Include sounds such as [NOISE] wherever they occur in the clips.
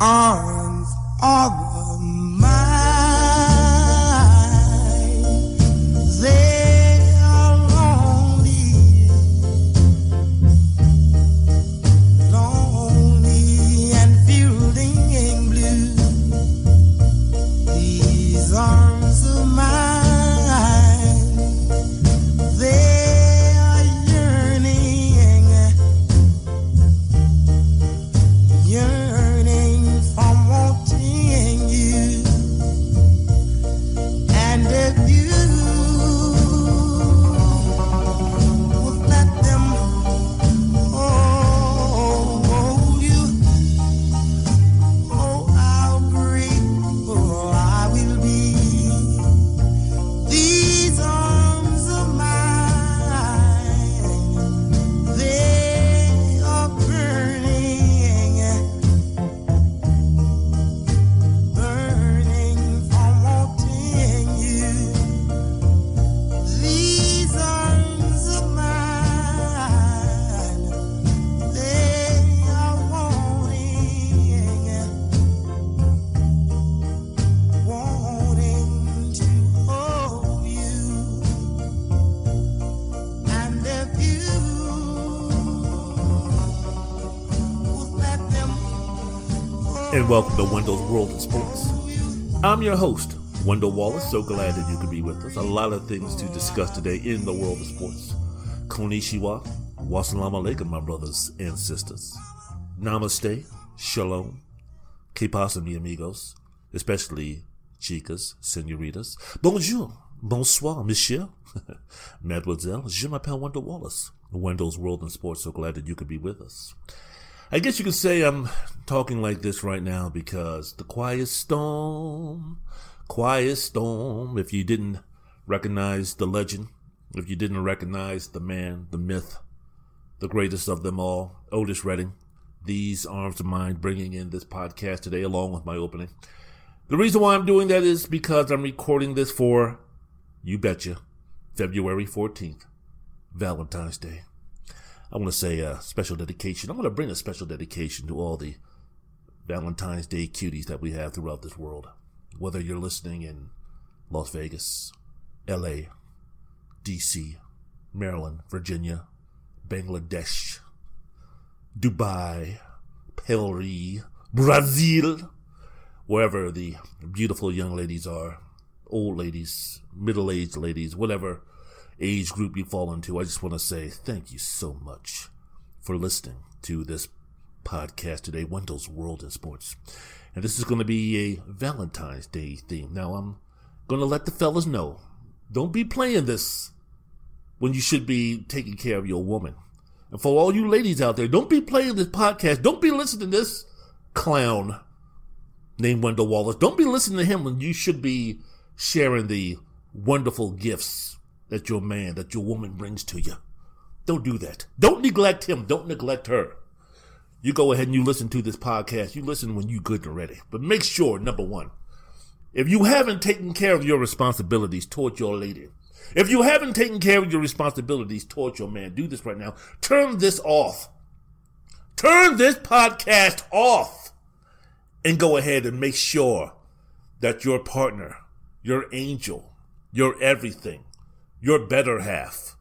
Arms are your host, Wendell Wallace. So glad that you could be with us. A lot of things to discuss today in the world of sports. Konnichiwa, wassalamu alaikum, my brothers and sisters. Namaste, shalom, que mi amigos, especially chicas, senoritas. Bonjour, bonsoir, monsieur, [LAUGHS] mademoiselle. Je m'appelle Wendell Wallace. Wendell's World in Sports. So glad that you could be with us. I guess you could say I'm talking like this right now because the quiet storm, quiet storm. If you didn't recognize the legend, if you didn't recognize the man, the myth, the greatest of them all, Otis Redding, these arms of mine bringing in this podcast today along with my opening. The reason why I'm doing that is because I'm recording this for, you betcha, February 14th, Valentine's Day. I want to say a special dedication. I'm going to bring a special dedication to all the Valentine's Day cuties that we have throughout this world. Whether you're listening in Las Vegas, LA, DC, Maryland, Virginia, Bangladesh, Dubai, Paris, Brazil, wherever the beautiful young ladies are, old ladies, middle aged ladies, whatever age group you fall into, I just want to say thank you so much for listening to this podcast today, Wendell's World in Sports. And this is going to be a Valentine's Day theme. Now, I'm going to let the fellas know don't be playing this when you should be taking care of your woman. And for all you ladies out there, don't be playing this podcast. Don't be listening to this clown named Wendell Wallace. Don't be listening to him when you should be sharing the wonderful gifts that your man, that your woman brings to you. Don't do that. Don't neglect him. Don't neglect her. You go ahead and you listen to this podcast. You listen when you good and ready. But make sure, number one, if you haven't taken care of your responsibilities toward your lady, if you haven't taken care of your responsibilities toward your man, do this right now. Turn this off. Turn this podcast off and go ahead and make sure that your partner, your angel, your everything, your better half,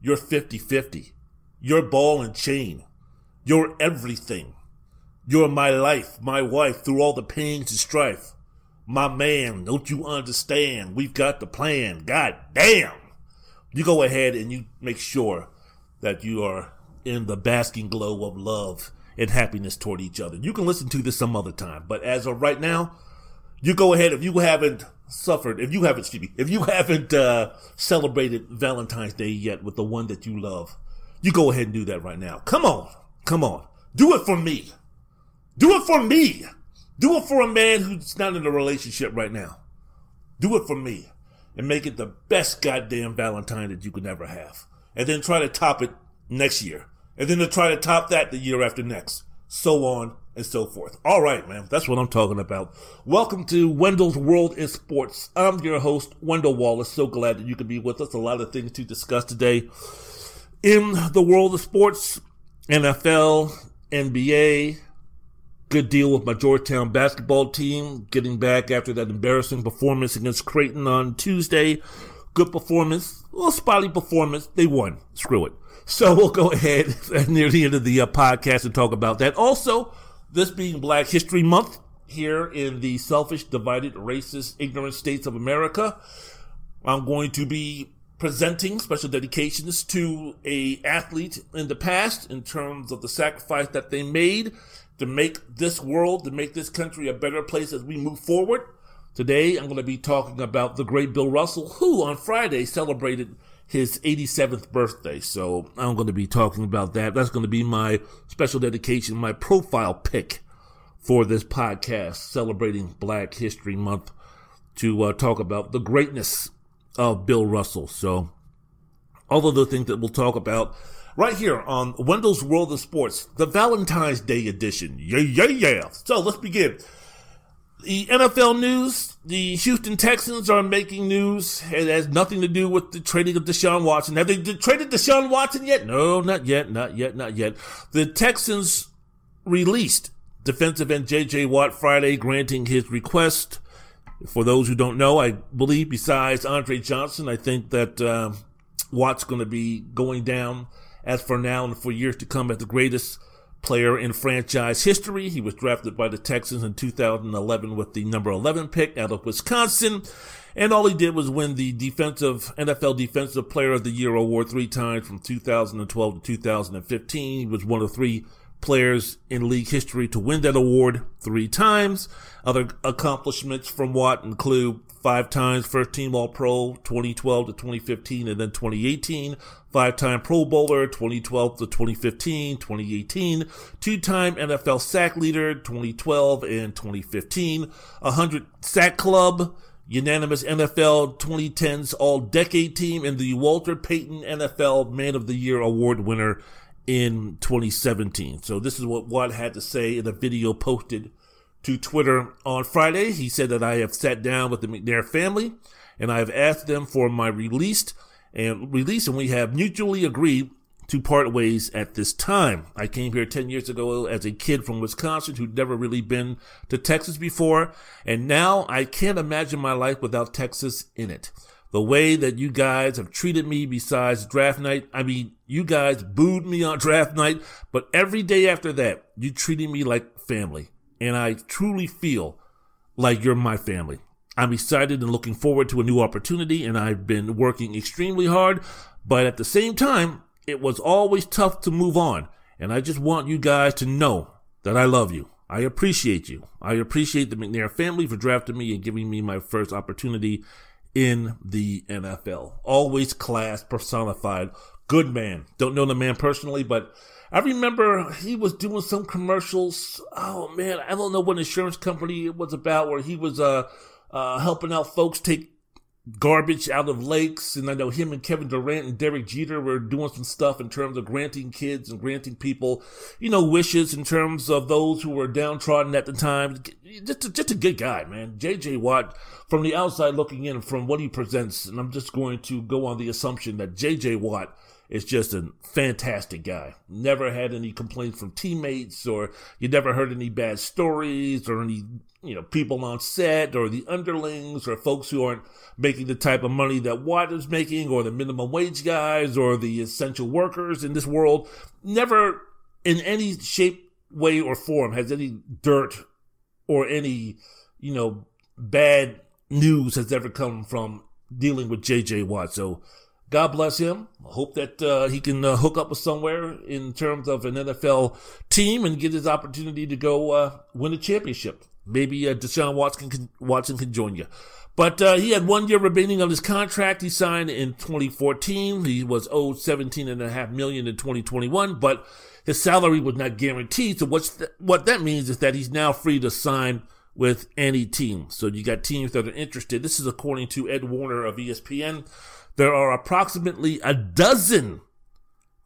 your 50 50, your ball and chain, your everything, you're my life, my wife through all the pains and strife. My man, don't you understand? We've got the plan. God damn. You go ahead and you make sure that you are in the basking glow of love and happiness toward each other. You can listen to this some other time, but as of right now, you go ahead if you haven't suffered, if you haven't, excuse me, if you haven't uh, celebrated Valentine's Day yet with the one that you love, you go ahead and do that right now. Come on, come on, do it for me. Do it for me. Do it for a man who's not in a relationship right now. Do it for me and make it the best goddamn Valentine that you could ever have. And then try to top it next year. And then to try to top that the year after next. So on and so forth. All right, man. That's what I'm talking about. Welcome to Wendell's World in Sports. I'm your host, Wendell Wallace. So glad that you could be with us. A lot of things to discuss today in the world of sports, NFL, NBA. Good deal with my Georgetown basketball team getting back after that embarrassing performance against Creighton on Tuesday. Good performance, a little spotty performance. They won. Screw it. So we'll go [LAUGHS] ahead near the end of the uh, podcast and talk about that. Also, this being Black History Month here in the selfish, divided, racist, ignorant states of America, I'm going to be presenting special dedications to a athlete in the past in terms of the sacrifice that they made to make this world, to make this country a better place as we move forward. Today, I'm going to be talking about the great Bill Russell, who on Friday celebrated his 87th birthday. So I'm going to be talking about that. That's going to be my special dedication, my profile pick for this podcast celebrating Black History Month to uh, talk about the greatness of Bill Russell. So all of the things that we'll talk about right here on Wendell's World of Sports, the Valentine's Day edition. Yeah, yeah, yeah. So let's begin. The NFL news, the Houston Texans are making news. It has nothing to do with the trading of Deshaun Watson. Have they traded Deshaun Watson yet? No, not yet, not yet, not yet. The Texans released defensive end J.J. Watt Friday, granting his request. For those who don't know, I believe besides Andre Johnson, I think that uh, Watt's going to be going down as for now and for years to come as the greatest player in franchise history. He was drafted by the Texans in 2011 with the number 11 pick out of Wisconsin. And all he did was win the defensive NFL Defensive Player of the Year award three times from 2012 to 2015. He was one of three players in league history to win that award three times. Other accomplishments from Watt include five times first team All Pro 2012 to 2015 and then 2018, five time Pro Bowler 2012 to 2015, 2018, two time NFL sack leader 2012 and 2015, 100 sack club, unanimous NFL 2010s All Decade team, and the Walter Payton NFL Man of the Year award winner in 2017. So this is what Watt had to say in a video posted to Twitter on Friday. He said that I have sat down with the McNair family and I have asked them for my release and release and we have mutually agreed to part ways at this time. I came here 10 years ago as a kid from Wisconsin who'd never really been to Texas before. And now I can't imagine my life without Texas in it the way that you guys have treated me besides draft night. I mean, you guys booed me on draft night, but every day after that, you treated me like family. And I truly feel like you're my family. I'm excited and looking forward to a new opportunity, and I've been working extremely hard, but at the same time, it was always tough to move on. And I just want you guys to know that I love you. I appreciate you. I appreciate the McNair family for drafting me and giving me my first opportunity in the NFL. Always class personified. Good man. Don't know the man personally, but I remember he was doing some commercials. Oh man, I don't know what insurance company it was about where he was uh, uh, helping out folks take garbage out of lakes. And I know him and Kevin Durant and Derek Jeter were doing some stuff in terms of granting kids and granting people, you know, wishes in terms of those who were downtrodden at the time. Just a, just a good guy, man. JJ Watt from the outside looking in from what he presents, and I'm just going to go on the assumption that JJ Watt is just a fantastic guy. Never had any complaints from teammates, or you never heard any bad stories, or any you know people on set, or the underlings, or folks who aren't making the type of money that Watt is making, or the minimum wage guys, or the essential workers in this world. Never, in any shape, way, or form, has any dirt or any you know bad news has ever come from dealing with J.J. Watt. So God bless him. I hope that uh, he can uh, hook up with somewhere in terms of an NFL team and get his opportunity to go uh, win a championship. maybe uh, Deshaun Watson can, Watson can join you. But uh, he had one year remaining on his contract. He signed in 2014. He was owed 17 and a half million in 2021, but his salary was not guaranteed. So what's th- what that means is that he's now free to sign with any team. So you got teams that are interested. This is according to Ed Warner of ESPN. There are approximately a dozen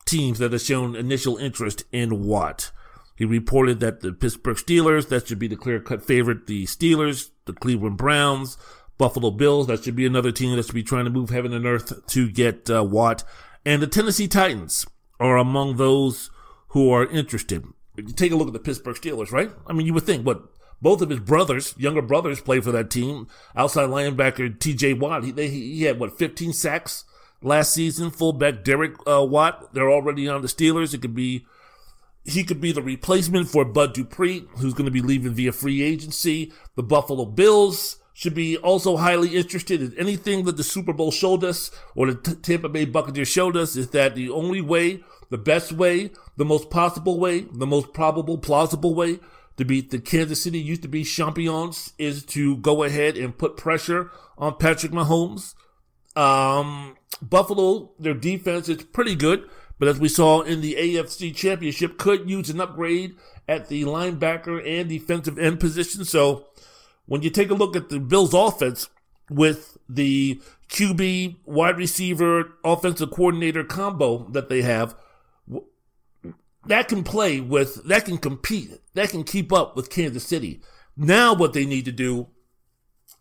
teams that have shown initial interest in Watt. He reported that the Pittsburgh Steelers, that should be the clear cut favorite, the Steelers, the Cleveland Browns, Buffalo Bills, that should be another team that should be trying to move heaven and earth to get uh, Watt. And the Tennessee Titans are among those who are interested. You take a look at the Pittsburgh Steelers, right? I mean, you would think, what, both of his brothers, younger brothers, play for that team. Outside linebacker T.J. Watt, he, he had what 15 sacks last season. Fullback Derek uh, Watt, they're already on the Steelers. It could be he could be the replacement for Bud Dupree, who's going to be leaving via free agency. The Buffalo Bills should be also highly interested in anything that the Super Bowl showed us or the T- Tampa Bay Buccaneers showed us is that the only way, the best way, the most possible way, the most probable, plausible way to beat the Kansas City used to be champions is to go ahead and put pressure on Patrick Mahomes. Um, Buffalo, their defense is pretty good, but as we saw in the AFC championship, could use an upgrade at the linebacker and defensive end position. So when you take a look at the Bills offense with the QB wide receiver offensive coordinator combo that they have, that can play with, that can compete, that can keep up with Kansas City. Now what they need to do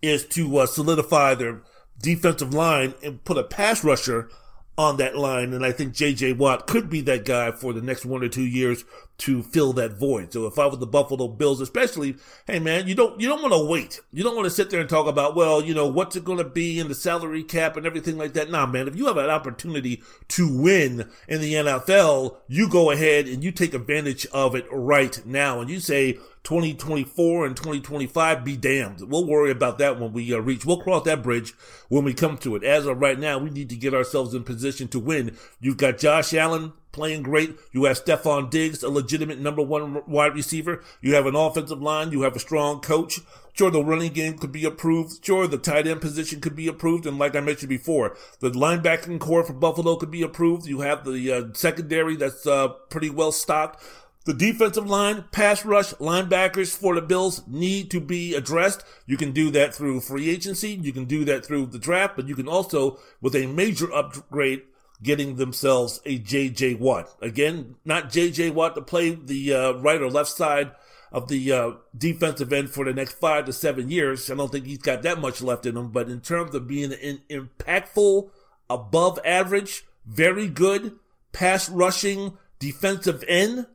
is to uh, solidify their defensive line and put a pass rusher on that line. And I think JJ Watt could be that guy for the next one or two years to fill that void. So if I was the Buffalo Bills, especially, hey man, you don't, you don't want to wait. You don't want to sit there and talk about, well, you know, what's it going to be in the salary cap and everything like that. Nah, man, if you have an opportunity to win in the NFL, you go ahead and you take advantage of it right now. And you say, 2024 and 2025 be damned. We'll worry about that when we uh, reach. We'll cross that bridge when we come to it. As of right now, we need to get ourselves in position to win. You've got Josh Allen playing great. You have Stefon Diggs, a legitimate number one wide receiver. You have an offensive line. You have a strong coach. Sure, the running game could be approved. Sure, the tight end position could be approved. And like I mentioned before, the linebacking corps for Buffalo could be approved. You have the uh, secondary that's uh, pretty well stocked. The defensive line, pass rush, linebackers for the Bills need to be addressed. You can do that through free agency. You can do that through the draft, but you can also, with a major upgrade, getting themselves a JJ Watt. Again, not JJ Watt to play the uh, right or left side of the uh, defensive end for the next five to seven years. I don't think he's got that much left in him, but in terms of being an impactful, above average, very good pass rushing defensive end,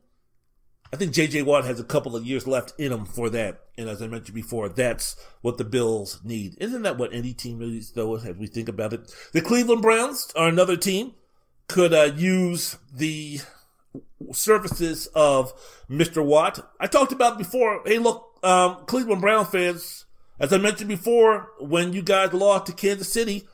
I think J.J. Watt has a couple of years left in him for that. And as I mentioned before, that's what the Bills need. Isn't that what any team needs, though, as we think about it? The Cleveland Browns are another team, could uh, use the services of Mr. Watt. I talked about before, hey, look, um, Cleveland Brown fans, as I mentioned before, when you guys lost to Kansas City,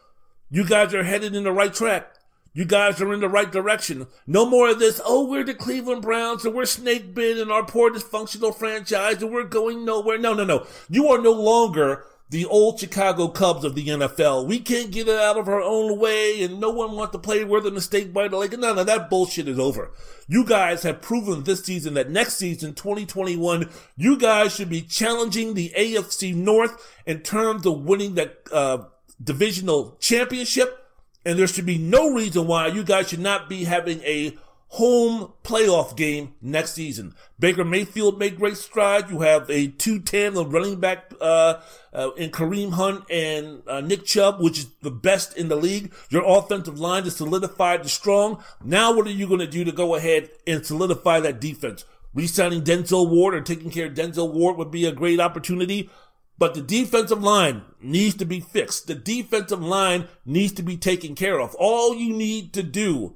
you guys are headed in the right track. You guys are in the right direction. No more of this, oh, we're the Cleveland Browns and we're snake bit and our poor dysfunctional franchise and we're going nowhere. No, no, no. You are no longer the old Chicago Cubs of the NFL. We can't get it out of our own way and no one wants to play with a snake bite. Like, no, no, that bullshit is over. You guys have proven this season that next season, 2021, you guys should be challenging the AFC North in terms of winning that, uh, divisional championship and there should be no reason why you guys should not be having a home playoff game next season. Baker Mayfield made great strides. You have a two tandem running back uh, uh, in Kareem Hunt and uh, Nick Chubb, which is the best in the league. Your offensive line is solidified and strong. Now, what are you going to do to go ahead and solidify that defense? Resigning Denzel Ward or taking care of Denzel Ward would be a great opportunity. But the defensive line needs to be fixed. The defensive line needs to be taken care of. All you need to do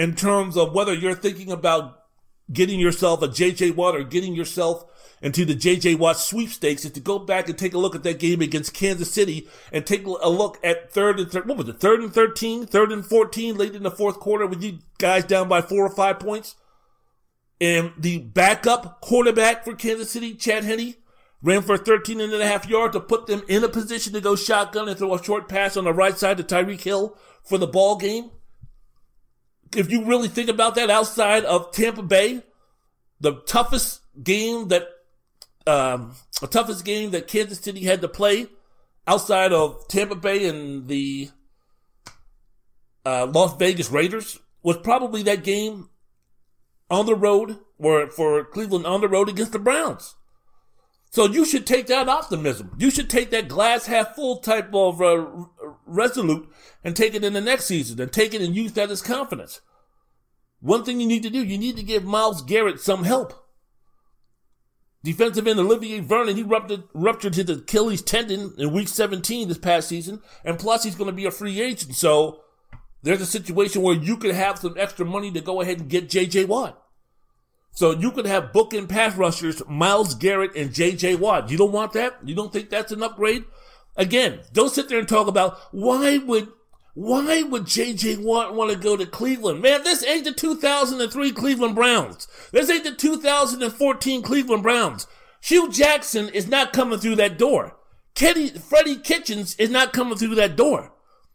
in terms of whether you're thinking about getting yourself a JJ Watt or getting yourself into the JJ Watt sweepstakes is to go back and take a look at that game against Kansas City and take a look at third and third, what was it, third and 13, third and 14 late in the fourth quarter with you guys down by four or five points. And the backup quarterback for Kansas City, Chad Henne, ran for 13 and a half yards to put them in a position to go shotgun and throw a short pass on the right side to Tyreek Hill for the ball game. If you really think about that outside of Tampa Bay, the toughest game that, um, the toughest game that Kansas City had to play outside of Tampa Bay and the uh, Las Vegas Raiders was probably that game on the road or for Cleveland on the road against the Browns. So you should take that optimism. You should take that glass half full type of uh, resolute and take it in the next season and take it and use that as confidence. One thing you need to do, you need to give Myles Garrett some help. Defensive end Olivier Vernon, he ruptured, ruptured his Achilles tendon in week 17 this past season, and plus he's going to be a free agent. So there's a situation where you could have some extra money to go ahead and get JJ Watt. So you could have bookend pass rushers, Myles Garrett and JJ Watt. You don't want that? You don't think that's an upgrade? Again, don't sit there and talk about why would why would JJ Watt want to go to Cleveland? Man, this ain't the 2003 Cleveland Browns. This ain't the 2014 Cleveland Browns. Hue Jackson is not coming through that door. Kenny, Freddie Kitchens is not coming through that door.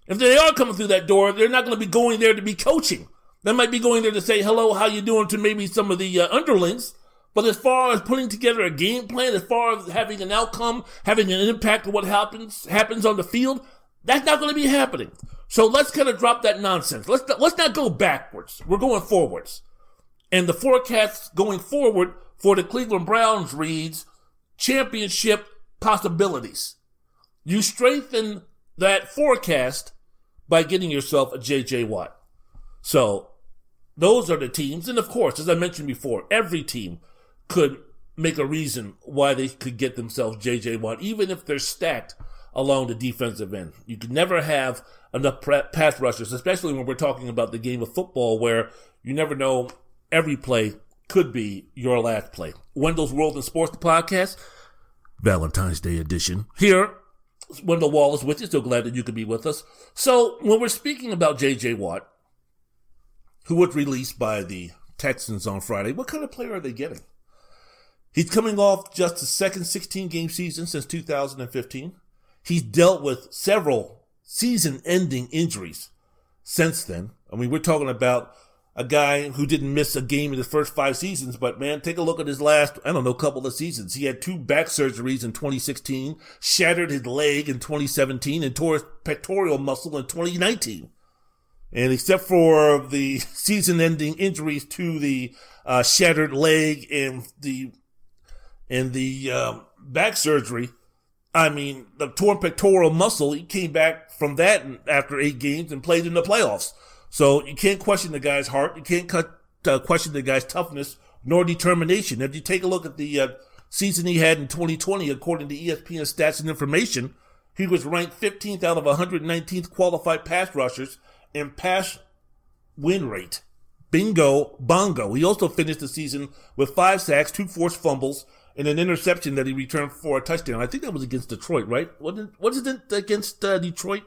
If they are coming through that door, they're not going to be going there to be coaching. They might be going there to say hello, how you doing to maybe some of the uh, underlings. But as far as putting together a game plan, as far as having an outcome, having an impact of what happens happens on the field, that's not going to be happening. So let's kind of drop that nonsense. Let's let's not go backwards. We're going forwards. And the forecast going forward for the Cleveland Browns reads championship possibilities. You strengthen that forecast by getting yourself a JJ Watt. So those are the teams. And of course, as I mentioned before, every team could make a reason why they could get themselves JJ Watt, even if they're stacked along the defensive end. You could never have enough pass rushers, especially when we're talking about the game of football where you never know every play could be your last play. Wendell's World in Sports podcast, Valentine's Day edition. Here, Wendell Wallace with you. So glad that you could be with us. So when we're speaking about JJ Watt, who was released by the Texans on Friday, what kind of player are they getting? He's coming off just his second 16 game season since 2015. He's dealt with several season ending injuries since then. I mean, we're talking about a guy who didn't miss a game in the first five seasons, but man, take a look at his last, I don't know, couple of seasons. He had two back surgeries in 2016, shattered his leg in 2017, and tore his pectoral muscle in 2019. And except for the [LAUGHS] season ending injuries to the uh, shattered leg and the, and the um, back surgery, I mean, the torn pectoral muscle, he came back from that after eight games and played in the playoffs. So you can't question the guy's heart. You can't cut, uh, question the guy's toughness nor determination. If you take a look at the uh, season he had in 2020, according to ESPN stats and information, he was ranked 15th out of 119th qualified pass rushers in pass win rate. Bingo, bongo. He also finished the season with five sacks, two forced fumbles, and an interception that he returned for a touchdown. I think that was against Detroit, right? Wasn't, wasn't it against uh, Detroit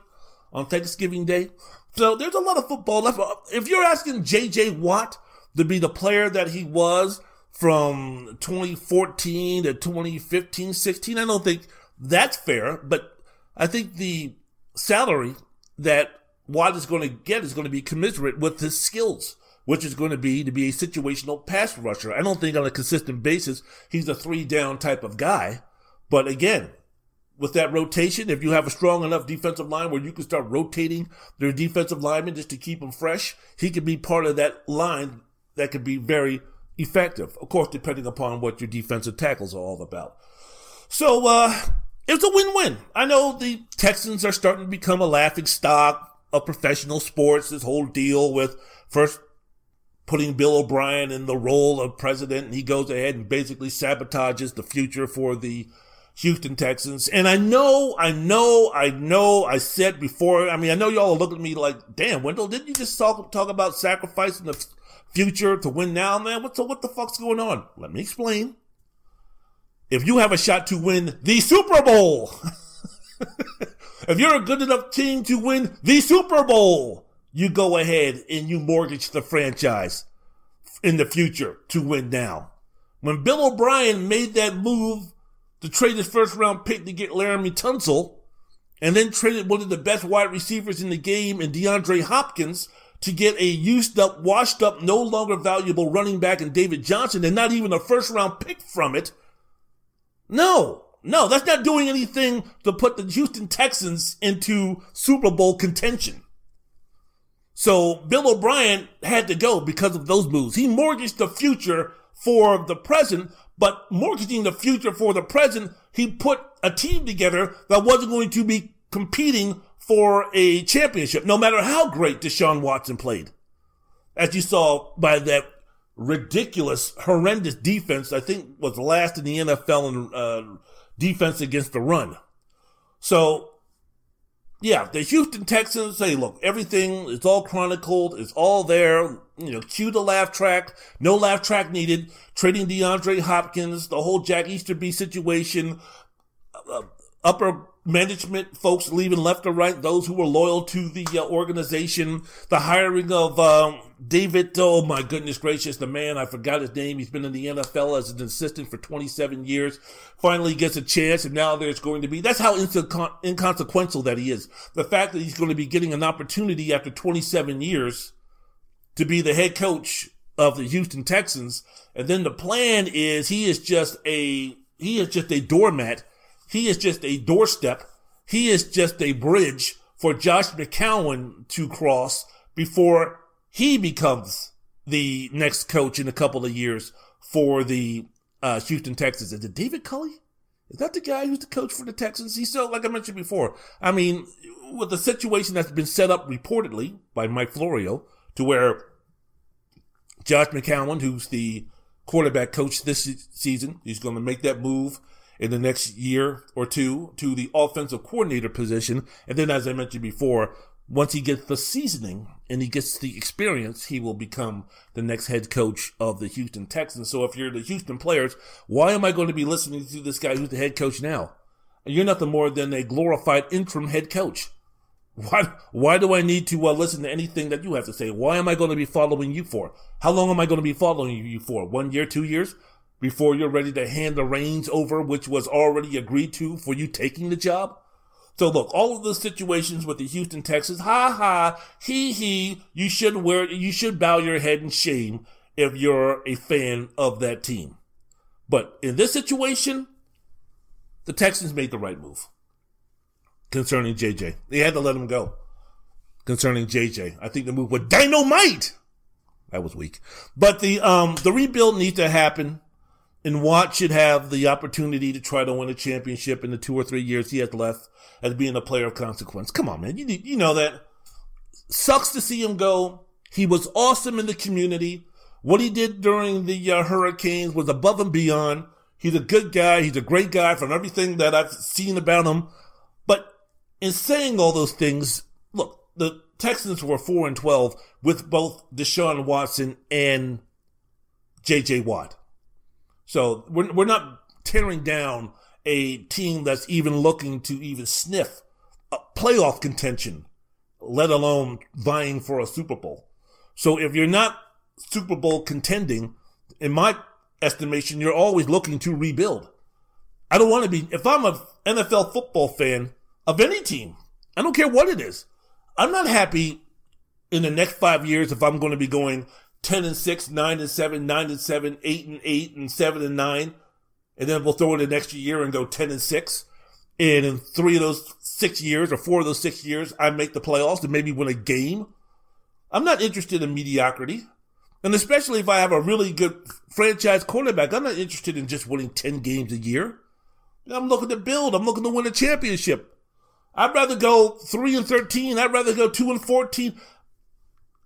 on Thanksgiving Day? So there's a lot of football left. If you're asking JJ Watt to be the player that he was from 2014 to 2015, 16, I don't think that's fair. But I think the salary that Watt is going to get is going to be commensurate with his skills, which is going to be to be a situational pass rusher. I don't think on a consistent basis he's a three down type of guy. But again, with that rotation, if you have a strong enough defensive line where you can start rotating their defensive linemen just to keep them fresh, he could be part of that line that could be very effective. Of course, depending upon what your defensive tackles are all about. So, uh, it's a win-win. I know the Texans are starting to become a laughing stock of professional sports. This whole deal with first putting Bill O'Brien in the role of president, and he goes ahead and basically sabotages the future for the Houston Texans. And I know, I know, I know, I said before, I mean, I know y'all are looking at me like, damn, Wendell, didn't you just talk, talk about sacrificing the future to win now, man? What, so what the fuck's going on? Let me explain. If you have a shot to win the Super Bowl, [LAUGHS] if you're a good enough team to win the Super Bowl, you go ahead and you mortgage the franchise in the future to win now. When Bill O'Brien made that move to trade his first round pick to get Laremy Tunsil, and then traded one of the best wide receivers in the game in DeAndre Hopkins to get a used up, washed up, no longer valuable running back in David Johnson and not even a first round pick from it. No, no, that's not doing anything to put the Houston Texans into Super Bowl contention. So Bill O'Brien had to go because of those moves. He mortgaged the future for the present, but mortgaging the future for the present, he put a team together that wasn't going to be competing for a championship, no matter how great Deshaun Watson played. As you saw by that ridiculous, horrendous defense, I think was last in the NFL in uh, defense against the run. So, yeah, the Houston Texans say, look, everything is all chronicled, it's all there. You know, cue the laugh track, no laugh track needed. Trading DeAndre Hopkins, the whole Jack Easterby situation, uh, upper management folks leaving left or right, those who were loyal to the uh, organization, the hiring of um, David, oh my goodness gracious, the man, I forgot his name. He's been in the NFL as an assistant for 27 years. Finally gets a chance, and now there's going to be, that's how inconsequential that he is. The fact that he's going to be getting an opportunity after 27 years to be the head coach of the Houston Texans. And then the plan is he is just a, he is just a doormat he is just a doorstep. He is just a bridge for Josh McCown to cross before he becomes the next coach in a couple of years for the uh, Houston Texans. Is it David Culley? Is that the guy who's the coach for the Texans? He's still, like I mentioned before, I mean, with the situation that's been set up reportedly by Mike Florio to where Josh McCown, who's the quarterback coach this season, he's going to make that move in the next year or two to the offensive coordinator position. And then, as I mentioned before, once he gets the seasoning and he gets the experience, he will become the next head coach of the Houston Texans. So if you're the Houston players, why am I going to be listening to this guy who's the head coach now? You're nothing more than a glorified interim head coach. Why, why do I need to uh, listen to anything that you have to say? Why am I going to be following you for? How long am I going to be following you for? One year, two years? Before you're ready to hand the reins over, which was already agreed to for you taking the job? So look, all of the situations with the Houston Texans, ha ha, he he, you should wear, you should bow your head in shame if you're a fan of that team. But in this situation, the Texans made the right move concerning JJ. They had to let him go concerning JJ. I think the move was dynamite. That was weak. But the um the rebuild needs to happen and Watt should have the opportunity to try to win a championship in the two or three years he has left as being a player of consequence. Come on, man. You, you know that. Sucks to see him go. He was awesome in the community. What he did during the uh, Hurricanes was above and beyond. He's a good guy. He's a great guy from everything that I've seen about him. But in saying all those things, look, the Texans were 4 and 12 with both Deshaun Watson and JJ Watt. So we're, we're not tearing down a team that's even looking to even sniff a playoff contention, let alone vying for a Super Bowl. So if you're not Super Bowl contending, in my estimation, you're always looking to rebuild. I don't want to be, if I'm an NFL football fan of any team, I don't care what it is. I'm not happy in the next five years if I'm going to be going 10 and 6, 9 and 7, 9 and 7, 8 and 8, and 7 and 9. And then we'll throw in the next year and go 10 and 6. And in three of those six years or four of those six years, I make the playoffs and maybe win a game. I'm not interested in mediocrity. And especially if I have a really good franchise quarterback, I'm not interested in just winning 10 games a year. I'm looking to build. I'm looking to win a championship. I'd rather go 3 and 13. I'd rather go 2 and 14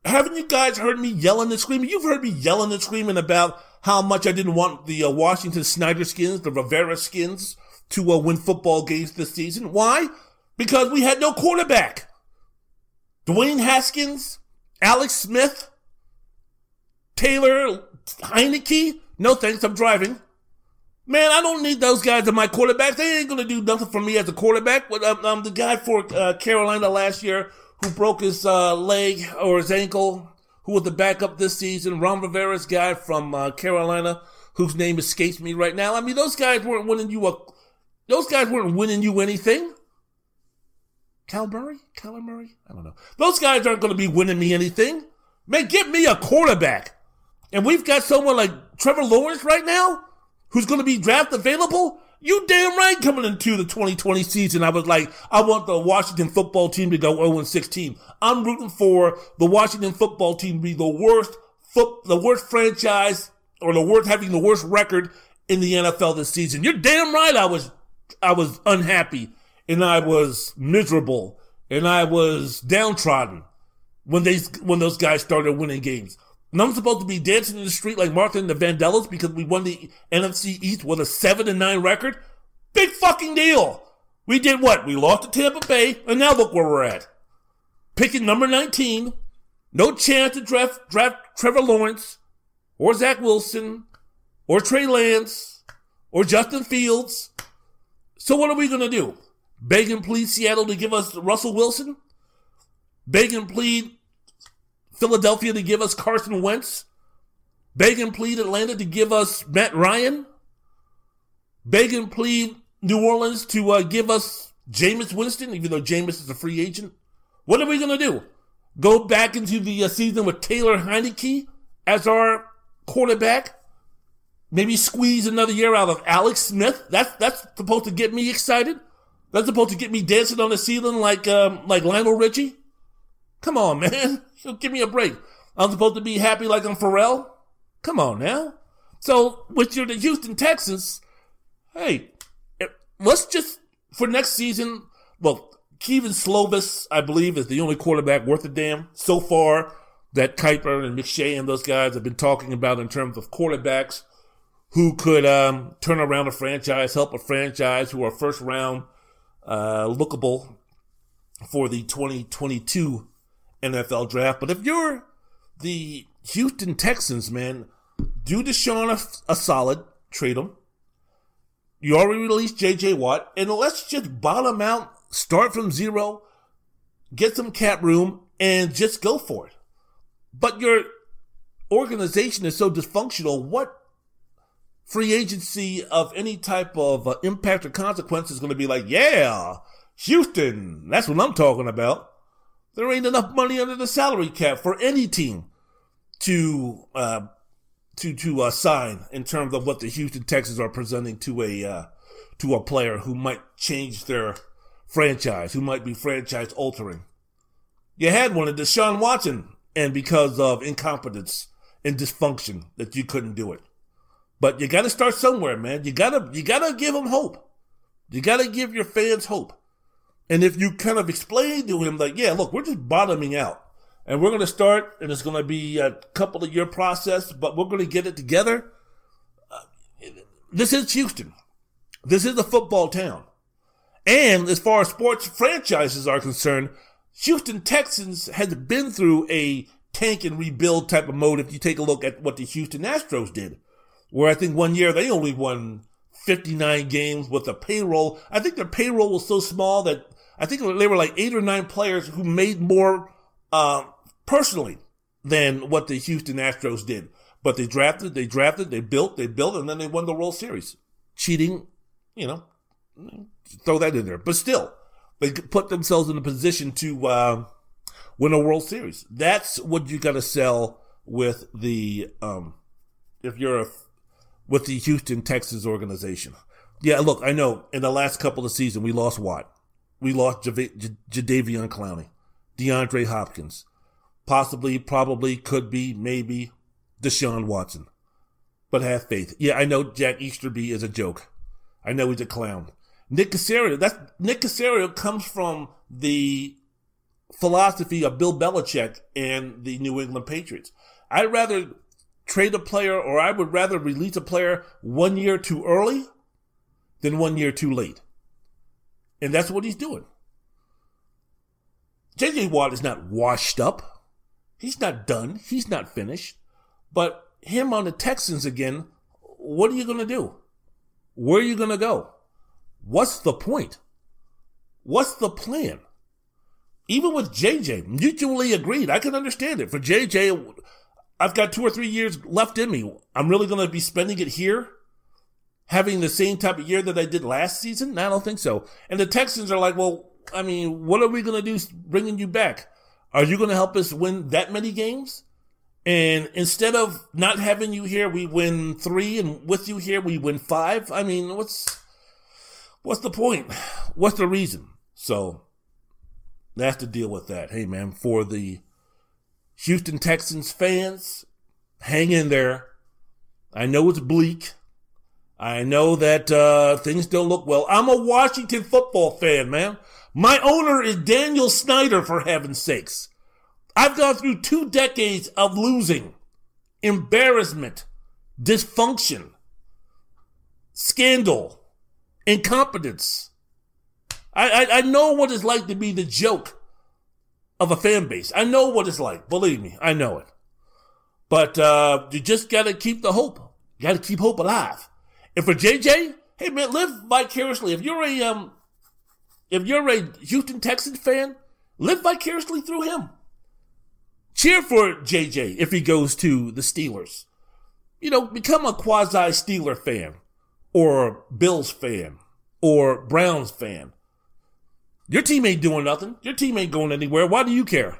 haven't you guys heard me yelling and screaming? You've heard me yelling and screaming about how much I didn't want the uh, Washington Snyder skins, the Rivera skins, to uh, win football games this season. Why? Because we had no quarterback. Dwayne Haskins, Alex Smith, Taylor Heinicke. No thanks, I'm driving. Man, I don't need those guys as my quarterbacks. They ain't gonna do nothing for me as a quarterback. But um, um the guy for uh, Carolina last year who broke his uh, leg or his ankle, who was the backup this season. Ron Rivera's guy from uh, Carolina, whose name escapes me right now. I mean, those guys weren't winning you a Those guys weren't winning you anything. Cal Murray? Cal Murray? I don't know. Those guys aren't going to be winning me anything. Man, get me a quarterback. And we've got someone like Trevor Lawrence right now who's going to be draft available. You damn right coming into the 2020 season. I was like, I want the Washington football team to go 0 16. I'm rooting for the Washington football team to be the worst foot, the worst franchise or the worst, having the worst record in the NFL this season. You're damn right. I was, I was unhappy and I was miserable and I was downtrodden when they, when those guys started winning games. And I'm supposed to be dancing in the street like Martha and the Vandellas because we won the NFC East with a seven and nine record. Big fucking deal. We did what? We lost to Tampa Bay, and now look where we're at. Picking number 19. No chance to draft, draft Trevor Lawrence, or Zach Wilson, or Trey Lance, or Justin Fields. So what are we gonna do? Beg and plead Seattle to give us Russell Wilson? Beg and plead Philadelphia to give us Carson Wentz? Beg and plead Atlanta to give us Matt Ryan? Beg and plead New Orleans to uh, give us Jameis Winston, even though Jameis is a free agent? What are we going to do? Go back into the uh, season with Taylor Heinicke as our quarterback? Maybe squeeze another year out of Alex Smith? That's, that's supposed to get me excited? That's supposed to get me dancing on the ceiling like, um, like Lionel Richie? Come on, [LAUGHS] man. Give me a break. I'm supposed to be happy like I'm Pharrell? Come on now. So, with your the Houston Texans, hey, eh, let's just, for next season, well, Kevin Slovis, I believe, is the only quarterback worth a damn so far that Kiper and McShay and those guys have been talking about in terms of quarterbacks who could um, turn around a franchise, help a franchise who are first round uh, lookable for the 2022 NFL draft. But if you're the Houston Texans, man, do Deshaun a, a solid, trade him. You already released JJ Watt, and let's just bottom out, start from zero, get some cap room, and just go for it. But your organization is so dysfunctional. What free agency of any type of uh, impact or consequence is going to be like, yeah, Houston, that's what I'm talking about. There ain't enough money under the salary cap for any team to uh, to to uh, sign in terms of what the Houston Texans are presenting to a uh, to a player who might change their franchise, who might be franchise altering. You had one of Deshaun Watson, and because of incompetence and dysfunction, that you couldn't do it. But you got to start somewhere, man. You gotta you gotta give them hope. You gotta give your fans hope. And if you kind of explain to him like, yeah, look, we're just bottoming out and we're going to start and it's going to be a couple of year process, but we're going to get it together. Uh, this is Houston. This is a football town. And as far as sports franchises are concerned, Houston Texans has been through a tank and rebuild type of mode. If you take a look at what the Houston Astros did, where I think one year they only won 59 games with a payroll. I think their payroll was so small that I think they were like eight or nine players who made more uh, personally than what the Houston Astros did. But they drafted, they drafted, they built, they built, and then they won the World Series. Cheating, you know, throw that in there. But still, they put themselves in a position to uh, win a World Series. That's what you got to sell with the um, if you're a, with the Houston Texas organization. Yeah, look, I know in the last couple of seasons we lost Watt. We lost J- Jadeveon Clowney, DeAndre Hopkins, possibly, probably, could be, maybe Deshaun Watson. But have faith. Yeah, I know Jack Easterby is a joke. I know he's a clown. Nick Caserio, that's Nick Caserio comes from the philosophy of Bill Belichick and the New England Patriots. I'd rather trade a player or I would rather release a player one year too early than one year too late. And that's what he's doing. JJ Watt is not washed up. He's not done. He's not finished. But him on the Texans again, what are you going to do? Where are you going to go? What's the point? What's the plan? Even with JJ, mutually agreed. I can understand it. For JJ, I've got two or three years left in me. I'm really going to be spending it here having the same type of year that I did last season? I don't think so. And the Texans are like, well, I mean, what are we going to do bringing you back? Are you going to help us win that many games? And instead of not having you here, we win three, and with you here, we win five. I mean, what's what's the point? What's the reason? So have to deal with that. Hey, man, for the Houston Texans fans, hang in there. I know it's bleak. I know that uh, things don't look well. I'm a Washington football fan, man. My owner is Daniel Snyder, for heaven's sakes. I've gone through two decades of losing, embarrassment, dysfunction, scandal, incompetence. I, I, I, know what it's like to be the joke of a fan base. I know what it's like. Believe me, I know it. But uh, you just got to keep the hope. You got to keep hope alive. And for JJ, hey man, live vicariously. If you're a um, if you're a Houston Texans fan, live vicariously through him cheer for JJ if he goes to the Steelers. You know, become a quasi Steeler fan or Bills fan or Browns fan. Your team ain't doing nothing. Your team ain't going anywhere. Why do you care?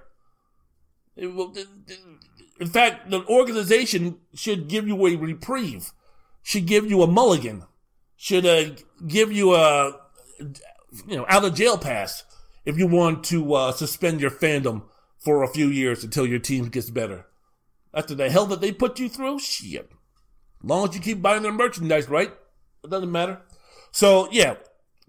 In fact, the organization should give you a reprieve, should give you a mulligan, should uh, give you a you know out of jail pass if you want to uh, suspend your fandom for a few years until your team gets better. After the hell that they put you through, shit. Long as you keep buying their merchandise, right? It doesn't matter. So yeah,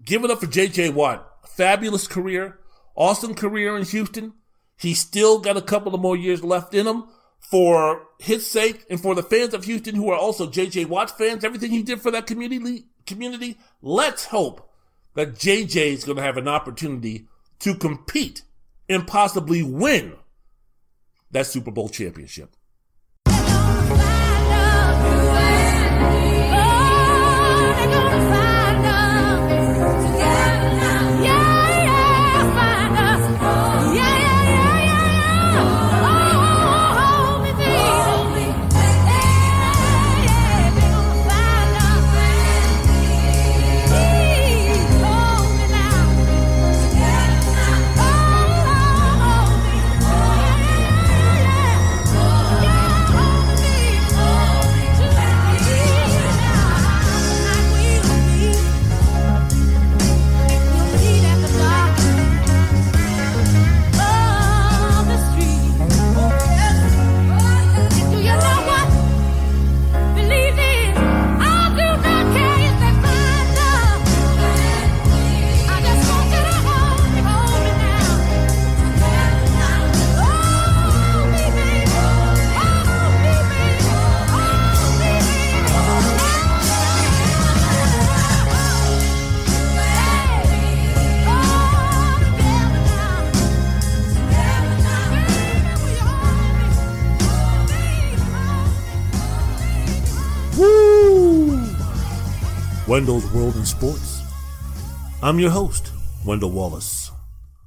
give it up for J.J. Watt. Fabulous career, awesome career in Houston. He's still got a couple of more years left in him. For his sake and for the fans of Houston who are also J.J. Watt fans, everything he did for that community, community, let's hope that J.J. is going to have an opportunity to compete and possibly win that Super Bowl championship. Wendell's World in Sports. I'm your host, Wendell Wallace.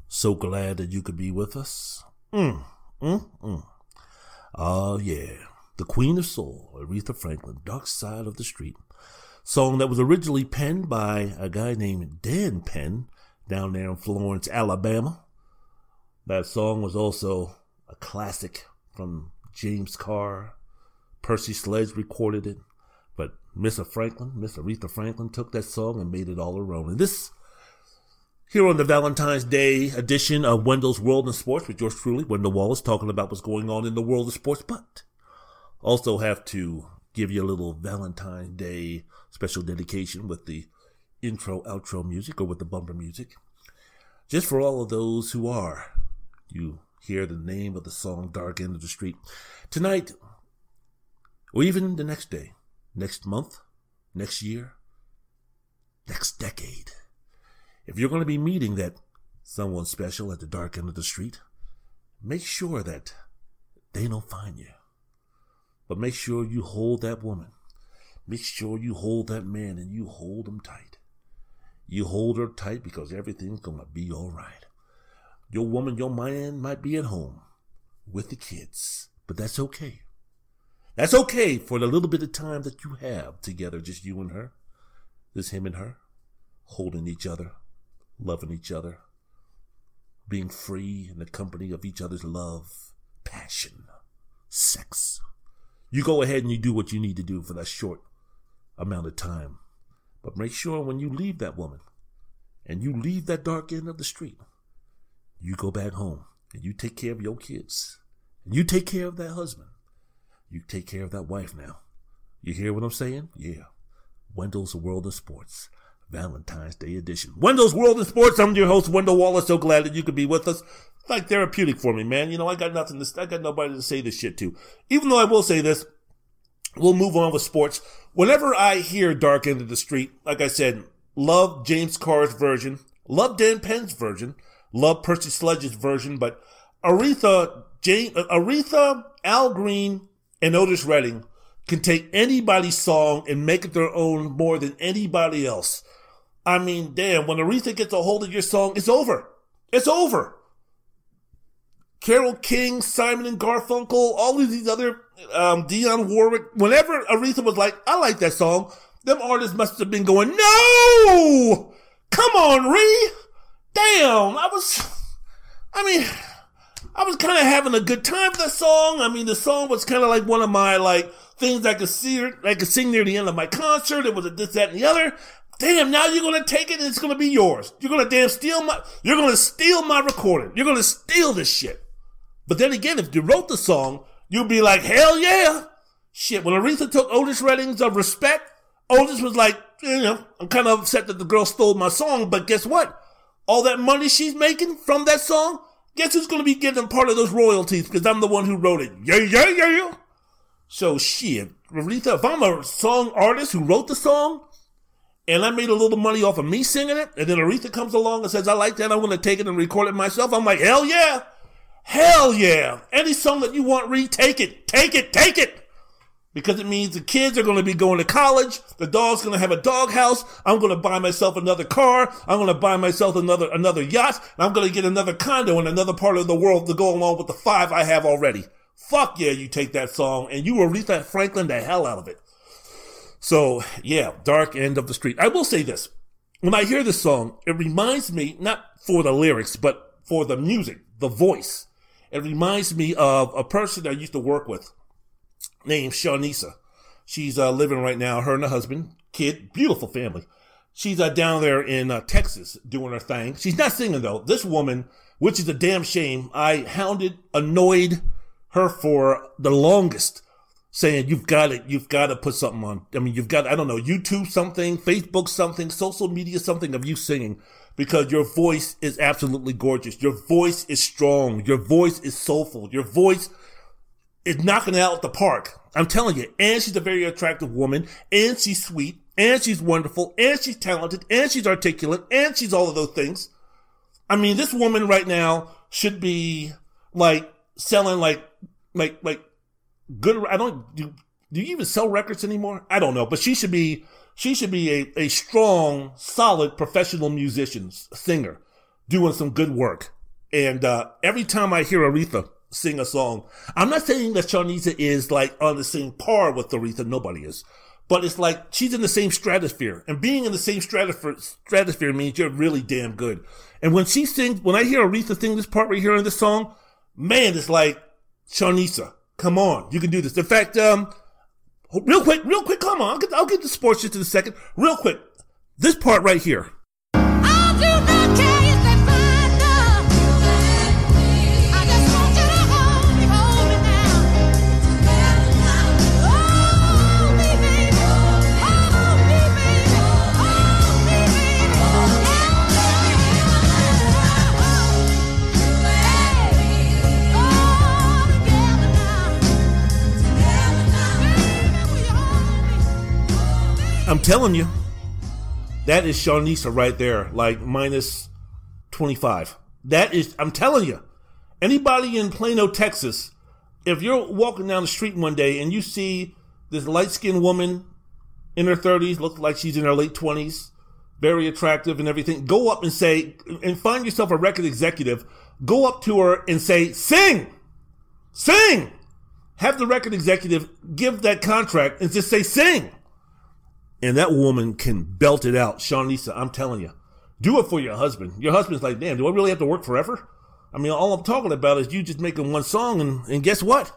So glad that you could be with us. Mm, mm, mm. Oh, yeah. The Queen of Soul, Aretha Franklin, Dark Side of the Street. Song that was originally penned by a guy named Dan Penn down there in Florence, Alabama. That song was also a classic from James Carr. Percy Sledge recorded it. Miss Franklin, Miss Aretha Franklin, took that song and made it all her own. And this, here on the Valentine's Day edition of Wendell's World in Sports with yours truly, Wendell Wallace, talking about what's going on in the world of sports, but also have to give you a little Valentine's Day special dedication with the intro, outro music, or with the bumper music. Just for all of those who are, you hear the name of the song Dark End of the Street. Tonight, or even the next day, next month, next year, next decade. If you're going to be meeting that someone special at the dark end of the street, make sure that they don't find you. But make sure you hold that woman. Make sure you hold that man and you hold them tight. You hold her tight because everything's going to be all right. Your woman, your man might be at home with the kids, but that's okay. That's okay for the little bit of time that you have together, just you and her. Just him and her, holding each other, loving each other, being free in the company of each other's love, passion, sex. You go ahead and you do what you need to do for that short amount of time. But make sure when you leave that woman and you leave that dark end of the street, you go back home and you take care of your kids. And you take care of that husband. You take care of that wife now. You hear what I'm saying? Yeah. Wendell's World of Sports. Valentine's Day edition. Wendell's World of Sports. I'm your host, Wendell Wallace. So glad that you could be with us. It's like therapeutic for me, man. You know, I got nothing to, I got nobody to say this shit to. Even though I will say this, we'll move on with sports. Whenever I hear Dark End of the Street, like I said, love James Carr's version, love Dan Penn's version, love Percy Sledge's version, but Aretha, Jane, uh, Aretha, Al Green, and Otis Redding can take anybody's song and make it their own more than anybody else. I mean, damn, when Aretha gets a hold of your song, it's over. It's over. Carole King, Simon and Garfunkel, all of these other, um, Dionne Warwick, whenever Aretha was like, I like that song, them artists must have been going, no! Come on, Ree! Damn, I was, I mean, I was kind of having a good time with the song. I mean, the song was kind of like one of my, like, things I could see, I could sing near the end of my concert. It was a this, that, and the other. Damn, now you're gonna take it and it's gonna be yours. You're gonna damn steal my, you're gonna steal my recording. You're gonna steal this shit. But then again, if you wrote the song, you'd be like, hell yeah. Shit, when Aretha took Otis Redding's of respect, Otis was like, you know, I'm kind of upset that the girl stole my song, but guess what? All that money she's making from that song, guess who's gonna be getting part of those royalties because I'm the one who wrote it. Yeah, yeah, yeah, yeah. So shit, Aretha, if I'm a song artist who wrote the song, and I made a little money off of me singing it, and then Aretha comes along and says, I like that, I want to take it and record it myself, I'm like, hell yeah! Hell yeah! Any song that you want, Ree, take it, take it, take it! Because it means the kids are going to be going to college, the dog's going to have a doghouse, I'm going to buy myself another car, I'm going to buy myself another, another yacht, and I'm going to get another condo in another part of the world to go along with the five I have already. Fuck yeah, you take that song and you Aretha Franklin the hell out of it. So yeah, dark end of the street. I will say this. When I hear this song, it reminds me, not for the lyrics, but for the music, the voice. It reminds me of a person I used to work with named Shawnisa. She's uh, living right now, her and her husband, kid, beautiful family. She's uh, down there in uh, Texas doing her thing. She's not singing though. This woman, which is a damn shame, I hounded, annoyed her for the longest saying you've got to you've got to put something on. I mean, you've got I don't know YouTube something, Facebook something, social media something of you singing because your voice is absolutely gorgeous. Your voice is strong. Your voice is soulful. Your voice is knocking it out the park. I'm telling you. And she's a very attractive woman, and she's sweet, and she's wonderful, and she's talented, and she's articulate, and she's all of those things. I mean, this woman right now should be like selling like like like good. I don't do. Do you even sell records anymore? I don't know, but she should be she should be a, a strong, solid professional musician, singer, doing some good work. And uh, every time I hear Aretha sing a song, I'm not saying that Shawnisa is like on the same par with Aretha. Nobody is. But it's like she's in the same stratosphere. And being in the same stratosphere, stratosphere means you're really damn good. And when she sings, when I hear Aretha sing this part right here in this song, man, it's like Shawnisa. Come on, you can do this. In fact, um, real quick, real quick, come on. I'll get, I'll get the sports just in a second. Real quick, this part right here. I'm telling you, that is Shawnisa right there, like minus 25. That is, I'm telling you, anybody in Plano, Texas, if you're walking down the street one day and you see this light skinned woman in her 30s, looks like she's in her late 20s, very attractive and everything, go up and say, and find yourself a record executive, go up to her and say, sing! Sing! Have the record executive give that contract and just say, sing! And that woman can belt it out. Shawnisa, I'm telling you, do it for your husband. Your husband's like, damn, do I really have to work forever? I mean, all I'm talking about is you just making one song, and, and guess what?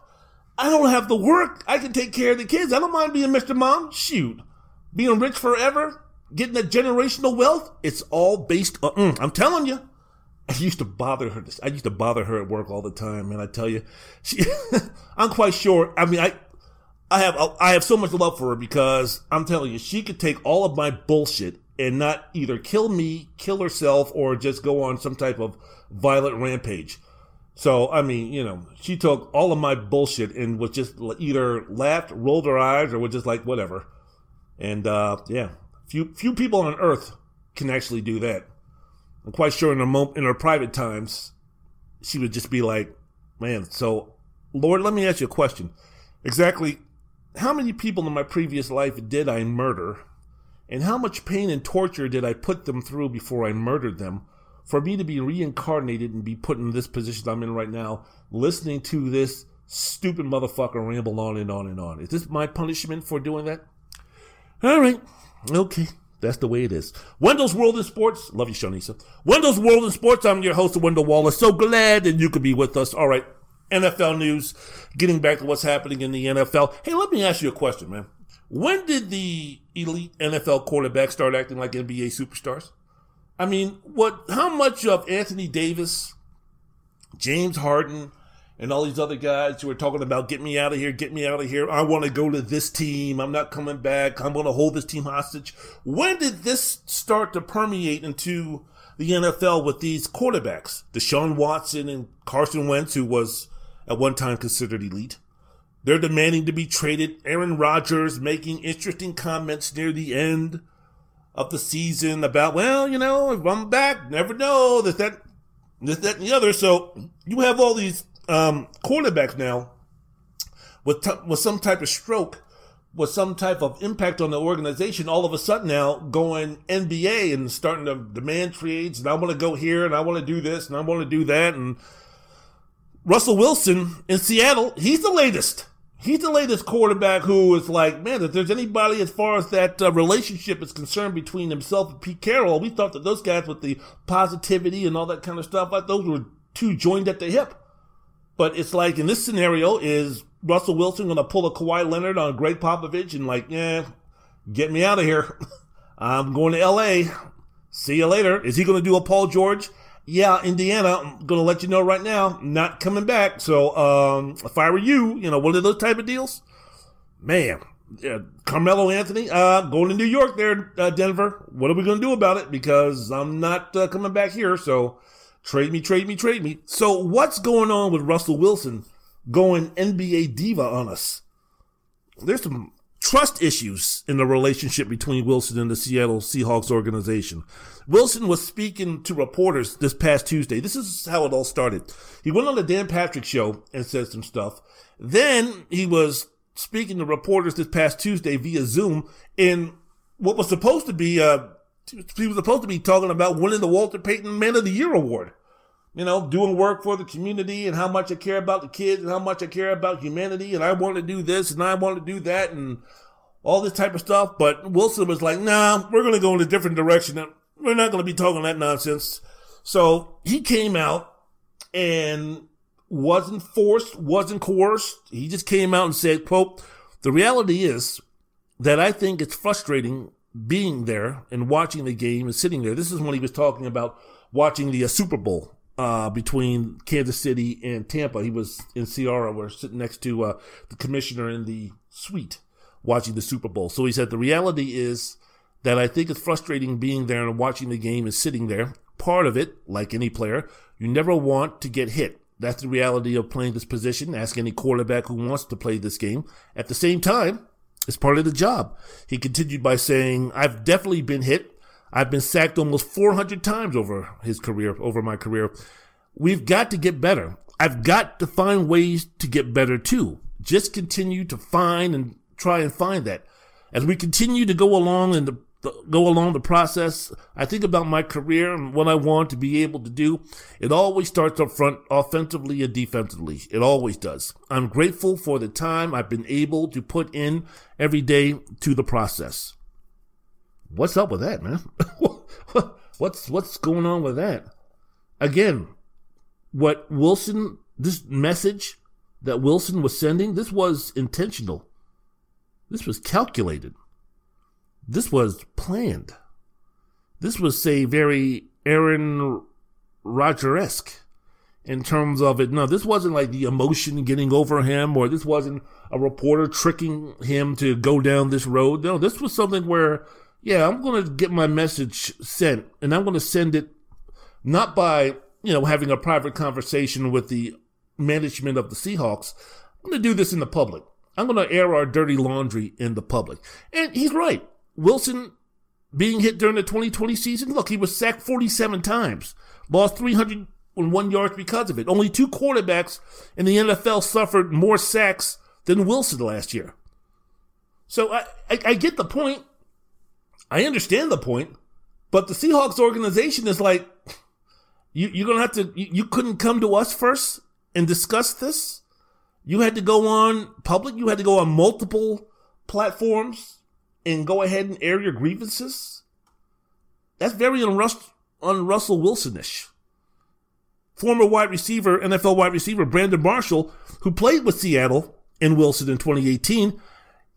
I don't have to work. I can take care of the kids. I don't mind being Mr. Mom. Shoot. Being rich forever, getting that generational wealth, it's all based on, mm, I'm telling you. I used to bother her. I used to bother her at work all the time, and I tell you, she, [LAUGHS] I'm quite sure. I mean, I, I have, I have so much love for her because I'm telling you, she could take all of my bullshit and not either kill me, kill herself, or just go on some type of violent rampage. So, I mean, you know, she took all of my bullshit and was just either laughed, rolled her eyes, or was just like, whatever. And, uh, yeah, few, few people on earth can actually do that. I'm quite sure in her, mo- in her private times, she would just be like, man, so, Lord, let me ask you a question. Exactly how many people in my previous life did I murder? And how much pain and torture did I put them through before I murdered them? for me to be reincarnated and be put in this position I'm in right now, listening to this stupid motherfucker ramble on and on and on. Is this my punishment for doing that? All right. Okay. That's the way it is. Wendell's World in Sports. Love you, Shawnisa. Wendell's World in Sports. I'm your host, Wendell Wallace. So glad that you could be with us. All right. NFL news. Getting back to what's happening in the NFL. Hey, let me ask you a question, man. When did the elite NFL quarterbacks start acting like NBA superstars? I mean, what? How much of Anthony Davis, James Harden, and all these other guys who are talking about get me out of here, get me out of here. I want to go to this team. I'm not coming back. I'm going to hold this team hostage. When did this start to permeate into the NFL with these quarterbacks? Deshaun Watson and Carson Wentz, who was at one time considered elite. They're demanding to be traded. Aaron Rodgers making interesting comments near the end of the season about, well, you know, if I'm back, never know, this, that, this, that, and the other. So you have all these um, quarterbacks now with, t- with some type of stroke, with some type of impact on the organization, all of a sudden now going NBA and starting to demand trades, and I want to go here, and I want to do this, and I want to do that. And Russell Wilson in Seattle, he's the latest he's the latest quarterback who is like, man, if there's anybody as far as that uh, relationship is concerned between himself and Pete Carroll, we thought that those guys with the positivity and all that kind of stuff, like those were two joined at the hip. But it's like in this scenario, is Russell Wilson going to pull a Kawhi Leonard on Gregg Popovich and like, yeah, get me out of here. [LAUGHS] I'm going to LA. See you later. Is he going to do a Paul George? Yeah, Indiana, I'm gonna let you know right now, not coming back. So, um, if I were you, you know, one of those type of deals, man, Carmelo Anthony, uh, going to New York there, uh, Denver. What are we gonna do about it? Because I'm not uh, coming back here. So, trade me, trade me, trade me. So, what's going on with Russell Wilson going NBA diva on us? There's some trust issues in the relationship between Wilson and the Seattle Seahawks organization. Wilson was speaking to reporters this past Tuesday. This is how it all started. He went on the Dan Patrick show and said some stuff. Then he was speaking to reporters this past Tuesday via Zoom in what was supposed to be, uh, he was supposed to be talking about winning the Walter Payton Man of the Year award. You know, doing work for the community and how much I care about the kids and how much I care about humanity and I want to do this and I want to do that and all this type of stuff. But Wilson was like, nah, we're going to go in a different direction. We're not going to be talking that nonsense. So he came out and wasn't forced, wasn't coerced. He just came out and said, quote, the reality is that I think it's frustrating being there and watching the game and sitting there. This is when he was talking about watching the uh, Super Bowl uh, between Kansas City and Tampa. He was in Ciara, we're sitting next to uh, the commissioner in the suite watching the Super Bowl. So he said the reality is that I think it's frustrating being there and watching the game and sitting there. Part of it, like any player, you never want to get hit. That's the reality of playing this position. Ask any quarterback who wants to play this game. At the same time, it's part of the job. He continued by saying, I've definitely been hit. I've been sacked almost 400 times over his career, over my career. We've got to get better. I've got to find ways to get better too. Just continue to find and try and find that. As we continue to go along and go along the process, I think about my career and what I want to be able to do. It always starts up front, offensively and defensively. It always does. I'm grateful for the time I've been able to put in every day to the process. What's up with that, man? [LAUGHS] what's what's going on with that? Again, what Wilson this message that Wilson was sending, this was intentional. This was calculated. This was planned. This was, say, very Aaron Roger esque in terms of it. No, this wasn't like the emotion getting over him, or this wasn't a reporter tricking him to go down this road. No, this was something where, yeah, I'm going to get my message sent, and I'm going to send it not by, you know, having a private conversation with the management of the Seahawks. I'm going to do this in the public. I'm going to air our dirty laundry in the public. And he's right. Wilson being hit during the 2020 season, look, he was sacked 47 times, lost 301 yards because of it. Only two quarterbacks in the NFL suffered more sacks than Wilson last year. So I, I, I get the point. I understand the point. But the Seahawks organization is like, you, you're going to have to, you, you couldn't come to us first and discuss this. You had to go on public. You had to go on multiple platforms and go ahead and air your grievances. That's very unrust, un-Russell Wilsonish. Former wide receiver, NFL wide receiver Brandon Marshall, who played with Seattle and Wilson in 2018,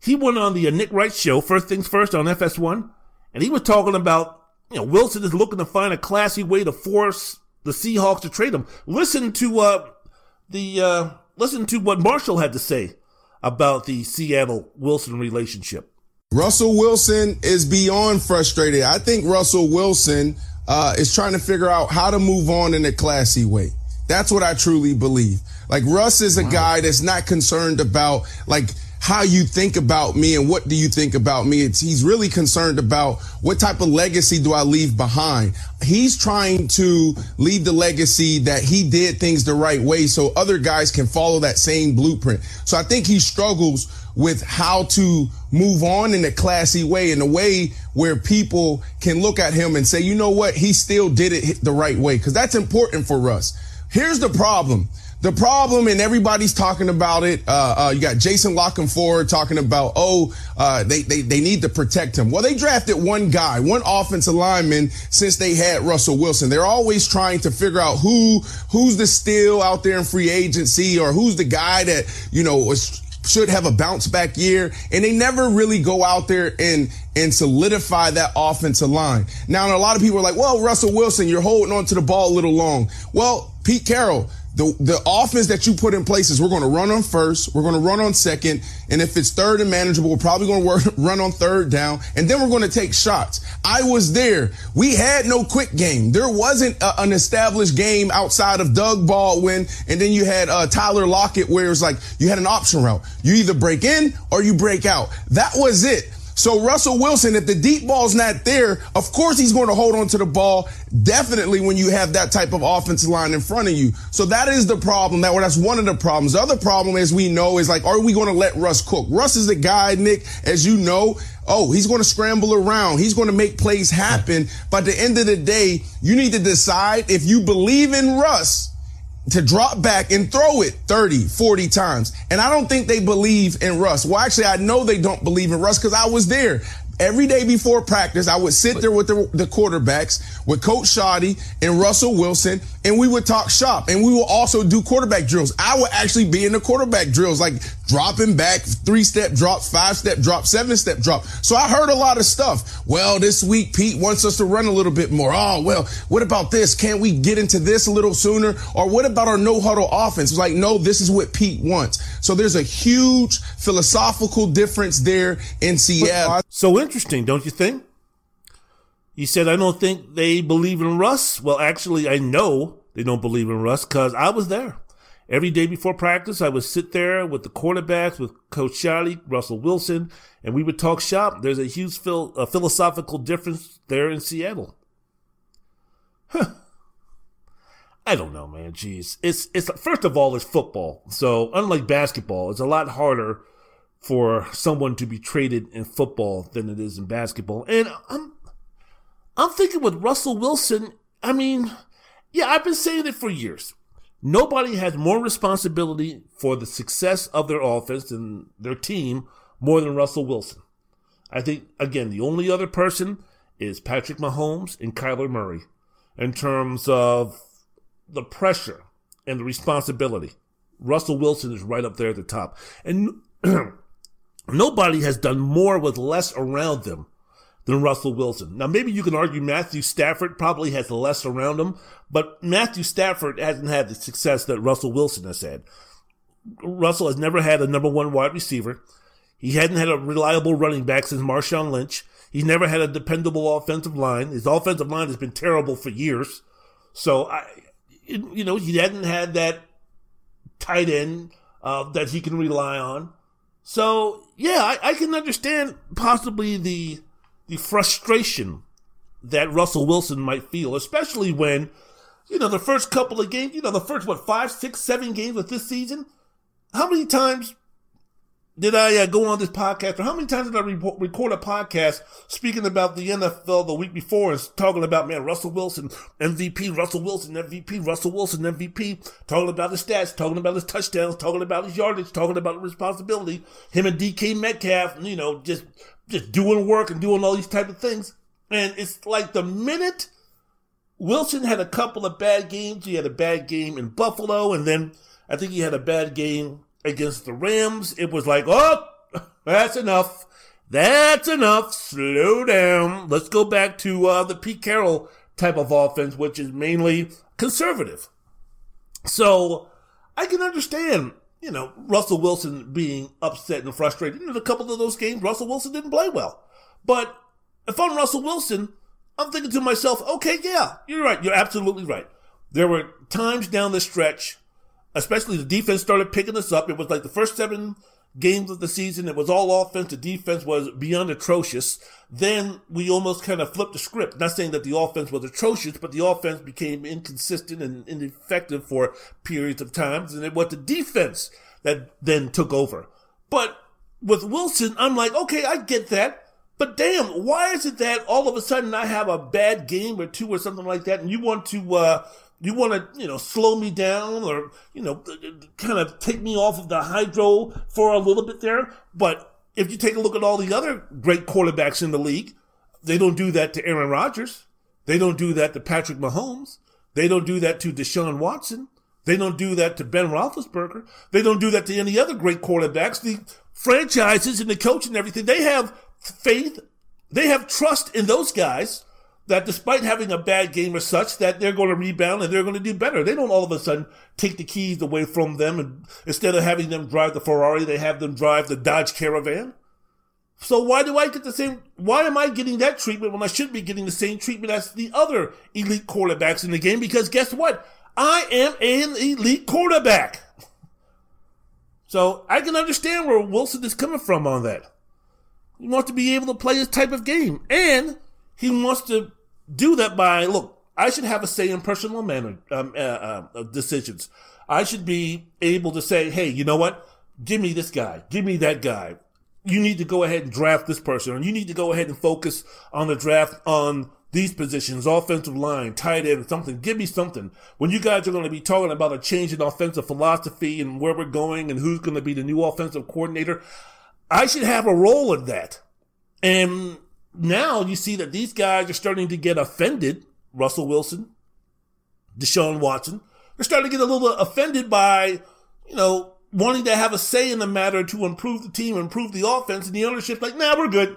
he went on the uh, Nick Wright show, First Things First on FS1, and he was talking about, you know, Wilson is looking to find a classy way to force the Seahawks to trade him. Listen to uh, the uh, listen to what Marshall had to say about the Seattle Wilson relationship. Russell Wilson is beyond frustrated. I think Russell Wilson uh, is trying to figure out how to move on in a classy way. That's what I truly believe. Like Russ is a wow. guy that's not concerned about like how you think about me and what do you think about me. It's, he's really concerned about what type of legacy do I leave behind. He's trying to leave the legacy that he did things the right way so other guys can follow that same blueprint. So I think he struggles with how to move on in a classy way, in a way where people can look at him and say, you know what? He still did it the right way. Cause that's important for us. Here's the problem. The problem, and everybody's talking about it. Uh, uh, you got Jason La Canfora talking about, oh, uh, they, they they need to protect him. Well, they drafted one guy, one offensive lineman since they had Russell Wilson. They're always trying to figure out who who's the steal out there in free agency, or who's the guy that you know was should have a bounce back year. And they never really go out there and, and solidify that offensive line. Now, a lot of people are like, well, Russell Wilson, you're holding on to the ball a little long. Well, Pete Carroll, the, the offense that you put in place is we're going to run on first, we're going to run on second, and if it's third and manageable, we're probably going to work, [LAUGHS] run on third down, and then we're going to take shots. I was there. We had no quick game. There wasn't a, an established game outside of Doug Baldwin, and then you had uh, Tyler Lockett, where it's like you had an option route. You either break in or you break out. That was it. So Russell Wilson, if the deep ball's not there, of course he's going to hold on to the ball. Definitely when you have that type of offensive line in front of you. So that is the problem. That that's one of the problems. The other problem, as we know, is like, are we going to let Russ cook? Russ is the guy, Nick, as you know. Oh, he's going to scramble around. He's going to make plays happen. But at the end of the day, you need to decide if you believe in Russ to drop back and throw it 30, 40 times. And I don't think they believe in Russ. Well, actually, I know they don't believe in Russ because I was there every day before practice, I would sit there with the, the, quarterbacks, with Coach Schotty and Russell Wilson, and we would talk shop. And we will also do quarterback drills. I would actually be in the quarterback drills, like dropping back, three step drop, five step drop, seven step drop. So I heard a lot of stuff. Well, this week, Pete wants us to run a little bit more. Oh, well, what about this? Can't we get into this a little sooner? Or what about our no huddle offense? It's like, no, this is what Pete wants. So there's a huge philosophical difference there in Seattle. So interesting, don't you think? He said, I don't think they believe in Russ. Well, actually, I know they don't believe in Russ because I was there. Every day before practice, I would sit there with the quarterbacks, with Coach Schotty, Russell Wilson, and we would talk shop. There's a huge phil- a philosophical difference there in Seattle. Huh. I don't know, man. Jeez, it's it's first of all, it's football. So unlike basketball, it's a lot harder for someone to be traded in football than it is in basketball. And I'm I'm thinking with Russell Wilson, I mean, yeah, I've been saying it for years. Nobody has more responsibility for the success of their offense and their team more than Russell Wilson. I think, again, the only other person is Patrick Mahomes and Kyler Murray in terms of the pressure and the responsibility. Russell Wilson is right up there at the top. And [CLEARS THROAT] nobody has done more with less around them than Russell Wilson. Now, maybe you can argue Matthew Stafford probably has less around him, but Matthew Stafford hasn't had the success that Russell Wilson has had. Russell has never had a number one wide receiver. He hadn't had a reliable running back since Marshawn Lynch. He's never had a dependable offensive line. His offensive line has been terrible for years. So I, you know, he hadn't had that tight end uh, that he can rely on. So yeah, I, I can understand possibly the the frustration that Russell Wilson might feel, especially when, you know, the first couple of games, you know, the first, what, five, six, seven games of this season? How many times did I uh, go on this podcast, or how many times did I re- record a podcast speaking about the NFL the week before and talking about, man, Russell Wilson, MVP, Russell Wilson, MVP, Russell Wilson, MVP, talking about his stats, talking about his touchdowns, talking about his yardage, talking about the responsibility, him and DK Metcalf, you know, just, just doing work and doing all these type of things. And it's like the minute Wilson had a couple of bad games, he had a bad game in Buffalo, and then I think he had a bad game against the Rams, it was like, oh, [LAUGHS] that's enough. That's enough. Slow down. Let's go back to uh, the Pete Carroll type of offense, which is mainly conservative. So I can understand, you know, Russell Wilson being upset and frustrated. In a couple of those games, Russell Wilson didn't play well. But if I'm Russell Wilson, I'm thinking to myself, okay, yeah, you're right. You're absolutely right. There were times down the stretch especially the defense started picking us up. It was like the first seven games of the season. It was all offense. The defense was beyond atrocious. Then we almost kind of flipped the script. Not saying that the offense was atrocious, but the offense became inconsistent and ineffective for periods of times. And it was the defense that then took over. But with Wilson, I'm like, okay, I get that. But damn, why is it that all of a sudden I have a bad game or two or something like that and you want to, uh, you want to, you know, slow me down or, you know, kind of take me off of the hydro for a little bit there. But if you take a look at all the other great quarterbacks in the league, they don't do that to Aaron Rodgers. They don't do that to Patrick Mahomes. They don't do that to Deshaun Watson. They don't do that to Ben Roethlisberger. They don't do that to any other great quarterbacks. The franchises and the coach and everything, they have faith. They have trust in those guys that despite having a bad game or such, that they're going to rebound and they're going to do better. They don't all of a sudden take the keys away from them and instead of having them drive the Ferrari, they have them drive the Dodge Caravan. So why do I get the same, why am I getting that treatment when I should be getting the same treatment as the other elite quarterbacks in the game? Because guess what? I am an elite quarterback. So I can understand where Wilson is coming from on that. He wants to be able to play his type of game. And he wants to do that by, look, I should have a say in personal manner, um, uh, uh, decisions. I should be able to say, hey, you know what? Give me this guy. Give me that guy. You need to go ahead and draft this person, or you need to go ahead and focus on the draft on these positions, offensive line, tight end, something. Give me something. When you guys are going to be talking about a change in offensive philosophy and where we're going and who's going to be the new offensive coordinator, I should have a role in that. And now you see that these guys are starting to get offended. Russell Wilson, Deshaun Watson, they're starting to get a little offended by, you know, wanting to have a say in the matter to improve the team, improve the offense, and the ownership's like, nah, we're good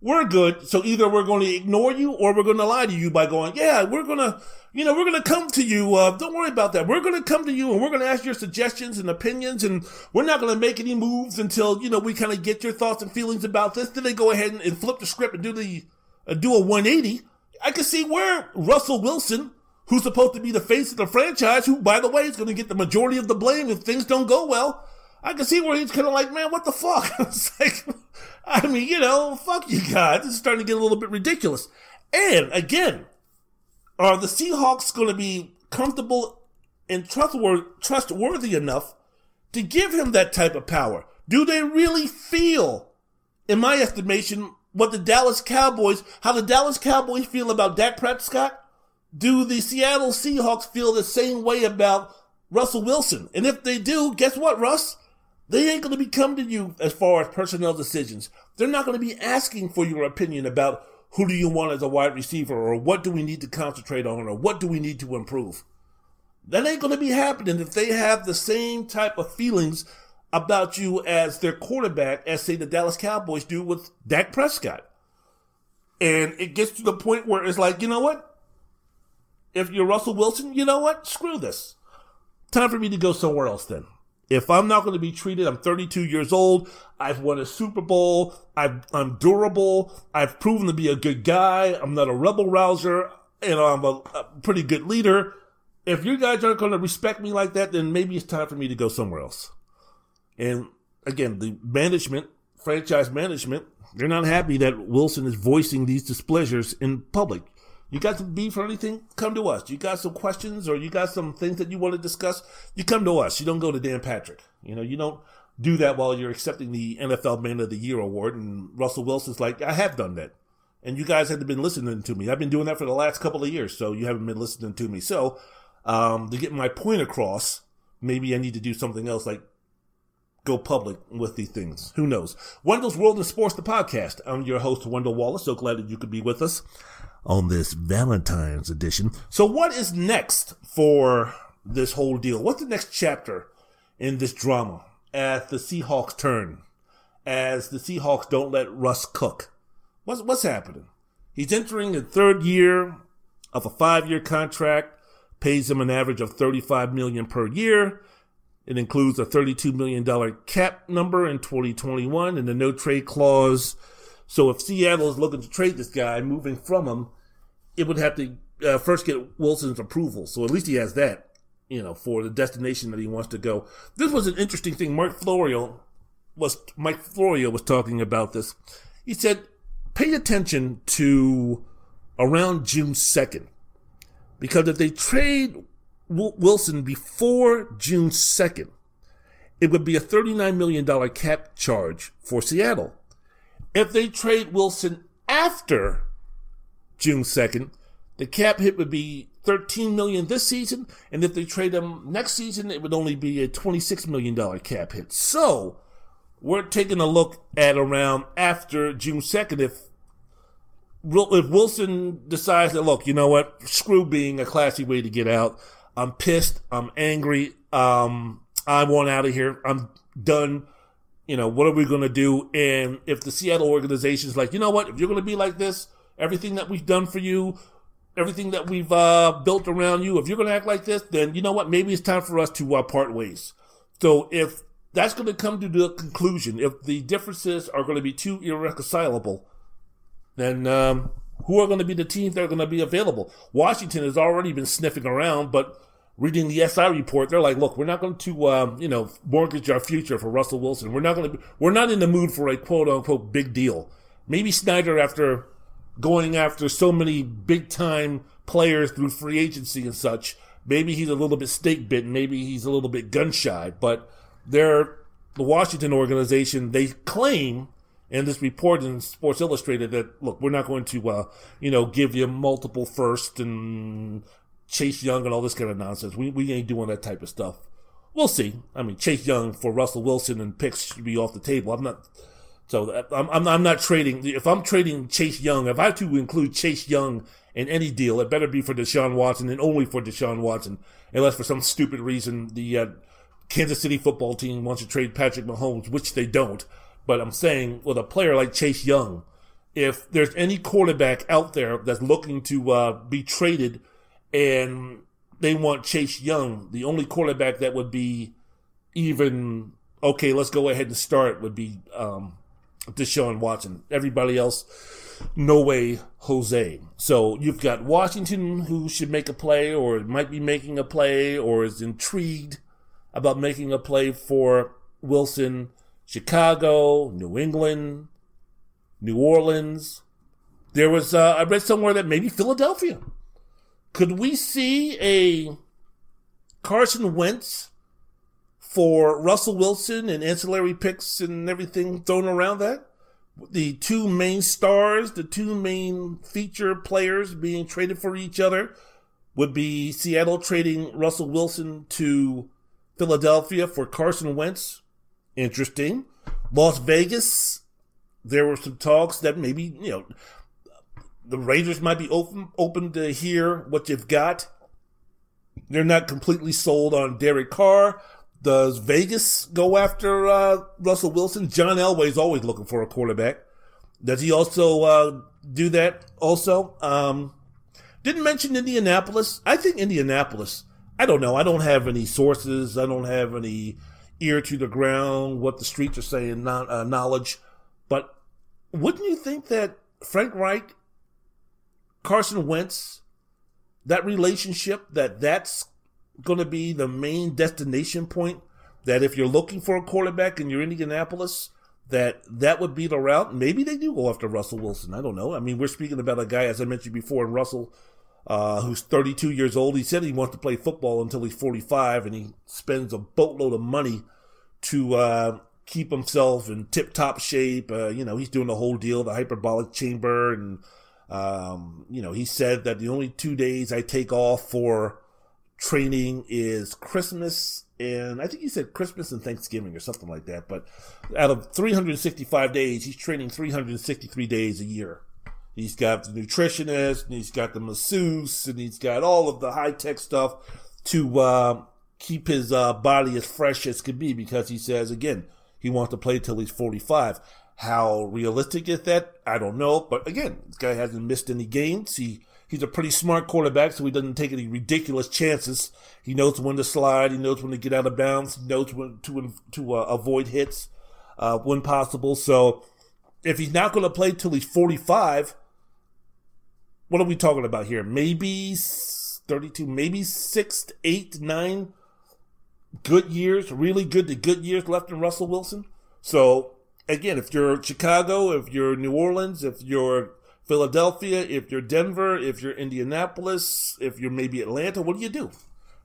we're good. So either we're going to ignore you or we're going to lie to you by going, yeah, we're going to, you know, we're going to come to you. Uh, don't worry about that. We're going to come to you and we're going to ask your suggestions and opinions and we're not going to make any moves until, you know, we kind of get your thoughts and feelings about this. Then they go ahead and, and flip the script and do the, uh, do a 180. I can see where Russell Wilson, who's supposed to be the face of the franchise, who, by the way, is going to get the majority of the blame if things don't go well. I can see where he's kind of like, man, what the fuck? [LAUGHS] it's like, I mean, you know, fuck you guys. It's starting to get a little bit ridiculous. And again, are the Seahawks going to be comfortable and trustworthy, trustworthy enough to give him that type of power? Do they really feel, in my estimation, what the Dallas Cowboys, how the Dallas Cowboys feel about Dak Prescott? Do the Seattle Seahawks feel the same way about Russell Wilson? And if they do, guess what, Russ? They ain't going to be coming to you as far as personnel decisions. They're not going to be asking for your opinion about who do you want as a wide receiver or what do we need to concentrate on or what do we need to improve. That ain't going to be happening if they have the same type of feelings about you as their quarterback as say the Dallas Cowboys do with Dak Prescott. And it gets to the point where it's like, you know what? If you're Russell Wilson, you know what? Screw this. Time for me to go somewhere else then. If I'm not going to be treated, I'm 32 years old. I've won a Super Bowl. i am durable. I've proven to be a good guy. I'm not a rebel rouser. and I'm a, a pretty good leader. If you guys aren't going to respect me like that, then maybe it's time for me to go somewhere else. And again, the management, franchise management, they're not happy that Wilson is voicing these displeasures in public. You got some beef or anything? Come to us. You got some questions or you got some things that you want to discuss? You come to us. You don't go to Dan Patrick. You know, you don't do that while you're accepting the NFL Man of the Year award. And Russell Wilson's like, I have done that. And you guys haven't been listening to me. I've been doing that for the last couple of years, so you haven't been listening to me. So, um, to get my point across, maybe I need to do something else like go public with these things. Who knows? Wendell's World in Sports, the podcast. I'm your host, Wendell Wallace. So glad that you could be with us on this Valentine's edition. So, what is next for this whole deal? What's the next chapter in this drama as the Seahawks turn? As the Seahawks don't let Russ cook? What's, what's happening? He's entering the third year of a five year contract, pays him an average of 35 million per year. It includes a $32 million cap number in 2021 and the no trade clause so if Seattle is looking to trade this guy, moving from him, it would have to uh, first get Wilson's approval. So at least he has that, you know, for the destination that he wants to go. This was an interesting thing. Mark Florio was Mike Florio was talking about this. He said, "Pay attention to around June second, because if they trade w- Wilson before June second, it would be a thirty-nine million dollar cap charge for Seattle." If they trade Wilson after June 2nd, the cap hit would be 13 million this season, and if they trade him next season, it would only be a 26 million dollar cap hit. So, we're taking a look at around after June 2nd if if Wilson decides that look, you know what, screw being a classy way to get out. I'm pissed. I'm angry. Um, I want out of here. I'm done you know, what are we going to do? And if the Seattle organization is like, you know what, if you're going to be like this, everything that we've done for you, everything that we've uh, built around you, if you're going to act like this, then you know what, maybe it's time for us to uh, part ways. So if that's going to come to the conclusion, if the differences are going to be too irreconcilable, then um, who are going to be the teams that are going to be available? Washington has already been sniffing around, but reading the SI report, they're like, look, we're not going to, um, you know, mortgage our future for Russell Wilson. We're not going to, we're not in the mood for a quote unquote big deal. Maybe Snyder, after going after so many big time players through free agency and such, maybe he's a little bit stake bitten. Maybe he's a little bit gun shy, but they're, the Washington organization, they claim in this report in Sports Illustrated that look, we're not going to, uh, you know, give you multiple first and Chase Young and all this kind of nonsense. We we ain't doing that type of stuff. We'll see. I mean, Chase Young for Russell Wilson and picks should be off the table. I'm not. So I'm, I'm, I'm not trading. If I'm trading Chase Young, if I have to include Chase Young in any deal, it better be for Deshaun Watson and only for Deshaun Watson, unless for some stupid reason the uh, Kansas City football team wants to trade Patrick Mahomes, which they don't. But I'm saying with a player like Chase Young, if there's any quarterback out there that's looking to uh, be traded and they want Chase Young, the only quarterback that would be even okay. Let's go ahead and start would be um, Deshaun Watson. Everybody else, no way, Jose. So you've got Washington who should make a play, or might be making a play, or is intrigued about making a play for Wilson. Chicago, New England, New Orleans. There was uh, I read somewhere that maybe Philadelphia could we see a Carson Wentz for Russell Wilson and ancillary picks and everything thrown around that? The two main stars, the two main feature players being traded for each other would be Seattle trading Russell Wilson to Philadelphia for Carson Wentz interesting. Las Vegas, there were some talks that maybe, you know, the Raiders might be open open to hear what you've got. They're not completely sold on Derek Carr. Does Vegas go after uh, Russell Wilson? John Elway's always looking for a quarterback. Does he also uh, do that? Also, um, didn't mention Indianapolis. I think Indianapolis. I don't know. I don't have any sources. I don't have any ear to the ground. What the streets are saying, not uh, knowledge. But wouldn't you think that Frank Reich, Carson Wentz, that relationship, that that's going to be the main destination point? That if you're looking for a quarterback and you're in Indianapolis, that that would be the route. Maybe they do go after Russell Wilson. I don't know. I mean, we're speaking about a guy, as I mentioned before, Russell, uh, who's 32 years old. He said he wants to play football until he's 45, and he spends a boatload of money to uh, keep himself in tip-top shape. Uh, you know, he's doing the whole deal, the hyperbolic chamber, and um, you know, he said that the only two days I take off for training is Christmas and I think he said Christmas and Thanksgiving or something like that. But out of 365 days, he's training 363 days a year. He's got the nutritionist, and he's got the masseuse, and he's got all of the high tech stuff to uh, keep his uh, body as fresh as could be. Because he says again, he wants to play till he's 45. How realistic is that? I don't know. But again, this guy hasn't missed any games. He He's a pretty smart quarterback, so he doesn't take any ridiculous chances. He knows when to slide. He knows when to get out of bounds. He knows when to to uh, avoid hits uh, when possible. So if he's not going to play till he's 45, what are we talking about here? Maybe 32, maybe six, eight, nine good years, really good to good years left in Russell Wilson. So again, if you're Chicago, if you're New Orleans, if you're Philadelphia, if you're Denver, if you're Indianapolis, if you're maybe Atlanta, what do you do?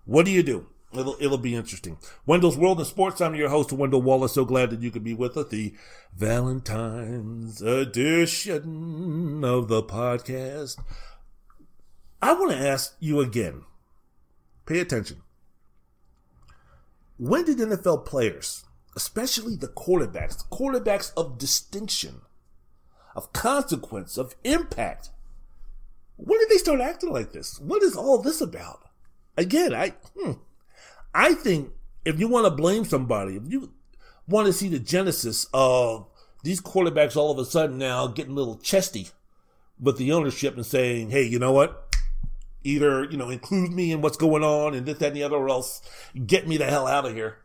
What do you do? It'll, it'll be interesting. Wendell's World of Sports. I'm your host, Wendell Wallace. So glad that you could be with us. The Valentine's edition of the podcast. I want to ask you again. Pay attention. When did NFL players, especially the quarterbacks, quarterbacks of distinction, of consequence, of impact. When did they start acting like this? What is all this about? Again, I hmm, I think if you want to blame somebody, if you want to see the genesis of these quarterbacks all of a sudden now getting a little chesty with the ownership and saying, hey, you know what? Either, you know, include me in what's going on and this, that, and the other, or else get me the hell out of here.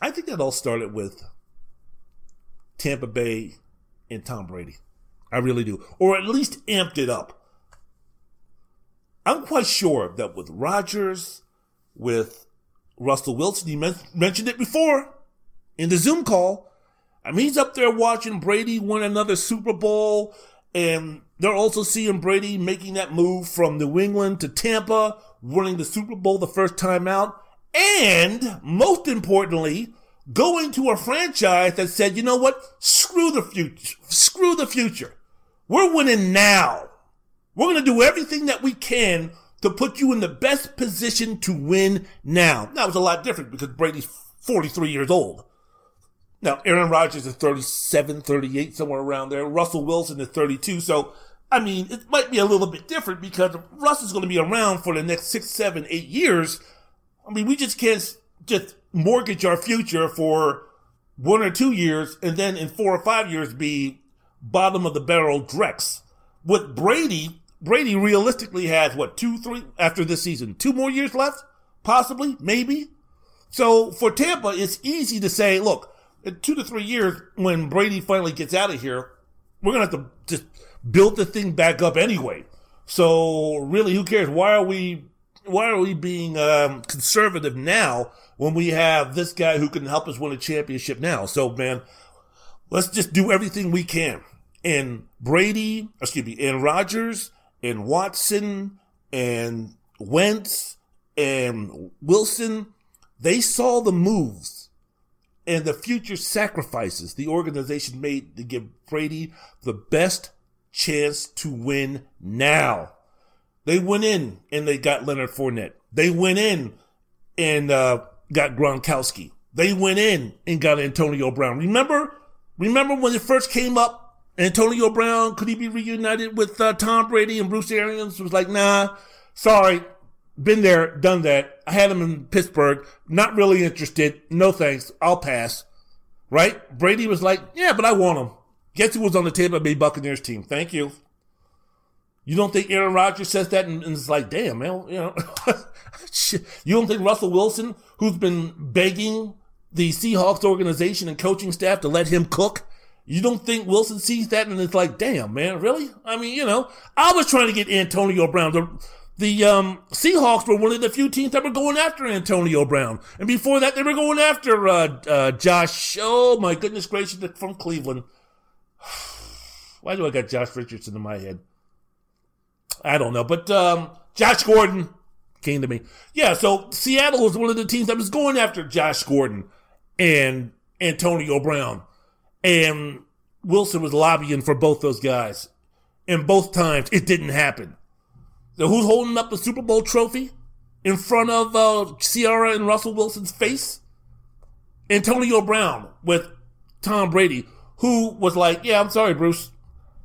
I think that all started with Tampa Bay and Tom Brady. I really do. Or at least amped it up. I'm quite sure that with Rodgers, with Russell Wilson, you men- mentioned it before in the Zoom call. I mean, he's up there watching Brady win another Super Bowl, and they're also seeing Brady making that move from New England to Tampa, winning the Super Bowl the first time out, and most importantly, going to a franchise that said, you know what? Screw the future. Screw the future. We're winning now. We're going to do everything that we can to put you in the best position to win now. That was a lot different because Brady's 43 years old. Now, Aaron Rodgers is 37, 38, somewhere around there. Russell Wilson is 32. So, I mean, it might be a little bit different because Russ is going to be around for the next six, seven, eight years. I mean, we just can't just mortgage our future for one or two years and then in four or five years be bottom of the barrel Drex. With Brady, Brady realistically has what, two, three, after this season, two more years left? Possibly, maybe. So for Tampa, it's easy to say, look, in two to three years, when Brady finally gets out of here, we're going to have to just build the thing back up anyway. So really, who cares? Why are we, why are we being um, conservative now when we have this guy who can help us win a championship now. So, man, let's just do everything we can. And Brady, excuse me, and Rodgers and Watson and Wentz and Wilson, they saw the moves and the future sacrifices the organization made to give Brady the best chance to win now. They went in and they got Leonard Fournette. They went in and uh, got Gronkowski. they went in and got Antonio Brown. Remember, remember when it first came up, Antonio Brown, could he be reunited with uh, Tom Brady and Bruce Arians? Was like, nah, sorry, been there, done that. I had him in Pittsburgh, not really interested. No thanks, I'll pass. Right? Brady was like, yeah, but I want him. Guess who was on the table at the Buccaneers team? Thank you. You don't think Aaron Rodgers says that and, and it's like, damn, man, you know, [LAUGHS] you don't think Russell Wilson, who's been begging the Seahawks organization and coaching staff to let him cook. You don't think Wilson sees that and it's like, damn, man, really? I mean, you know, I was trying to get Antonio Brown. The, the um, Seahawks were one of the few teams that were going after Antonio Brown. And before that, they were going after uh, uh, Josh. Oh, my goodness gracious, from Cleveland. [SIGHS] Why do I got Josh Richardson in my head? I don't know. But um, Josh Gordon came to me. Yeah, so Seattle was one of the teams that was going after Josh Gordon and Antonio Brown. And Wilson was lobbying for both those guys. And both times it didn't happen. So who's holding up the Super Bowl trophy in front of uh, Ciara and Russell Wilson's face? Antonio Brown with Tom Brady, who was like, Yeah, I'm sorry, Bruce.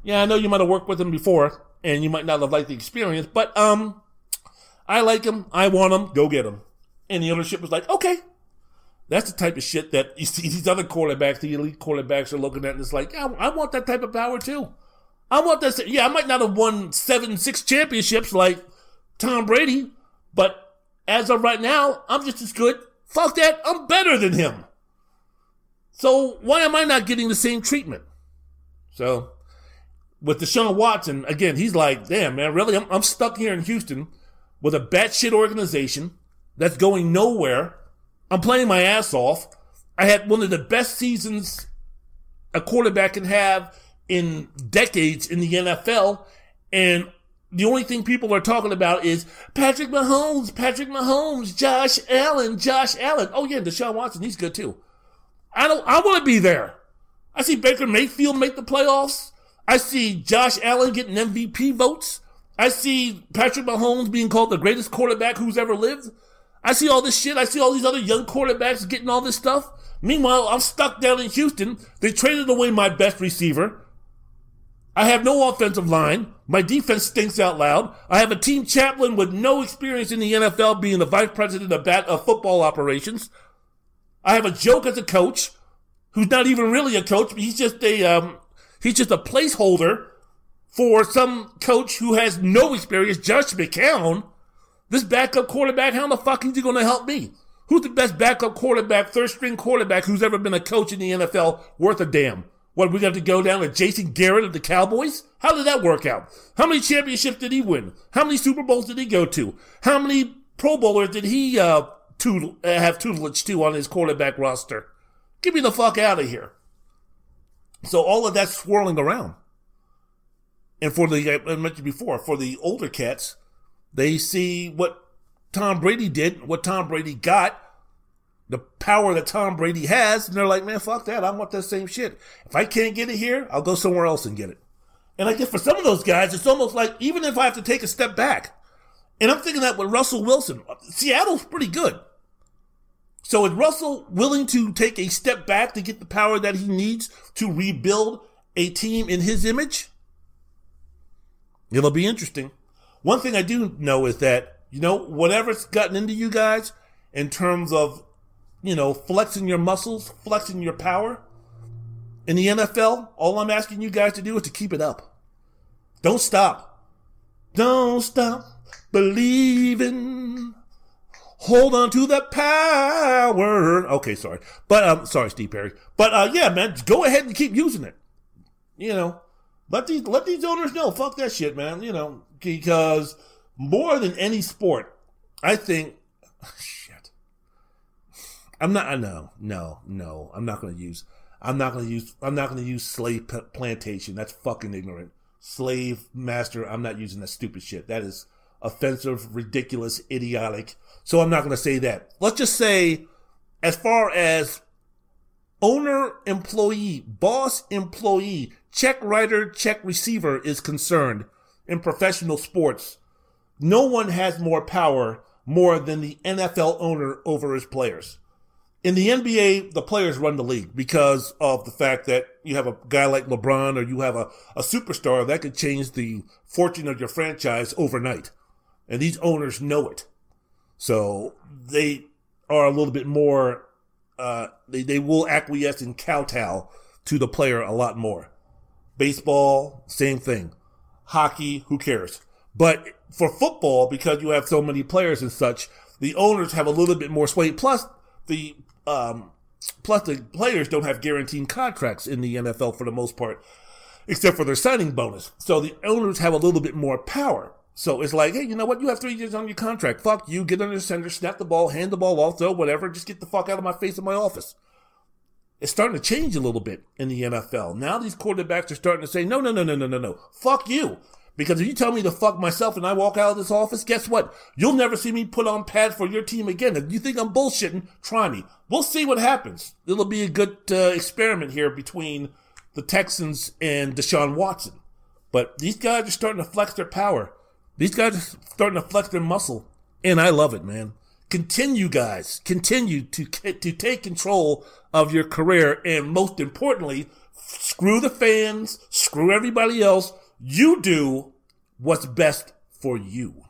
Yeah, I know you might have worked with him before and you might not have liked the experience, but um, I like him. I want him. Go get him. And the ownership was like, okay, that's the type of shit that you see these other quarterbacks, the elite quarterbacks, are looking at, and it's like, yeah, I want that type of power too. I want that. Yeah, I might not have won seven, six championships like Tom Brady, but as of right now, I'm just as good. Fuck that. I'm better than him. So why am I not getting the same treatment? So with Deshaun Watson, again, he's like, damn, man, really? I'm, I'm stuck here in Houston with a batshit organization that's going nowhere. I'm playing my ass off. I had one of the best seasons a quarterback can have in decades in the NFL. And the only thing people are talking about is Patrick Mahomes, Patrick Mahomes, Josh Allen, Josh Allen. Oh yeah, Deshaun Watson, he's good too. I don't, I want to be there. I see Baker Mayfield make the playoffs. I see Josh Allen getting MVP votes. I see Patrick Mahomes being called the greatest quarterback who's ever lived. I see all this shit. I see all these other young quarterbacks getting all this stuff. Meanwhile, I'm stuck down in Houston. They traded away my best receiver. I have no offensive line. My defense stinks out loud. I have a team chaplain with no experience in the NFL being the vice president of, bat- of football operations. I have a joke as a coach who's not even really a coach, he's just a um, He's just a placeholder for some coach who has no experience, Josh McCown. This backup quarterback, how the fuck is he going to help me? Who's the best backup quarterback, third string quarterback who's ever been a coach in the NFL worth a damn? What, we got to go down to Jason Garrett of the Cowboys? How did that work out? How many championships did he win? How many Super Bowls did he go to? How many Pro Bowlers did he uh, toodle, uh, have tutelage to on his quarterback roster? Get me the fuck out of here. So all of that's swirling around. And for the, I mentioned before, for the older cats, they see what Tom Brady did, what Tom Brady got, the power that Tom Brady has, and they're like, man, fuck that. I want that same shit. If I can't get it here, I'll go somewhere else and get it. And I guess for some of those guys, it's almost like even if I have to take a step back, and I'm thinking that with Russell Wilson, Seattle's pretty good. So is Russell willing to take a step back to get the power that he needs to rebuild a team in his image? It'll be interesting. One thing I do know is that, you know, whatever's gotten into you guys in terms of, you know, flexing your muscles, flexing your power in the NFL, all I'm asking you guys to do is to keep it up. Don't stop. Don't stop believing. Hold on to the power. Okay, sorry. But um sorry, Steve Perry. But uh yeah, man, go ahead and keep using it. You know. Let these let these owners know. Fuck that shit, man. You know, because more than any sport, I think [LAUGHS] shit. I'm not I no, no, no. I'm not gonna use I'm not gonna use I'm not gonna use slave plantation. That's fucking ignorant. Slave master, I'm not using that stupid shit. That is offensive, ridiculous, idiotic. So I'm not going to say that. Let's just say, as far as owner employee, boss employee, check writer, check receiver is concerned in professional sports, no one has more power more than the NFL owner over his players. In the NBA, the players run the league because of the fact that you have a guy like LeBron or you have a, a superstar that could change the fortune of your franchise overnight. And these owners know it. So they are a little bit more, uh, they, they will acquiesce and kowtow to the player a lot more. Baseball, same thing. Hockey, who cares? But for football, because you have so many players and such, the owners have a little bit more sway. Plus, the um, plus the players don't have guaranteed contracts in the NFL for the most part, except for their signing bonus. So the owners have a little bit more power. So it's like, hey, you know what? You have three years on your contract. Fuck you. Get under the center, snap the ball, hand the ball off, throw whatever. Just get the fuck out of my face in my office. It's starting to change a little bit in the NFL. Now these quarterbacks are starting to say, no, no, no, no, no, no, no. Fuck you. Because if you tell me to fuck myself and I walk out of this office, guess what? You'll never see me put on pads for your team again. If you think I'm bullshitting, try me. We'll see what happens. It'll be a good uh, experiment here between the Texans and Deshaun Watson. But these guys are starting to flex their power. These guys are starting to flex their muscle. And I love it, man. Continue, guys. Continue to, to take control of your career. And most importantly, screw the fans, screw everybody else you do what's best for you.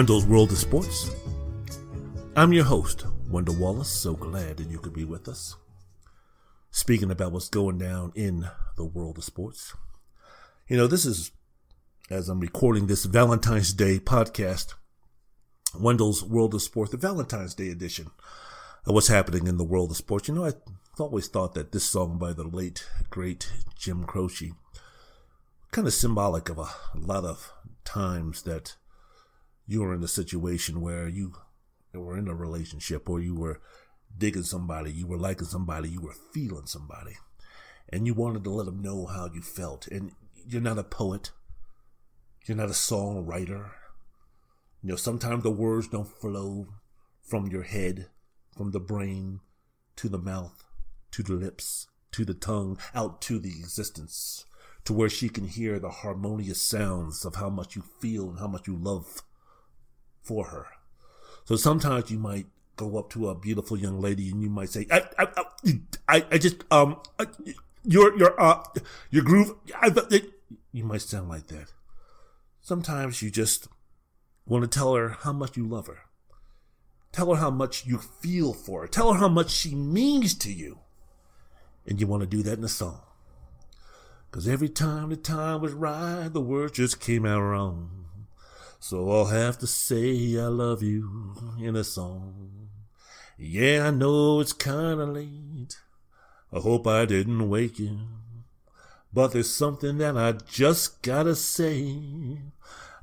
Wendell's World of Sports. I'm your host, Wendell Wallace. So glad that you could be with us. Speaking about what's going down in the world of sports. You know, this is, as I'm recording this Valentine's Day podcast, Wendell's World of Sports, the Valentine's Day edition of what's happening in the world of sports. You know, I always thought that this song by the late, great Jim Croce, kind of symbolic of a lot of times that you were in a situation where you were in a relationship or you were digging somebody, you were liking somebody, you were feeling somebody, and you wanted to let them know how you felt. And you're not a poet, you're not a songwriter. You know, sometimes the words don't flow from your head, from the brain, to the mouth, to the lips, to the tongue, out to the existence, to where she can hear the harmonious sounds of how much you feel and how much you love for her. So sometimes you might go up to a beautiful young lady and you might say, I, I, I, I just, um, I, your, your, uh, your groove, I, it, you might sound like that. Sometimes you just want to tell her how much you love her. Tell her how much you feel for her. Tell her how much she means to you. And you want to do that in a song. Cause every time the time was right, the words just came out wrong. So I'll have to say I love you in a song. Yeah, I know it's kinda late. I hope I didn't wake you. But there's something that I just gotta say.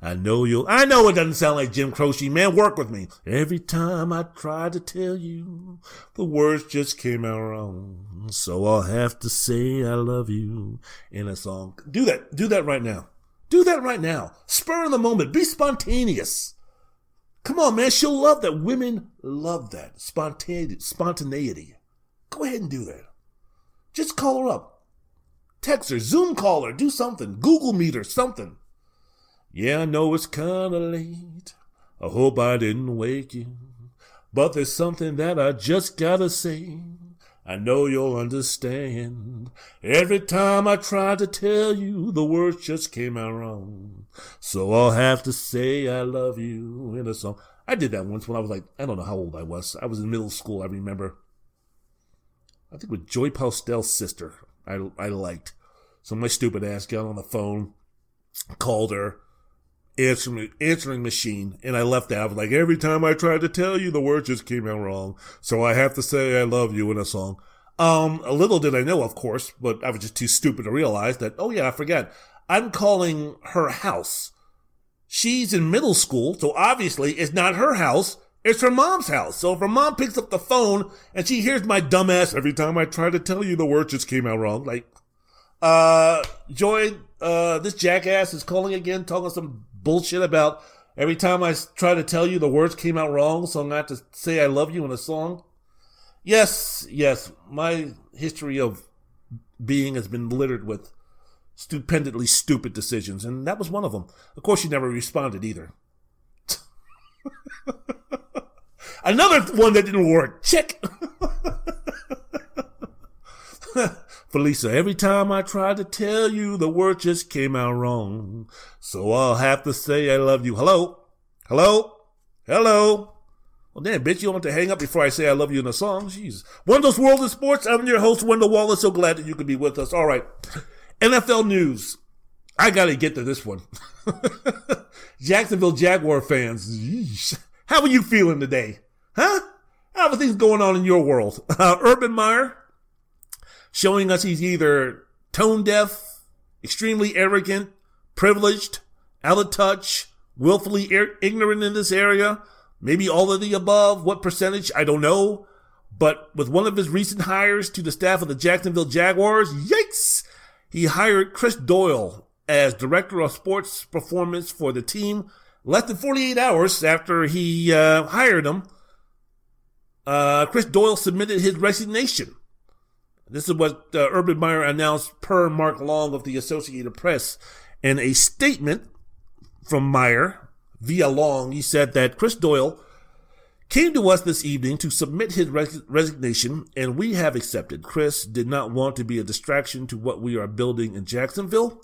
I know you'll, I know it doesn't sound like Jim Croce, man, work with me. Every time I try to tell you, the words just came out wrong. So I'll have to say I love you in a song. Do that, do that right now. Do that right now. Spur of the moment. Be spontaneous. Come on, man. She'll love that. Women love that. Spontaneity. Spontaneity. Go ahead and do that. Just call her up. Text her. Zoom call her. Do something. Google Meet her. Something. Yeah, I know it's kinda late. I hope I didn't wake you. But there's something that I just gotta say. I know you'll understand. Every time I tried to tell you, the words just came out wrong. So I'll have to say I love you in a song. I did that once when I was like, I don't know how old I was. I was in middle school, I remember. I think with Joy Postel's sister, I, I liked. So my stupid ass got on the phone, called her, answering machine, and I left that. I was like, every time I tried to tell you, the word just came out wrong. So I have to say I love you in a song. Um, a little did I know, of course, but I was just too stupid to realize that. Oh yeah, I forget. I'm calling her house. She's in middle school, so obviously it's not her house. It's her mom's house. So if her mom picks up the phone and she hears my dumbass every time I try to tell you the word just came out wrong, like, uh, Joy, uh, this jackass is calling again, talking some bullshit about every time I try to tell you the words came out wrong, so I'm not to say I love you in a song. Yes, yes, my history of being has been littered with stupendly stupid decisions, and that was one of them. Of course, you never responded either. [LAUGHS] Another one that didn't work. Check. [LAUGHS] Felisa, every time I tried to tell you, the word just came out wrong. So I'll have to say I love you. Hello? Hello? Hello? Well, damn, bitch, you don't want to hang up before I say I love you in a song? Jeez. Wendell's World of Sports. I'm your host, Wendell Wallace. So glad that you could be with us. All right. NFL news. I got to get to this one. [LAUGHS] Jacksonville Jaguar fans. Yeesh. How are you feeling today? Huh? How are things going on in your world? [LAUGHS] Uh, Urban Meyer showing us he's either tone deaf, extremely arrogant, privileged, out of touch, willfully ignorant in this area. Maybe all of the above. What percentage? I don't know. But with one of his recent hires to the staff of the Jacksonville Jaguars, yikes! He hired Chris Doyle as director of sports performance for the team less than 48 hours after he uh, hired him. Uh, Chris Doyle submitted his resignation. This is what uh, Urban Meyer announced per Mark Long of the Associated Press. In a statement from Meyer via Long, he said that Chris Doyle came to us this evening to submit his res- resignation, and we have accepted. Chris did not want to be a distraction to what we are building in Jacksonville.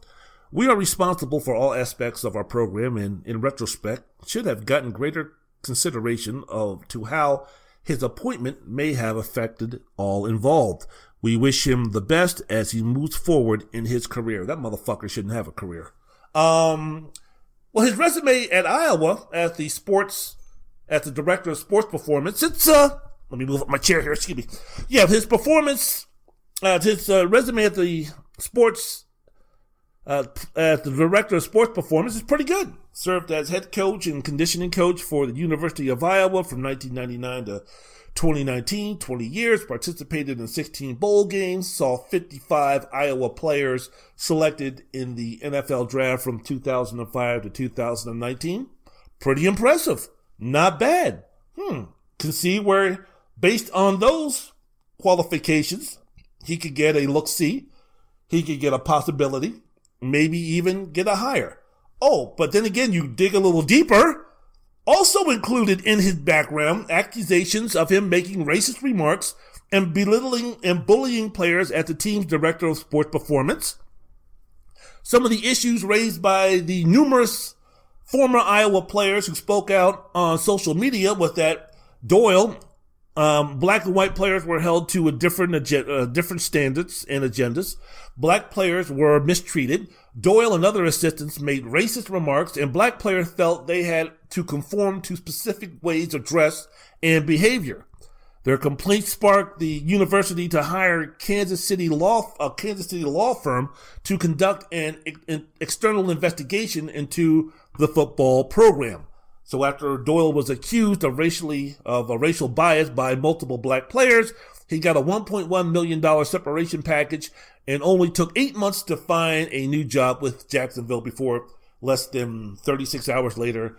We are responsible for all aspects of our program, and in retrospect, should have gotten greater consideration of to how his appointment may have affected all involved. We wish him the best as he moves forward in his career. That motherfucker shouldn't have a career. Um, well, his resume at Iowa as the sports, as the director of sports performance, it's, uh, let me move up my chair here, excuse me. Yeah, his performance, uh, his uh, resume at the sports, uh, as the director of sports performance is pretty good. Served as head coach and conditioning coach for the University of Iowa from 1999 to 2019, 20 years, participated in 16 bowl games, saw 55 Iowa players selected in the NFL draft from 2005 to 2019. Pretty impressive. Not bad. Hmm. Can see where, based on those qualifications, he could get a look see. He could get a possibility, maybe even get a hire. Oh, but then again, you dig a little deeper also included in his background accusations of him making racist remarks and belittling and bullying players at the team's director of sports performance. Some of the issues raised by the numerous former Iowa players who spoke out on social media was that Doyle, um, black and white players were held to a different uh, different standards and agendas. Black players were mistreated. Doyle and other assistants made racist remarks, and black players felt they had to conform to specific ways of dress and behavior. Their complaints sparked the university to hire Kansas City law a Kansas City law firm to conduct an, an external investigation into the football program. So after Doyle was accused of racially of a racial bias by multiple black players, he got a 1.1 million dollar separation package and only took eight months to find a new job with Jacksonville before less than 36 hours later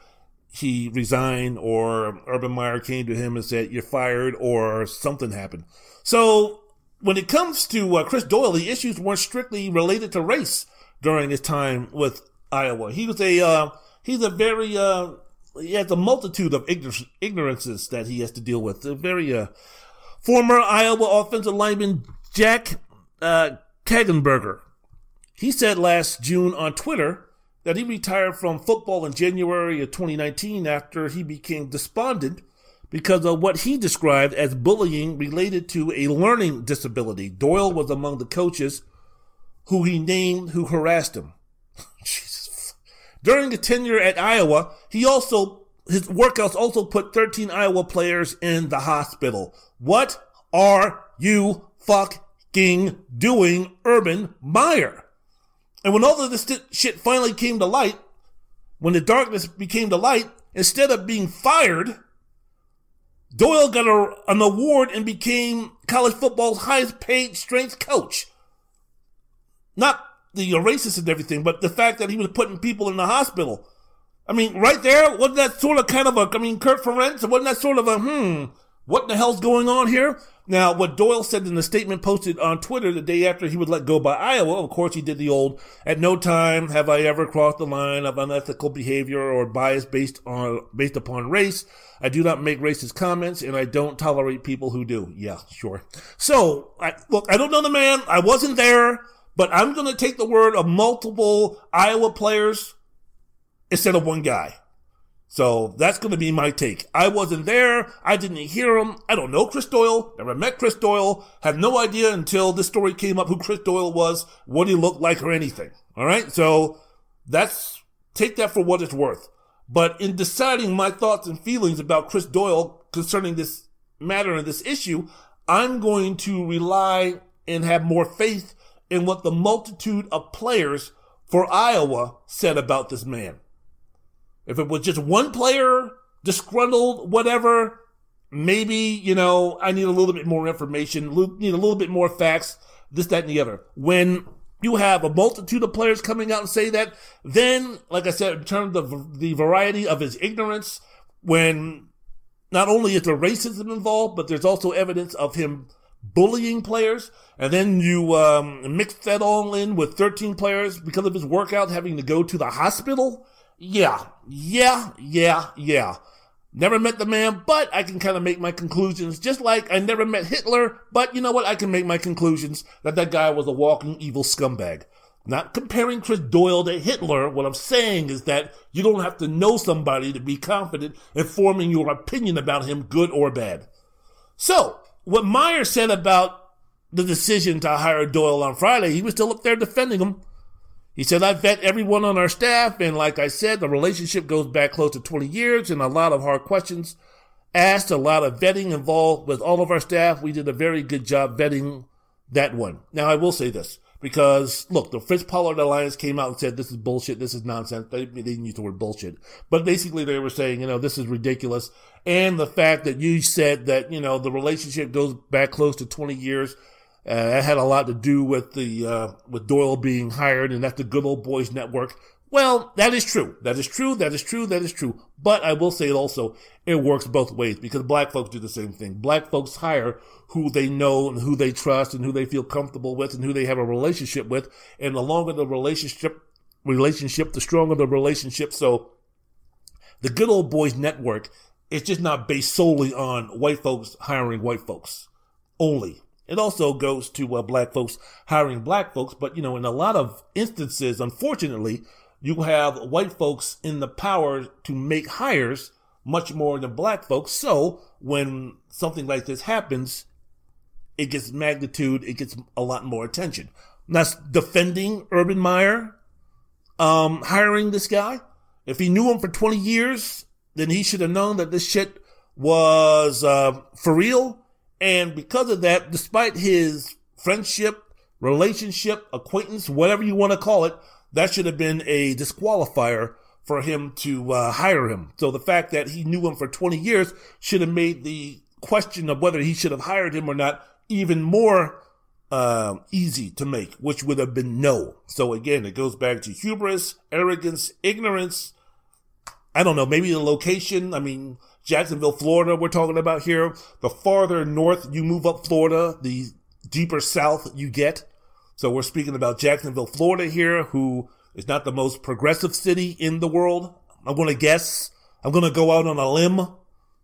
he resigned or Urban Meyer came to him and said, you're fired or something happened. So when it comes to uh, Chris Doyle, the issues weren't strictly related to race during his time with Iowa. He was a, uh, he's a very, uh, he has a multitude of ignor- ignorances that he has to deal with. A very uh, former Iowa offensive lineman Jack uh, Kallenberger. He said last June on Twitter that he retired from football in January of 2019 after he became despondent because of what he described as bullying related to a learning disability. Doyle was among the coaches who he named who harassed him. [LAUGHS] Jesus. During the tenure at Iowa, he also his workouts also put 13 Iowa players in the hospital. What are you fucking doing, Urban Meyer? And when all of this shit finally came to light, when the darkness became the light, instead of being fired, Doyle got a, an award and became college football's highest paid strength coach. Not the racist and everything, but the fact that he was putting people in the hospital. I mean, right there, wasn't that sort of kind of a, I mean, Kirk Ferentz, wasn't that sort of a, hmm, what the hell's going on here? Now, what Doyle said in the statement posted on Twitter the day after he was let go by Iowa, of course, he did the old, at no time have I ever crossed the line of unethical behavior or bias based on, based upon race. I do not make racist comments and I don't tolerate people who do. Yeah, sure. So, I, look, I don't know the man. I wasn't there, but I'm going to take the word of multiple Iowa players instead of one guy. So that's going to be my take. I wasn't there. I didn't hear him. I don't know Chris Doyle. Never met Chris Doyle. Have no idea until this story came up who Chris Doyle was, what he looked like or anything. All right. So that's, take that for what it's worth. But in deciding my thoughts and feelings about Chris Doyle concerning this matter and this issue, I'm going to rely and have more faith in what the multitude of players for Iowa said about this man. If it was just one player, disgruntled, whatever, maybe, you know, I need a little bit more information, need a little bit more facts, this, that, and the other. When you have a multitude of players coming out and say that, then, like I said, in terms of the variety of his ignorance, when not only is there racism involved, but there's also evidence of him bullying players, and then you um, mix that all in with 13 players because of his workout having to go to the hospital yeah, yeah, yeah, yeah. Never met the man, but I can kind of make my conclusions. Just like I never met Hitler, but you know what? I can make my conclusions that that guy was a walking evil scumbag. Not comparing Chris Doyle to Hitler. What I'm saying is that you don't have to know somebody to be confident in forming your opinion about him, good or bad. So, what Meyer said about the decision to hire Doyle on Friday, he was still up there defending him. He said, I vet everyone on our staff. And like I said, the relationship goes back close to 20 years and a lot of hard questions asked, a lot of vetting involved with all of our staff. We did a very good job vetting that one. Now, I will say this because look, the Fritz Pollard Alliance came out and said, this is bullshit. This is nonsense. They, they didn't use the word bullshit, but basically they were saying, you know, this is ridiculous. And the fact that you said that, you know, the relationship goes back close to 20 years uh, that had a lot to do with the uh, with Doyle being hired, and that's the good old boys network. Well, that is true. That is true. That is true. That is true. But I will say it also, it works both ways because black folks do the same thing. Black folks hire who they know and who they trust and who they feel comfortable with and who they have a relationship with. And the longer the relationship, relationship, the stronger the relationship. So the good old boys network is just not based solely on white folks hiring white folks only. It also goes to uh, black folks hiring black folks, but you know, in a lot of instances, unfortunately, you have white folks in the power to make hires much more than black folks. So when something like this happens, it gets magnitude, it gets a lot more attention. That's defending Urban Meyer, um, hiring this guy. If he knew him for 20 years, then he should have known that this shit was, uh, for real and because of that, despite his friendship, relationship, acquaintance, whatever you want to call it, that should have been a disqualifier for him to uh, hire him. So the fact that he knew him for 20 years should have made the question of whether he should have hired him or not even more uh, easy to make, which would have been no. So again, it goes back to hubris, arrogance, ignorance. I don't know, maybe the location. I mean, Jacksonville, Florida, we're talking about here. The farther north you move up Florida, the deeper south you get. So we're speaking about Jacksonville, Florida here, who is not the most progressive city in the world. I'm going to guess. I'm going to go out on a limb.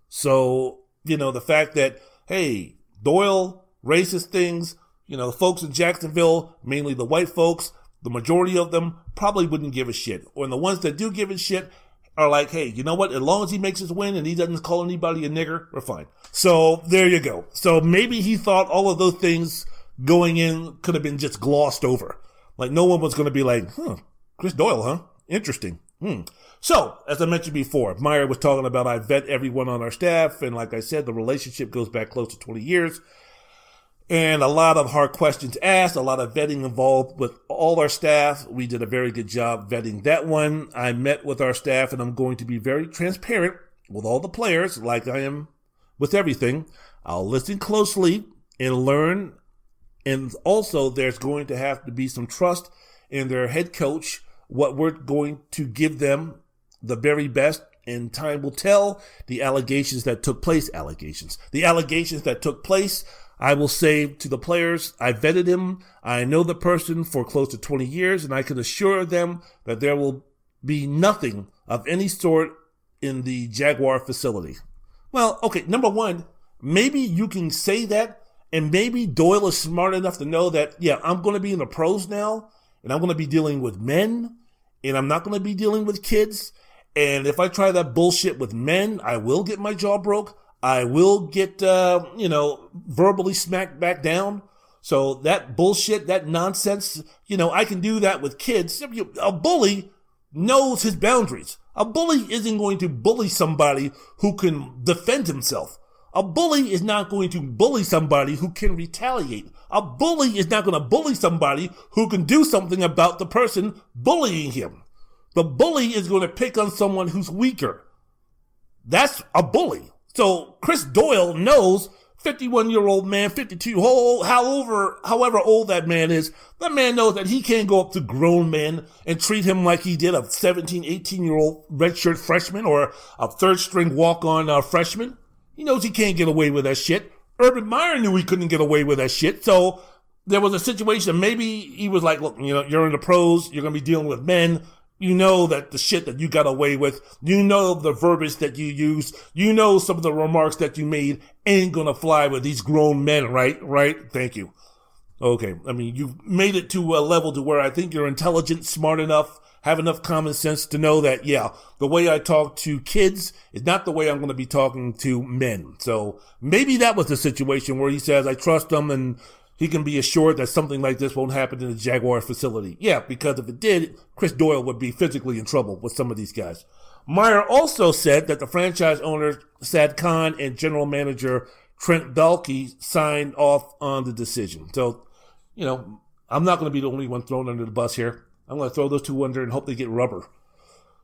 So, you know, the fact that, hey, Doyle, racist things, you know, the folks in Jacksonville, mainly the white folks, the majority of them probably wouldn't give a shit. Or the ones that do give a shit are like, hey, you know what? As long as he makes his win and he doesn't call anybody a nigger, we're fine. So there you go. So maybe he thought all of those things going in could have been just glossed over. Like no one was going to be like, huh, Chris Doyle, huh? Interesting. Hmm. So, as I mentioned before, Meyer was talking about I vet everyone on our staff, and like I said, the relationship goes back close to 20 years. And a lot of hard questions asked, a lot of vetting involved with all our staff. We did a very good job vetting that one. I met with our staff, and I'm going to be very transparent with all the players, like I am with everything. I'll listen closely and learn. And also, there's going to have to be some trust in their head coach, what we're going to give them the very best and time will tell the allegations that took place allegations the allegations that took place i will say to the players i vetted him i know the person for close to 20 years and i can assure them that there will be nothing of any sort in the jaguar facility well okay number one maybe you can say that and maybe doyle is smart enough to know that yeah i'm going to be in the pros now and i'm going to be dealing with men and i'm not going to be dealing with kids and if I try that bullshit with men, I will get my jaw broke. I will get, uh, you know, verbally smacked back down. So that bullshit, that nonsense, you know, I can do that with kids. A bully knows his boundaries. A bully isn't going to bully somebody who can defend himself. A bully is not going to bully somebody who can retaliate. A bully is not going to bully somebody who can do something about the person bullying him. The bully is going to pick on someone who's weaker. That's a bully. So Chris Doyle knows 51 year old man, 52, however, however old that man is, that man knows that he can't go up to grown men and treat him like he did a 17, 18 year old redshirt freshman or a third string walk on uh, freshman. He knows he can't get away with that shit. Urban Meyer knew he couldn't get away with that shit. So there was a situation. Maybe he was like, look, you know, you're in the pros. You're going to be dealing with men. You know that the shit that you got away with, you know the verbiage that you use, you know some of the remarks that you made ain't gonna fly with these grown men, right? Right? Thank you. Okay. I mean, you've made it to a level to where I think you're intelligent, smart enough, have enough common sense to know that, yeah, the way I talk to kids is not the way I'm going to be talking to men. So maybe that was the situation where he says, I trust them and he can be assured that something like this won't happen in the Jaguar facility. Yeah, because if it did, Chris Doyle would be physically in trouble with some of these guys. Meyer also said that the franchise owner, Shad Khan, and general manager Trent Baalke signed off on the decision. So, you know, I'm not going to be the only one thrown under the bus here. I'm going to throw those two under and hope they get rubber.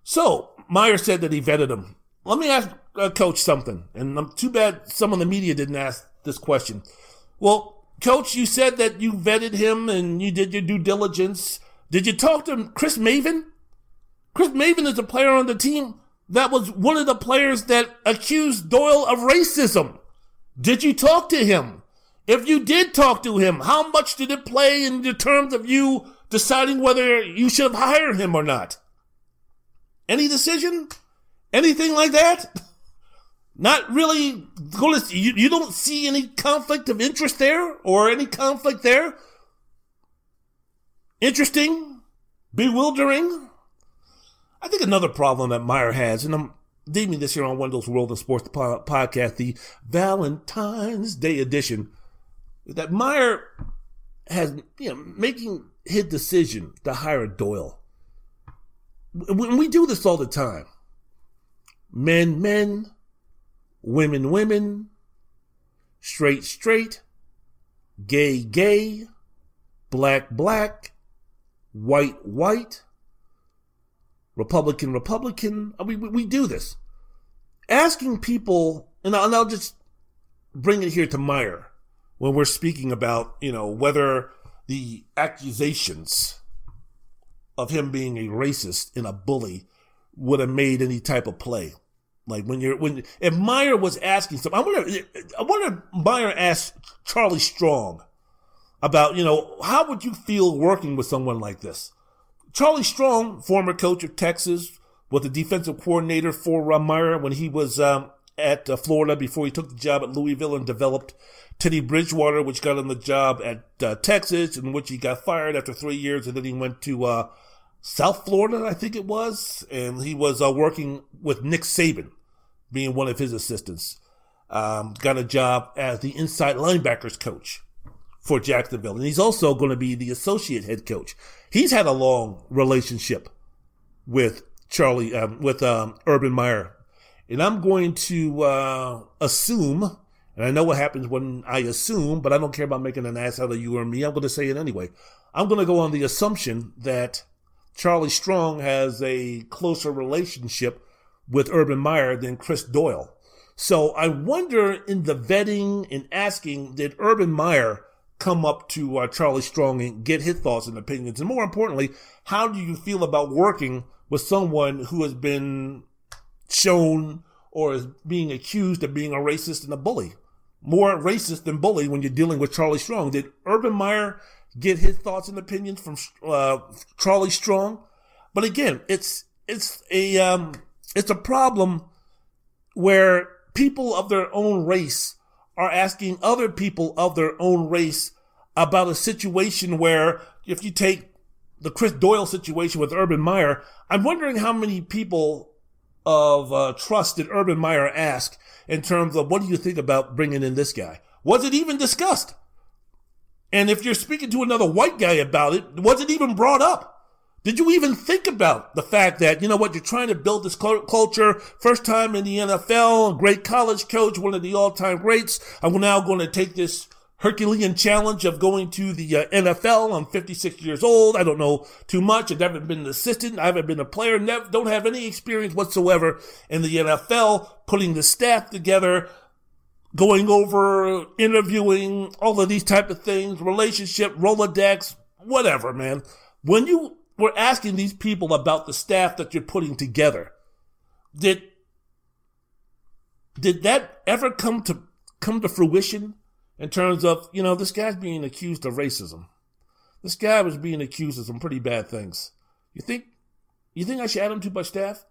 So, Meyer said that he vetted them. Let me ask uh, Coach something. And I'm too bad some of the media didn't ask this question. Well, Coach, you said that you vetted him and you did your due diligence. Did you talk to Chris Maven? Chris Maven is a player on the team that was one of the players that accused Doyle of racism. Did you talk to him? If you did talk to him, how much did it play in the terms of you deciding whether you should have hired him or not? Any decision? Anything like that? [LAUGHS] not really you, you don't see any conflict of interest there or any conflict there. Interesting, bewildering. I think another problem that Meyer has, and I'm naming this here on Wendell's World of Sports podcast, the Valentine's Day edition, that Meyer has, you know, making his decision to hire Doyle. When we do this all the time, men, men, women, women, straight, straight, gay, gay, black, black, white, white, Republican, Republican. Uh, I mean, we, we do this. Asking people, and I'll, and I'll just bring it here to Meyer when we're speaking about, you know, whether the accusations of him being a racist and a bully would have made any type of play. Like when you're when if Meyer was asking something, I wonder I wonder if Meyer asked Charlie Strong about you know how would you feel working with someone like this? Charlie Strong, former coach of Texas, was the defensive coordinator for uh, Meyer when he was um, at uh, Florida before he took the job at Louisville and developed Teddy Bridgewater, which got him the job at uh, Texas, in which he got fired after three years, and then he went to uh, South Florida, I think it was, and he was uh, working with Nick Saban, being one of his assistants. Um, got a job as the inside linebackers coach for Jacksonville, and he's also going to be the associate head coach. He's had a long relationship with Charlie, um, with um, Urban Meyer, and I'm going to uh, assume and I know what happens when I assume, but I don't care about making an ass out of you or me. I'm going to say it anyway. I'm going to go on the assumption that Charlie Strong has a closer relationship with Urban Meyer than Chris Doyle. So I wonder in the vetting and asking, did Urban Meyer come up to uh, Charlie Strong and get his thoughts and opinions? And more importantly, how do you feel about working with someone who has been shown or is being accused of being a racist and a bully? more racist than bully when you're dealing with Charlie Strong. Did Urban Meyer get his thoughts and opinions from uh, Charlie Strong? But again, it's it's a um, it's a problem where people of their own race are asking other people of their own race about a situation where if you take the Chris Doyle situation with Urban Meyer, I'm wondering how many people of uh, trust did Urban Meyer ask in terms of what do you think about bringing in this guy? Was it even discussed? And if you're speaking to another white guy about it, was it even brought up? Did you even think about the fact that, you know what, you're trying to build this culture, first time in the NFL, great college coach, one of the all time greats. I'm now going to take this Herculean challenge of going to the uh, NFL. I'm 56 years old. I don't know too much. I've never been an assistant. I haven't been a player. Never, don't have any experience whatsoever in the NFL, putting the staff together, going over, interviewing, all of these type of things, relationship, Rolodex, whatever, man. When you were asking these people about the staff that you're putting together, did, did that ever come to, come to fruition? in terms of, you know, this guy's being accused of racism. This guy was being accused of some pretty bad things. You think, you think I should add him to my staff?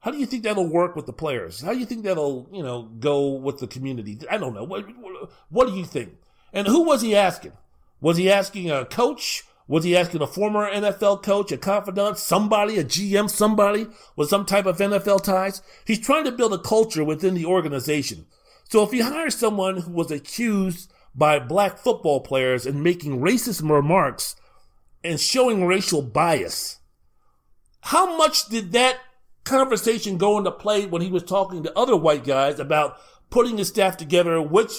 How do you think that'll work with the players? How do you think that'll, you know, go with the community? I don't know. What, what do you think? And who was he asking? Was he asking a coach? Was he asking a former NFL coach, a confidant, somebody, a GM, somebody with some type of NFL ties? He's trying to build a culture within the organization so if he hire someone who was accused by black football players and making racist remarks and showing racial bias, how much did that conversation go into play when he was talking to other white guys about putting his staff together, which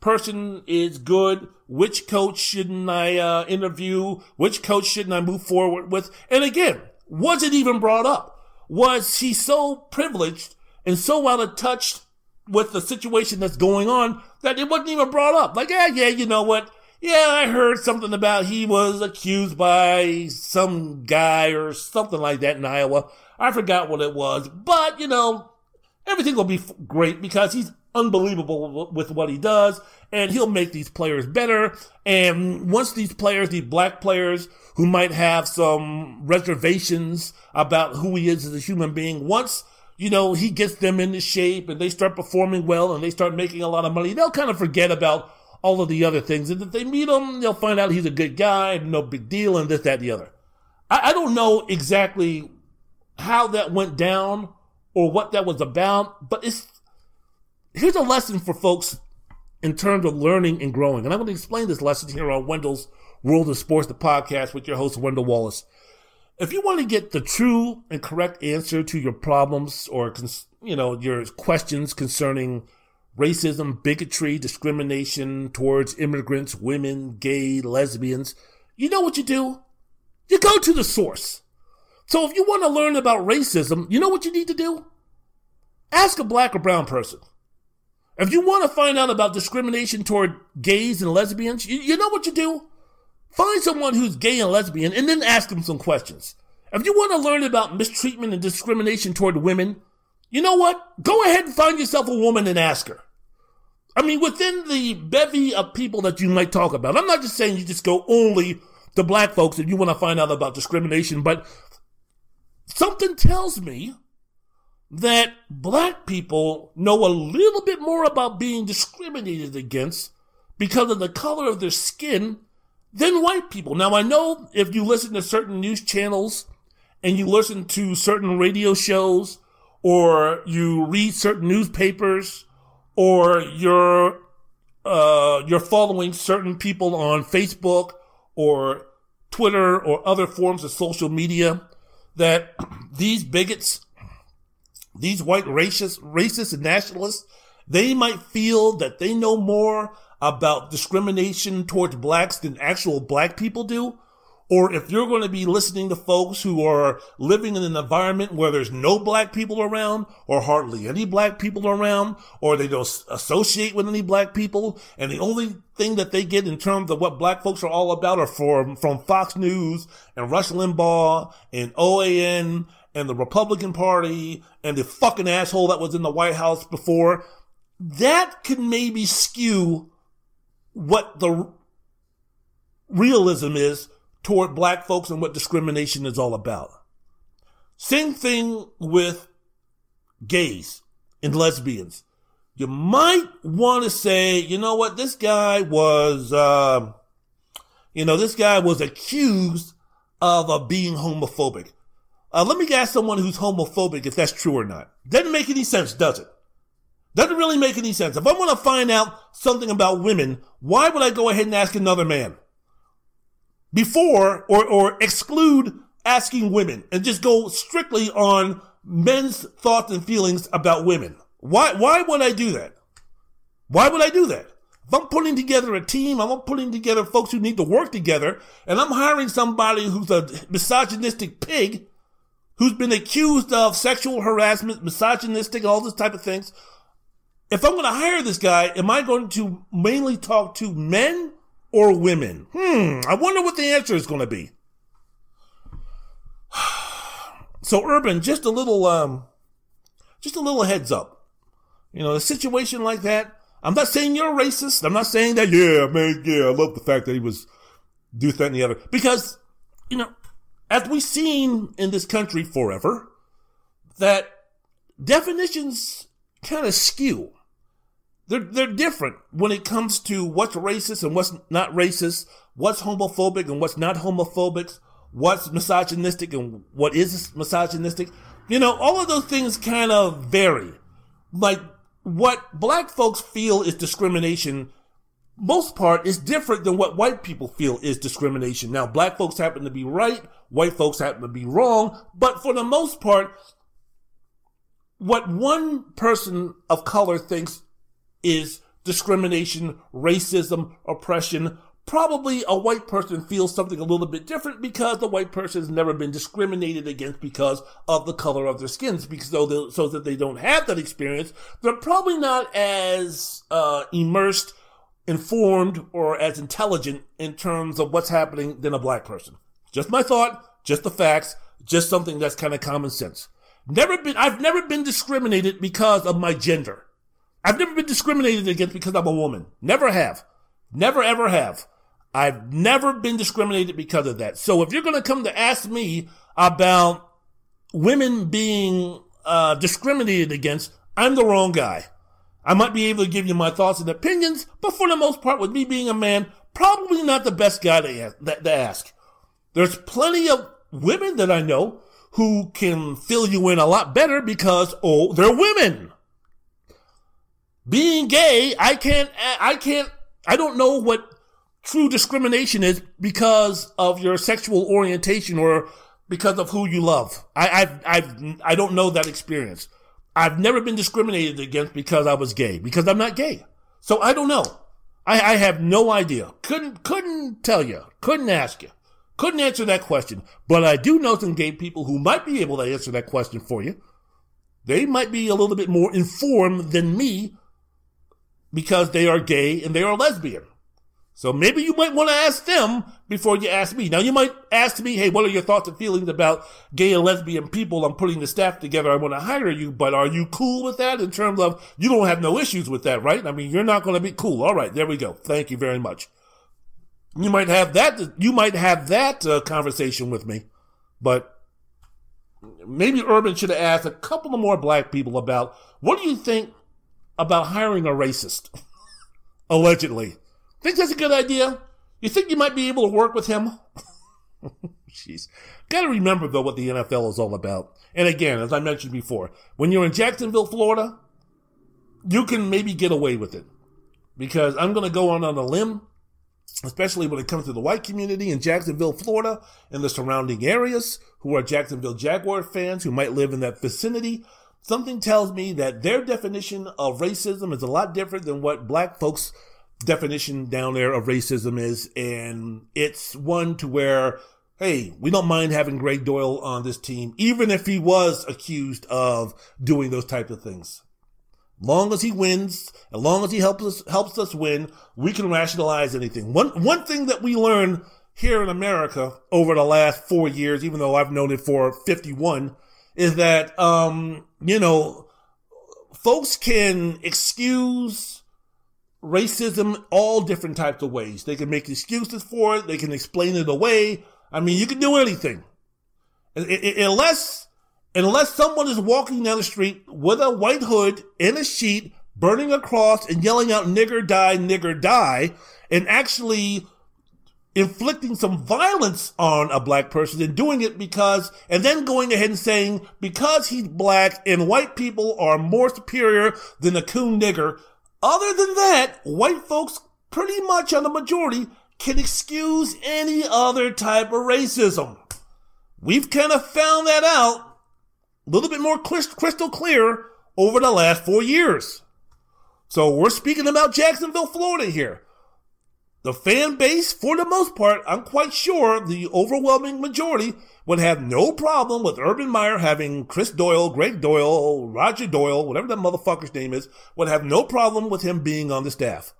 person is good, which coach shouldn't I uh, interview, which coach shouldn't I move forward with? And again, was it even brought up? Was he so privileged and so out of touch with the situation that's going on that it wasn't even brought up. Like, yeah, yeah, you know what? Yeah, I heard something about he was accused by some guy or something like that in Iowa. I forgot what it was, but you know, everything will be great because he's unbelievable with what he does and he'll make these players better. And once these players, these black players who might have some reservations about who he is as a human being, once you know, he gets them into shape and they start performing well and they start making a lot of money, they'll kind of forget about all of the other things. And if they meet him, they'll find out he's a good guy, no big deal, and this, that, and the other. I, I don't know exactly how that went down or what that was about, but it's, here's a lesson for folks in terms of learning and growing. And I'm going to explain this lesson here on Wendell's World of Sports, the podcast with your host, Wendell Wallace. If you want to get the true and correct answer to your problems or, you know, your questions concerning racism, bigotry, discrimination towards immigrants, women, gay, lesbians, you know what you do? You go to the source. So if you want to learn about racism, you know what you need to do? Ask a black or brown person. If you want to find out about discrimination toward gays and lesbians, you, you know what you do? Find someone who's gay and lesbian and then ask them some questions. If you want to learn about mistreatment and discrimination toward women, you know what? Go ahead and find yourself a woman and ask her. I mean, within the bevy of people that you might talk about, I'm not just saying you just go only to black folks if you want to find out about discrimination, but something tells me that black people know a little bit more about being discriminated against because of the color of their skin than white people. Now, I know if you listen to certain news channels and you listen to certain radio shows or you read certain newspapers or you're uh, you're following certain people on Facebook or Twitter or other forms of social media that [CLEARS THROAT] these bigots, these white racists, racists and nationalists, they might feel that they know more about discrimination towards blacks than actual black people do. Or if you're going to be listening to folks who are living in an environment where there's no black people around or hardly any black people around or they don't associate with any black people and the only thing that they get in terms of what black folks are all about are from, from Fox News and Rush Limbaugh and OAN and the Republican Party and the fucking asshole that was in the White House before, that can maybe skew what the realism is toward black folks and what discrimination is all about. Same thing with gays and lesbians. You might want to say, you know what, this guy was, uh, you know, this guy was accused of uh, being homophobic. Uh, let me ask someone who's homophobic if that's true or not. Doesn't make any sense, does it? Doesn't really make any sense. If I want to find out something about women, why would I go ahead and ask another man? before or, or exclude asking women and just go strictly on men's thoughts and feelings about women. Why, why would I do that? Why would I do that? If I'm putting together a team, I'm putting together folks who need to work together, and I'm hiring somebody who's a misogynistic pig, who's been accused of sexual harassment, misogynistic, all this type of things. If I'm going to hire this guy, am I going to mainly talk to men or women? Hmm, I wonder what the answer is going to be. [SIGHS] So, Urban, just a little, um, just a little heads up. You know, a situation like that, I'm not saying you're racist. I'm not saying that, yeah, man, yeah, I love the fact that he was do that and the other. Because, you know, as we've seen in this country forever, that definitions kind of skew. They're, they're different when it comes to what's racist and what's not racist, what's homophobic and what's not homophobic, what's misogynistic and what is misogynistic. You know, all of those things kind of vary. Like what black folks feel is discrimination, most part is different than what white people feel is discrimination. Now, black folks happen to be right, white folks happen to be wrong, but for the most part, what one person of color thinks is discrimination, racism, oppression. Probably a white person feels something a little bit different because the white person has never been discriminated against because of the color of their skins. Because so, so that they don't have that experience, they're probably not as uh, immersed, informed, or as intelligent in terms of what's happening than a black person. Just my thought, just the facts, just something that's kind of common sense. Never been, I've never been discriminated because of my gender. I've never been discriminated against because I'm a woman. Never have. Never ever have. I've never been discriminated because of that. So if you're going to come to ask me about women being uh, discriminated against, I'm the wrong guy. I might be able to give you my thoughts and opinions, but for the most part, with me being a man, probably not the best guy to ask. There's plenty of women that I know who can fill you in a lot better because, oh, they're women being gay, I can't, I can't, I don't know what true discrimination is because of your sexual orientation or because of who you love. I, I've, I've, I don't know that experience. I've never been discriminated against because I was gay, because I'm not gay. So I don't know. I, I have no idea. Couldn't, couldn't tell you. Couldn't ask you. Couldn't answer that question. But I do know some gay people who might be able to answer that question for you. They might be a little bit more informed than me because they are gay and they are lesbian. So maybe you might want to ask them before you ask me. Now you might ask me, hey, what are your thoughts and feelings about gay and lesbian people? I'm putting the staff together. I want to hire you, but are you cool with that in terms of you don't have no issues with that, right? I mean, you're not going to be cool. All right. There we go. Thank you very much. You might have that, you might have that uh, conversation with me, but maybe Urban should have asked a couple of more black people about what do you think about hiring a racist? [LAUGHS] Allegedly. Think that's a good idea? You think you might be able to work with him? [LAUGHS] Jeez. Gotta remember though what the NFL is all about. And again, as I mentioned before, when you're in Jacksonville, Florida, you can maybe get away with it. Because I'm gonna go on on a limb, especially when it comes to the white community in Jacksonville, Florida, and the surrounding areas who are Jacksonville Jaguar fans who might live in that vicinity. Something tells me that their definition of racism is a lot different than what black folks' definition down there of racism is. And it's one to where hey, we don't mind having Greg Doyle on this team, even if he was accused of doing those type of things. Long as he wins, as long as he helps us helps us win, we can rationalize anything. One one thing that we learn here in America over the last four years, even though I've known it for fifty one, is that um, you know, folks can excuse racism all different types of ways. They can make excuses for it, they can explain it away, I mean, you can do anything. Unless, unless someone is walking down the street with a white hood in a sheet, burning a cross and yelling out nigger die, nigger die, and actually inflicting some violence on a black person and doing it because, and then going ahead and saying, because he's black and white people are more superior than a coon nigger. Other than that, white folks pretty much on the majority can excuse any other type of racism. We've kind of found that out a little bit more crystal clear over the last four years. So we're speaking about Jacksonville, Florida here. The fan base, for the most part, I'm quite sure the overwhelming majority would have no problem with Urban Meyer having Chris Doyle, Greg Doyle, Roger Doyle, whatever that motherfucker's name is, would have no problem with him being on the staff.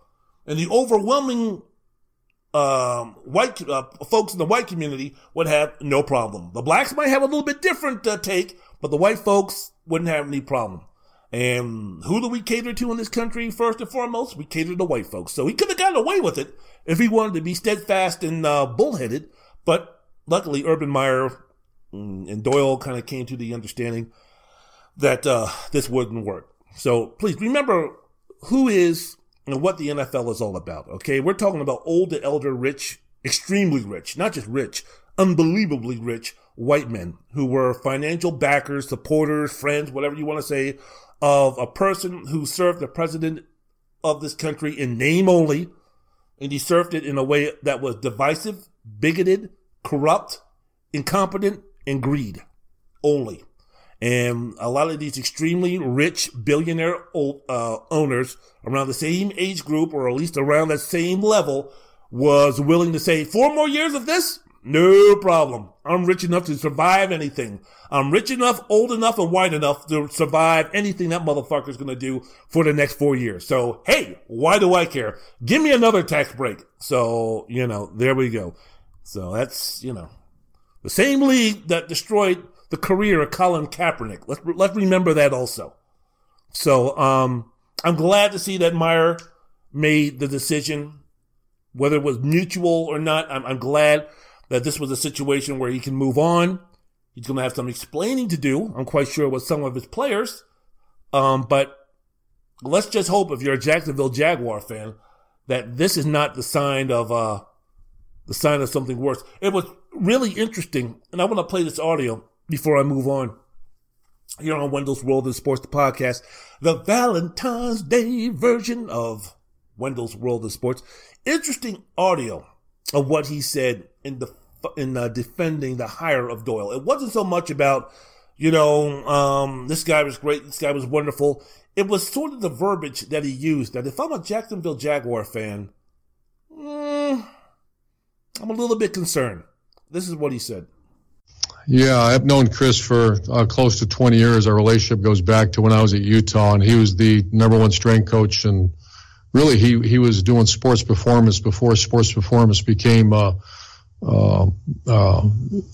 And the overwhelming um, white uh, folks in the white community would have no problem. The blacks might have a little bit different uh, take, but the white folks wouldn't have any problem. And who do we cater to in this country first and foremost? We cater to white folks. So he could have gotten away with it if he wanted to be steadfast and uh, bullheaded. But luckily, Urban Meyer and Doyle kind of came to the understanding that uh, this wouldn't work. So please remember who is and what the NFL is all about. Okay. We're talking about old to elder rich, extremely rich, not just rich, unbelievably rich white men who were financial backers, supporters, friends, whatever you want to say, of a person who served the president of this country in name only. And he served it in a way that was divisive, bigoted, corrupt, incompetent, and greed only. And a lot of these extremely rich billionaire uh, owners around the same age group, or at least around that same level, was willing to say, four more years of this? No problem. I'm rich enough to survive anything. I'm rich enough, old enough, and white enough to survive anything that motherfucker's gonna do for the next four years. So, hey, why do I care? Give me another tax break. So, you know, there we go. So that's, you know, the same league that destroyed the career of Colin Kaepernick. Let's let's remember that also. So um, I'm glad to see that Meyer made the decision, whether it was mutual or not. I'm, I'm glad that this was a situation where he can move on. He's going to have some explaining to do. I'm quite sure with some of his players. Um, but let's just hope if you're a Jacksonville Jaguar fan that this is not the sign of uh, the sign of something worse. It was really interesting, and I want to play this audio before I move on, here on Wendell's World of Sports, the podcast, the Valentine's Day version of Wendell's World of Sports. Interesting audio of what he said in the in uh, defending the hire of Doyle. It wasn't so much about, you know, um, this guy was great, this guy was wonderful. It was sort of the verbiage that he used. That if I'm a Jacksonville Jaguar fan, mm, I'm a little bit concerned. This is what he said. Yeah, I've known Chris for uh, close to 20 years. Our relationship goes back to when I was at Utah, and he was the number one strength coach. And really, he he was doing sports performance before sports performance became uh, uh, uh,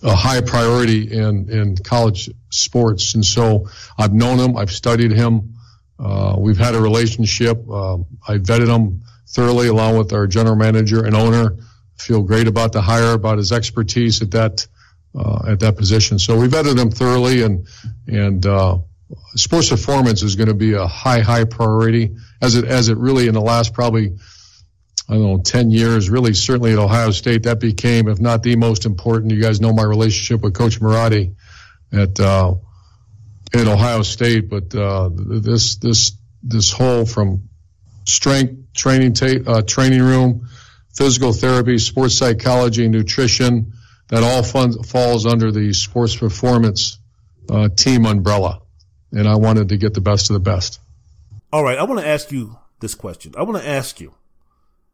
a high priority in in college sports. And so I've known him, I've studied him, we've had a relationship. I vetted him thoroughly, along with our general manager and owner. Feel great about the hire, about his expertise at that uh, at that position. So we vetted him thoroughly, and and uh, sports performance is going to be a high high priority as it as it really in the last probably I don't know, 10 years, really, certainly at Ohio State, that became, if not the most important. You guys know my relationship with Coach Marotti at, uh, at Ohio State, but, uh, this, this, this whole from strength training, ta- uh, training room, physical therapy, sports psychology, nutrition, that all falls under the sports performance, uh, team umbrella. And I wanted to get the best of the best. All right. I want to ask you this question. I want to ask you,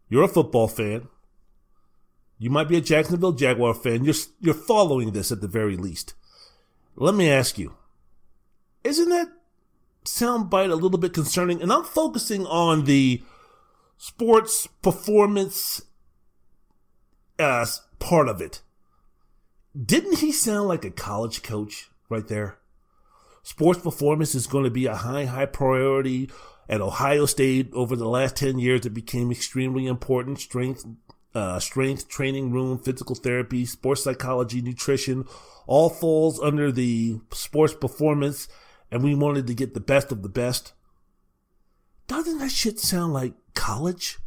you're a football fan. You might be a Jacksonville Jaguar fan. You're you're following this at the very least. Let me ask you: Isn't that soundbite a little bit concerning? And I'm focusing on the sports performance uh, part of it. Didn't he sound like a college coach right there? Sports performance is going to be a high, high priority at Ohio State, over the last 10 years, it became extremely important. Strength, uh, strength training room, physical therapy, sports psychology, nutrition, all falls under the sports performance. And we wanted to get the best of the best. Doesn't that shit sound like college?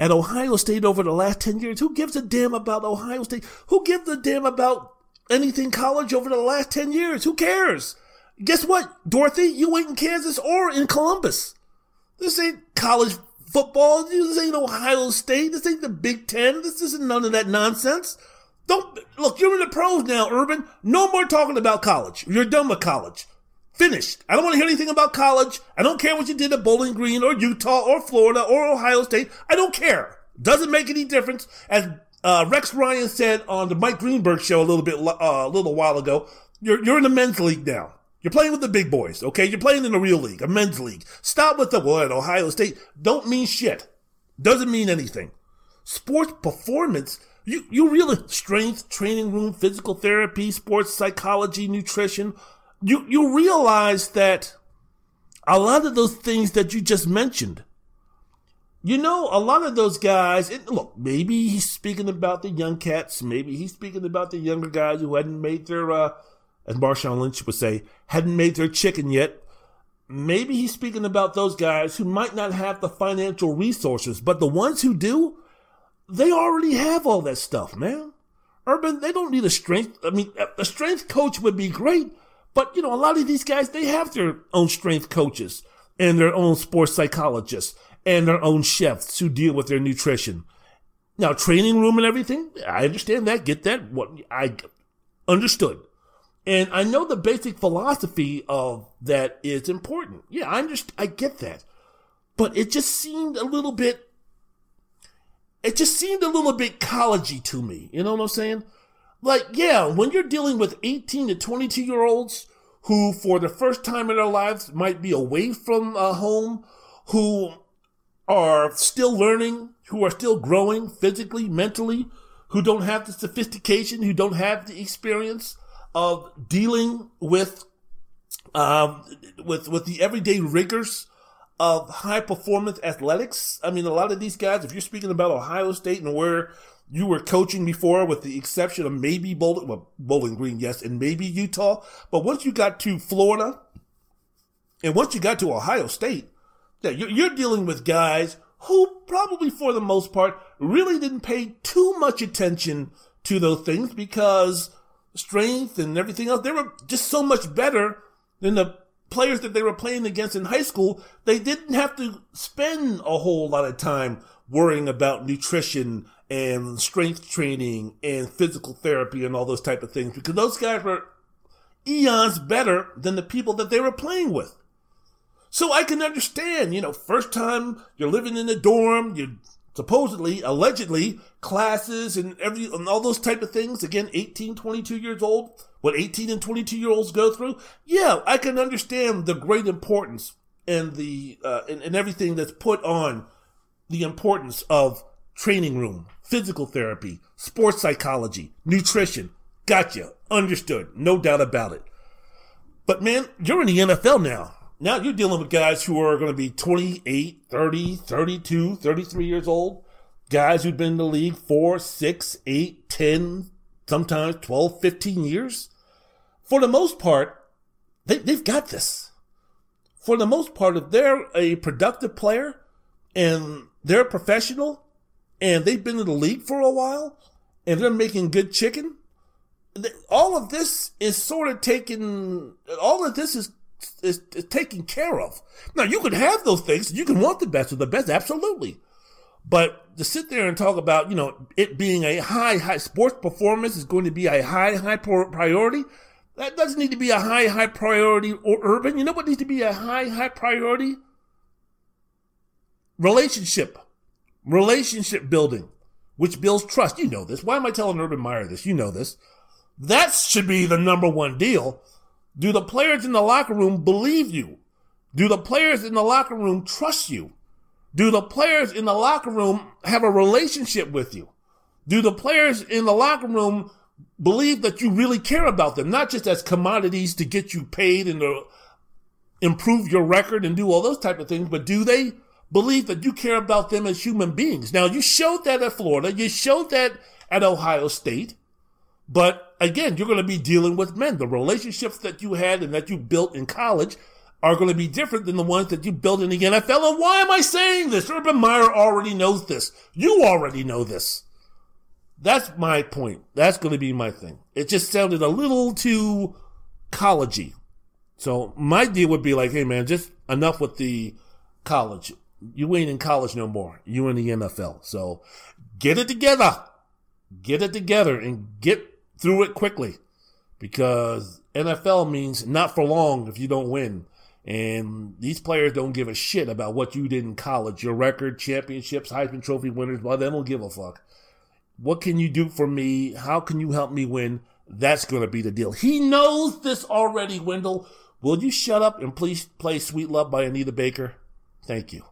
At Ohio State over the last 10 years, who gives a damn about Ohio State? Who gives a damn about anything college over the last 10 years? Who cares? Guess what, Dorothy? You ain't in Kansas or in Columbus. This ain't college football. This ain't Ohio State. This ain't the Big Ten. This isn't none of that nonsense. Don't look. You're in the pros now, Urban. No more talking about college. You're done with college. Finished. I don't want to hear anything about college. I don't care what you did at Bowling Green or Utah or Florida or Ohio State. I don't care. Doesn't make any difference. As uh, Rex Ryan said on the Mike Greenberg show a little bit uh, a little while ago, you're you're in the men's league now. You're playing with the big boys, okay? You're playing in the real league, a men's league. Stop with the, well, at Ohio State, don't mean shit. Doesn't mean anything. Sports performance, you, you really, strength, training room, physical therapy, sports psychology, nutrition, you, you realize that a lot of those things that you just mentioned, you know, a lot of those guys, it, look, maybe he's speaking about the young cats, maybe he's speaking about the younger guys who hadn't made their, uh, as Marshawn Lynch would say, hadn't made their chicken yet. Maybe he's speaking about those guys who might not have the financial resources, but the ones who do, they already have all that stuff, man. Urban, they don't need a strength. I mean, a strength coach would be great, but you know, a lot of these guys, they have their own strength coaches and their own sports psychologists and their own chefs who deal with their nutrition. Now, training room and everything, I understand that, get that. What I understood. And I know the basic philosophy of that is important. Yeah, I just I get that. But it just seemed a little bit it just seemed a little bit collegey to me. You know what I'm saying? Like, yeah, when you're dealing with 18 to 22 year olds who, for the first time in their lives, might be away from a home, who are still learning, who are still growing physically, mentally, who don't have the sophistication, who don't have the experience, of dealing with um, with with the everyday rigors of high performance athletics. I mean, a lot of these guys, if you're speaking about Ohio State and where you were coaching before, with the exception of maybe Bowling, well, Bowling Green, yes, and maybe Utah, but once you got to Florida, and once you got to Ohio State, yeah, you're, you're dealing with guys who probably, for the most part, really didn't pay too much attention to those things because strength and everything else. They were just so much better than the players that they were playing against in high school. They didn't have to spend a whole lot of time worrying about nutrition and strength training and physical therapy and all those type of things because those guys were eons better than the people that they were playing with. So I can understand, you know, first time you're living in a dorm, you're supposedly, allegedly, classes and every and all those type of things. Again, 18, 22 years old, what 18 and 22 year olds go through. Yeah, I can understand the great importance and the uh, and, and everything that's put on the importance of training room, physical therapy, sports psychology, nutrition. Gotcha. Understood. No doubt about it. But man, you're in the NFL now. Now you're dealing with guys who are going to be 28, 30, 32, 33 years old. Guys who've been in the league four, six, eight, 10, sometimes 12, 15 years. For the most part, they, they've got this. For the most part, if they're a productive player and they're a professional and they've been in the league for a while and they're making good chicken, all of this is sort of taken, all of this is, is, is taken care of. Now, you can have those things. You can want the best of the best. Absolutely. But to sit there and talk about, you know, it being a high, high sports performance is going to be a high, high priority. That doesn't need to be a high, high priority or urban. You know what needs to be a high, high priority? Relationship. Relationship building, which builds trust. You know this. Why am I telling Urban Meyer this? You know this. That should be the number one deal. Do the players in the locker room believe you? Do the players in the locker room trust you? Do the players in the locker room have a relationship with you? Do the players in the locker room believe that you really care about them, not just as commodities to get you paid and to improve your record and do all those type of things, but do they believe that you care about them as human beings? Now, you showed that at Florida. You showed that at Ohio State. But again, you're going to be dealing with men. The relationships that you had and that you built in college are going to be different than the ones that you build in the NFL. And why am I saying this? Urban Meyer already knows this. You already know this. That's my point. That's going to be my thing. It just sounded a little too collegey. So my deal would be like, hey man, just enough with the college. You ain't in college no more. You in the NFL. So get it together. Get it together and get through it quickly because NFL means not for long if you don't win. And these players don't give a shit about what you did in college, your record, championships, Heisman Trophy winners. Well, they don't give a fuck. What can you do for me? How can you help me win? That's going to be the deal. He knows this already, Wendell. Will you shut up and please play Sweet Love by Anita Baker? Thank you.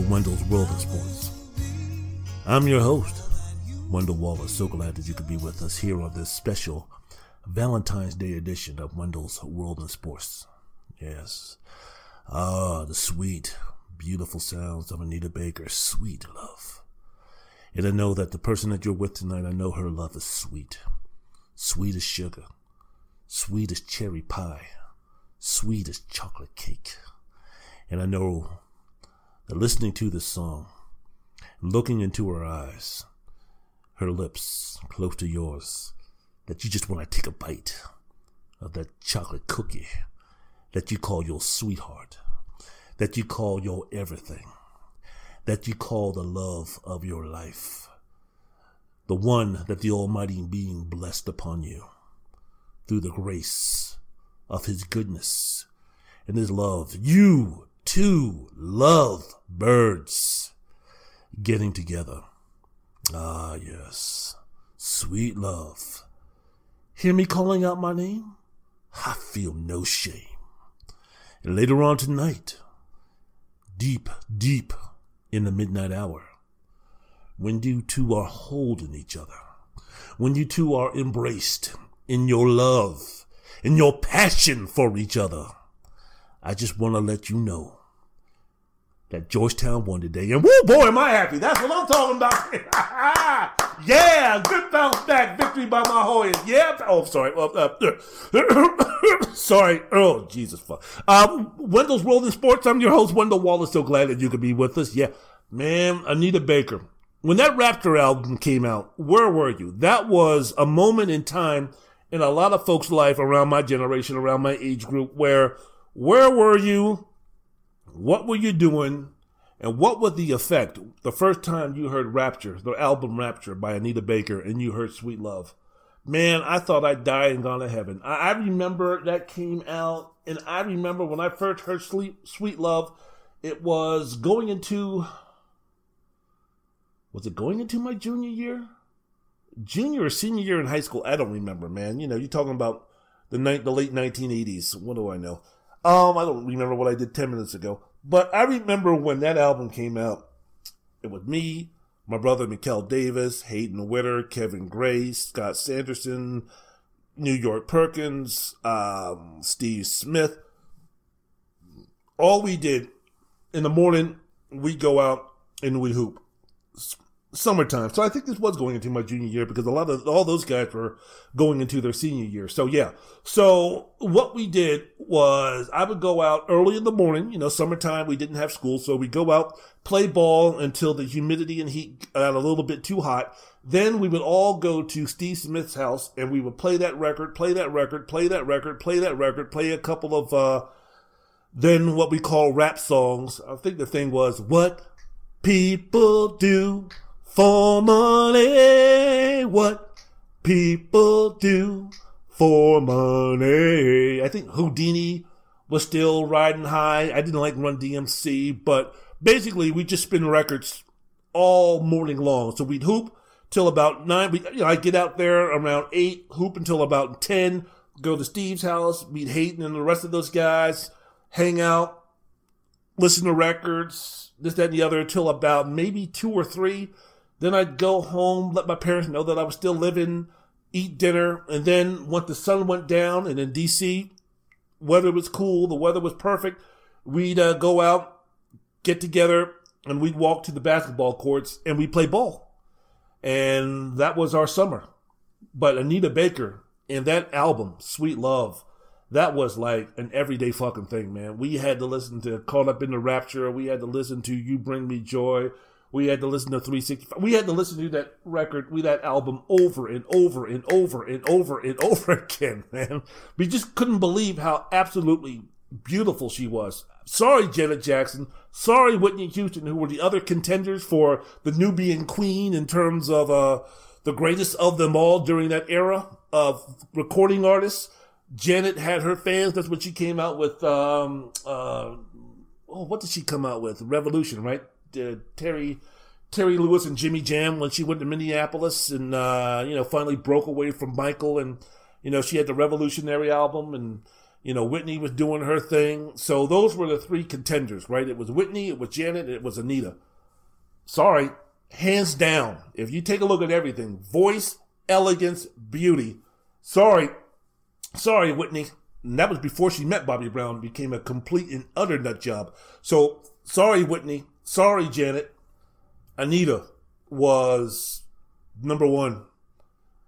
To Wendell's World of Sports. I'm your host, Wendell Wallace. So glad that you could be with us here on this special Valentine's Day edition of Wendell's World of Sports. Yes. Ah, the sweet, beautiful sounds of Anita Baker. Sweet love. And I know that the person that you're with tonight, I know her love is sweet. Sweet as sugar. Sweet as cherry pie. Sweet as chocolate cake. And I know listening to this song, looking into her eyes, her lips close to yours, that you just want to take a bite of that chocolate cookie that you call your sweetheart, that you call your everything, that you call the love of your life, the one that the Almighty Being blessed upon you through the grace of His goodness and His love. You two love birds getting together. Ah, yes, sweet love. Hear me calling out my name? I feel no shame. And later on tonight, deep, deep in the midnight hour, when you two are holding each other, when you two are embraced in your love, in your passion for each other, I just want to let you know that Georgetown won today. And woo, boy, am I happy. That's what I'm talking about. [LAUGHS] Yeah, good bounce back victory by my Hoyas. Yeah. Oh, sorry. Uh, uh, [COUGHS] sorry. Oh, Jesus fuck. Um, Wendell's World in Sports. I'm your host, Wendell Wallace. So glad that you could be with us. Yeah, man. Anita Baker. When that Rapture album came out, where were you? That was a moment in time in a lot of folks' life around my generation, around my age group, where where were you? What were you doing? And what was the effect the first time you heard Rapture, the album Rapture by Anita Baker, and you heard Sweet Love? Man, I thought I'd die and gone to heaven. I, I remember that came out, and I remember when I first heard Sleep, Sweet Love, it was going into. Was it going into my junior year? Junior or senior year in high school? I don't remember, man. You know, you're talking about the the late 1980s. What do I know? Um, I don't remember what I did 10 minutes ago. But I remember when that album came out, it was me, my brother Mikel Davis, Hayden Witter, Kevin Gray, Scott Sanderson, New York Perkins, um, Steve Smith. All we did in the morning, we go out and we hoop summertime. So I think this was going into my junior year because a lot of all those guys were going into their senior year. So yeah. So what we did was I would go out early in the morning, you know, summertime, we didn't have school. So we'd go out, play ball until the humidity and heat got a little bit too hot. Then we would all go to Steve Smith's house and we would play that record, play that record, play that record, play that record, play a couple of, uh, then what we call rap songs. I think the thing was what people do for money. What people do for money. I think Whodini was still riding high. I didn't like Run DMC, but basically we just spin records all morning long. So we'd hoop till about nine. We, you know, I get out there around eight, hoop until about ten. Go to Steve's house, meet Hayden and the rest of those guys, hang out, listen to records, this, that, and the other until about maybe two or three. Then I'd go home, let my parents know that I was still living, eat dinner, and then once the sun went down and in DC, weather was cool, the weather was perfect, we'd uh, go out, get together, and we'd walk to the basketball courts and we'd play ball. And that was our summer. But Anita Baker and that album, Sweet Love, that was like an everyday fucking thing, man. We had to listen to Caught Up in the Rapture. We had to listen to You Bring Me Joy. We had to listen to 365. We had to listen to that record, we that album over and over and over and over and [LAUGHS] over again, man. We just couldn't believe how absolutely beautiful she was. Sorry, Janet Jackson. Sorry, Whitney Houston, who were the other contenders for the Nubian Queen in terms of uh, the greatest of them all during that era of recording artists. Janet had her fans. That's what she came out with. Um, uh, oh, what did she come out with? Revolution, right? Uh, Terry Terry Lewis and Jimmy Jam when she went to Minneapolis and uh, you know finally broke away from Michael and you know she had the Revolutionary album and you know Whitney was doing her thing. So those were the three contenders, right? It was Whitney, it was Janet, it was Anita. Sorry, hands down. If you take a look at everything, voice, elegance, beauty. Sorry, sorry, Whitney. And that was before she met Bobby Brown, became a complete and utter nut job. So sorry, Whitney. Sorry, Janet. Anita was number one.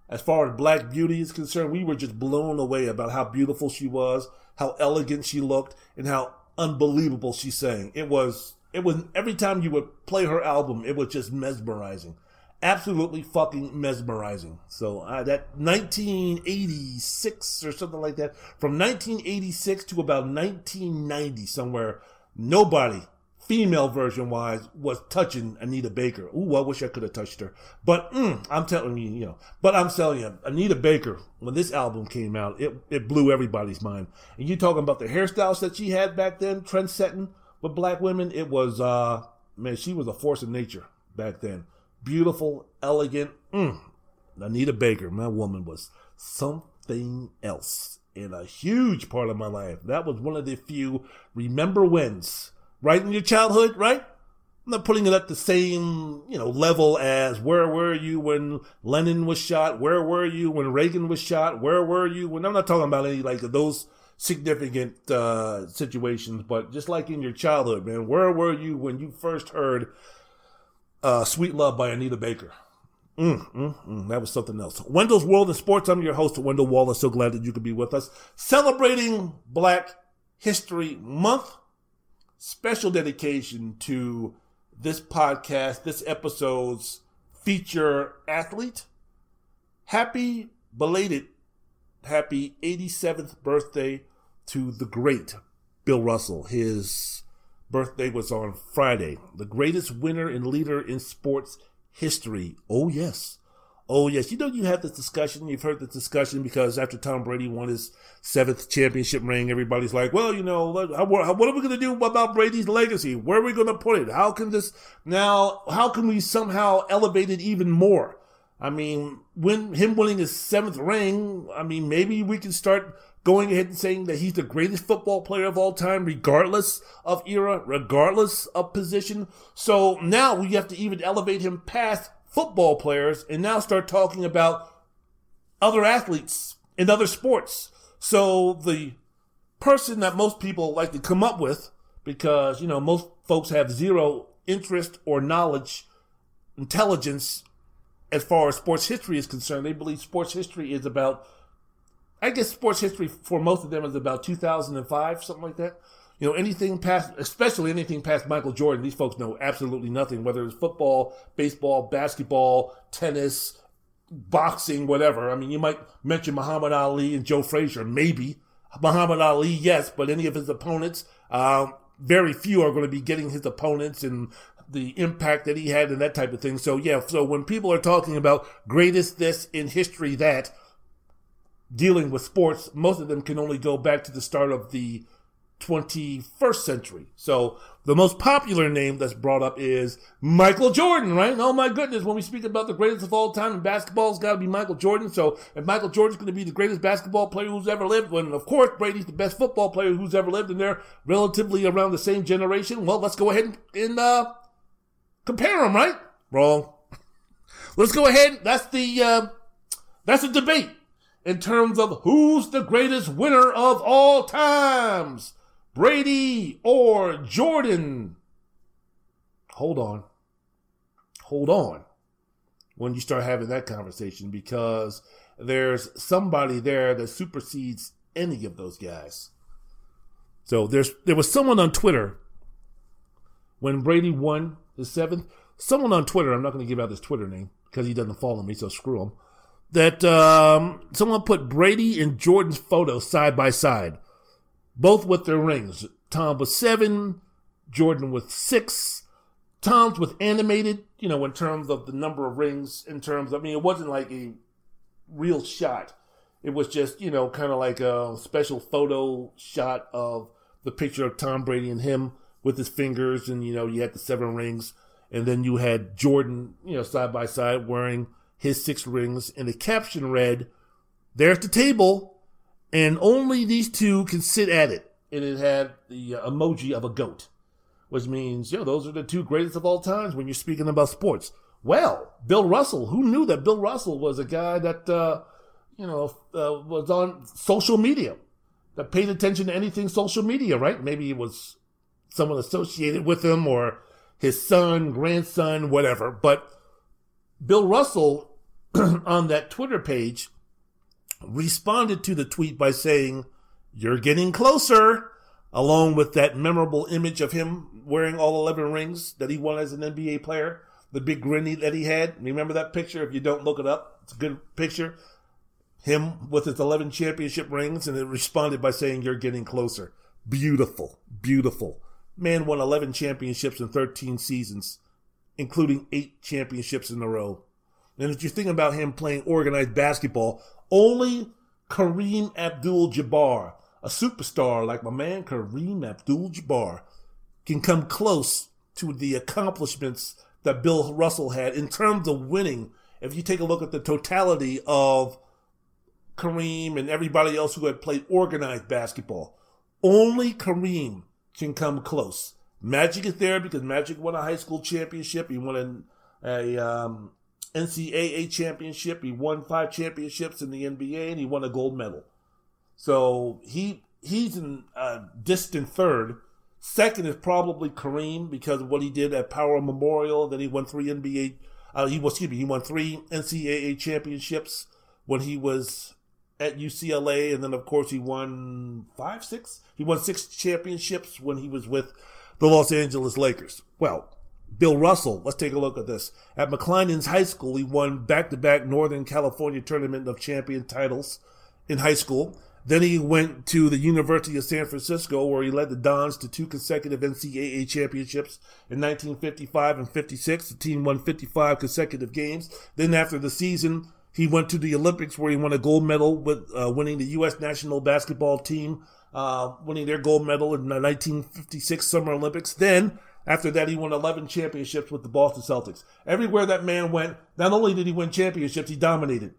As far as Black Beauty is concerned, we were just blown away about how beautiful she was, how elegant she looked, and how unbelievable she sang. It was, it was, every time you would play her album, it was just mesmerizing. Absolutely fucking mesmerizing. So uh, that 1986 or something like that, from 1986 to about 1990 somewhere, nobody female version wise was touching Anita Baker. Ooh, I wish I could have touched her. But mm, I'm telling you, you know, but I'm telling you, Anita Baker, when this album came out, it, it blew everybody's mind. And you talking about the hairstyles that she had back then, trend setting with black women, it was, uh, man, she was a force of nature back then. Beautiful, elegant. Mm. Anita Baker, my woman was something else in a huge part of my life. That was one of the few remember wins right in your childhood, right? I'm not putting it at the same, you know, level as where were you when Lennon was shot? Where were you when Reagan was shot? Where were you when I'm not talking about any like those significant uh, situations, but just like in your childhood, man, where were you when you first heard uh, "Sweet Love" by Anita Baker? Mm, mm, mm, that was something else. Wendell's World in Sports. I'm your host, Wendell Wallace. So glad that you could be with us. Celebrating Black History Month. Special dedication to this podcast, this episode's feature athlete. Happy belated, happy 87th birthday to the great Bill Russell. His birthday was on Friday. The greatest winner and leader in sports history. Oh, yes. Oh, yes. You know, you had this discussion. You've heard this discussion because after Tom Brady won his seventh championship ring, everybody's like, well, you know, what are we going to do about Brady's legacy? Where are we going to put it? How can this now, how can we somehow elevate it even more? I mean, when him winning his seventh ring, I mean, maybe we can start going ahead and saying that he's the greatest football player of all time, regardless of era, regardless of position. So now we have to even elevate him past football players and now start talking about other athletes in other sports. So the person that most people like to come up with, because, you know, most folks have zero interest or knowledge, intelligence as far as sports history is concerned. They believe sports history is about I guess sports history for most of them is about 2005, something like that. You know, anything past, especially anything past Michael Jordan, these folks know absolutely nothing, whether it's football, baseball, basketball, tennis, boxing, whatever. I mean, you might mention Muhammad Ali and Joe Frazier, maybe. Muhammad Ali, yes, but any of his opponents, um, very few are going to be getting his opponents and the impact that he had and that type of thing. So yeah, so when people are talking about greatest this in history that, dealing with sports, most of them can only go back to the start of the 21st century. So the most popular name that's brought up is Michael Jordan, right? Oh my goodness, when we speak about the greatest of all time in basketball, it's got to be Michael Jordan. So if Michael Jordan's going to be the greatest basketball player who's ever lived, when of course Brady's the best football player who's ever lived, and they're relatively around the same generation, well, let's go ahead and, and uh, compare them, right? Wrong. [LAUGHS] Let's go ahead. That's the uh, that's a debate in terms of who's the greatest winner of all times Brady or Jordan. Hold on. Hold on when you start having that conversation because there's somebody there that supersedes any of those guys. So there's there was someone on Twitter when Brady won the seventh. Someone on Twitter, I'm not going to give out his Twitter name because he doesn't follow me, so screw him that um, someone put Brady and Jordan's photo side by side, both with their rings. Tom with seven, Jordan with six. Tom's with animated, you know, in terms of the number of rings, in terms, I mean, it wasn't like a real shot. It was just, you know, kind of like a special photo shot of the picture of Tom Brady and him with his fingers, and, you know, you had the seven rings. And then you had Jordan, you know, side by side wearing his six rings, and the caption read, There's the table, and only these two can sit at it. And it had the uh, emoji of a goat, which means, you know, those are the two greatest of all times when you're speaking about sports. Well, Bill Russell, who knew that Bill Russell was a guy that, uh, you know, uh, was on social media, that paid attention to anything social media, right? Maybe it was someone associated with him or his son, grandson, whatever. But Bill Russell [CLEARS THROAT] on that Twitter page responded to the tweet by saying, You're getting closer, along with that memorable image of him wearing all 11 rings that he won as an NBA player, the big grin that he had. Remember that picture? If you don't look it up, it's a good picture. Him with his 11 championship rings, and it responded by saying, You're getting closer. Beautiful, beautiful. Man won 11 championships in 13 seasons, including eight championships in a row. And if you think about him playing organized basketball, only Kareem Abdul Jabbar, a superstar like my man Kareem Abdul Jabbar, can come close to the accomplishments that Bill Russell had in terms of winning. If you take a look at the totality of Kareem and everybody else who had played organized basketball, only Kareem can come close. Magic is there because Magic won a high school championship. He won a, a um, NCAA championship. He won five championships in the NBA, and he won a gold medal. So he he's in a distant third. Second is probably Kareem because of what he did at Power Memorial. Then he won three NBA Uh, he was, excuse me, he won three NCAA championships when he was at UCLA, and then of course he won five, six. He won six championships when he was with the Los Angeles Lakers. Well, Bill Russell, let's take a look at this. At McClymonds High School, he won back-to-back Northern California Tournament of Champion titles in high school. Then he went to the University of San Francisco, where he led the Dons to two consecutive NCAA championships in 1955 and 56. The team won 55 consecutive games. Then, after the season, he went to the Olympics, where he won a gold medal with uh, winning the U.S. national basketball team, uh, winning their gold medal in the 1956 Summer Olympics. Then, after that, he won 11 championships with the Boston Celtics. Everywhere that man went, not only did he win championships, he dominated.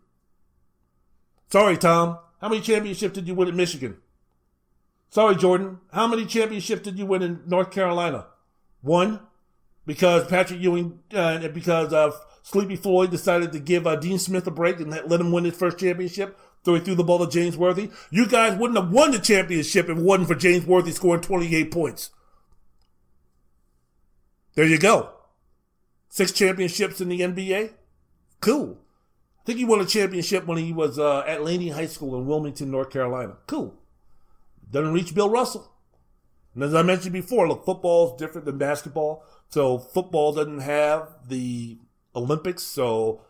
Sorry, Tom. How many championships did you win at Michigan? Sorry, Jordan. How many championships did you win in North Carolina? One, because Patrick Ewing, uh, because uh, Sleepy Floyd decided to give uh, Dean Smith a break and let him win his first championship. So he threw the ball to James Worthy. You guys wouldn't have won the championship if it wasn't for James Worthy scoring 28 points. There you go. Six championships in the NBA. Cool. I think he won a championship when he was uh, at Laney High School in Wilmington, North Carolina. Cool. Doesn't reach Bill Russell. And as I mentioned before, look, football is different than basketball. So football doesn't have the Olympics. So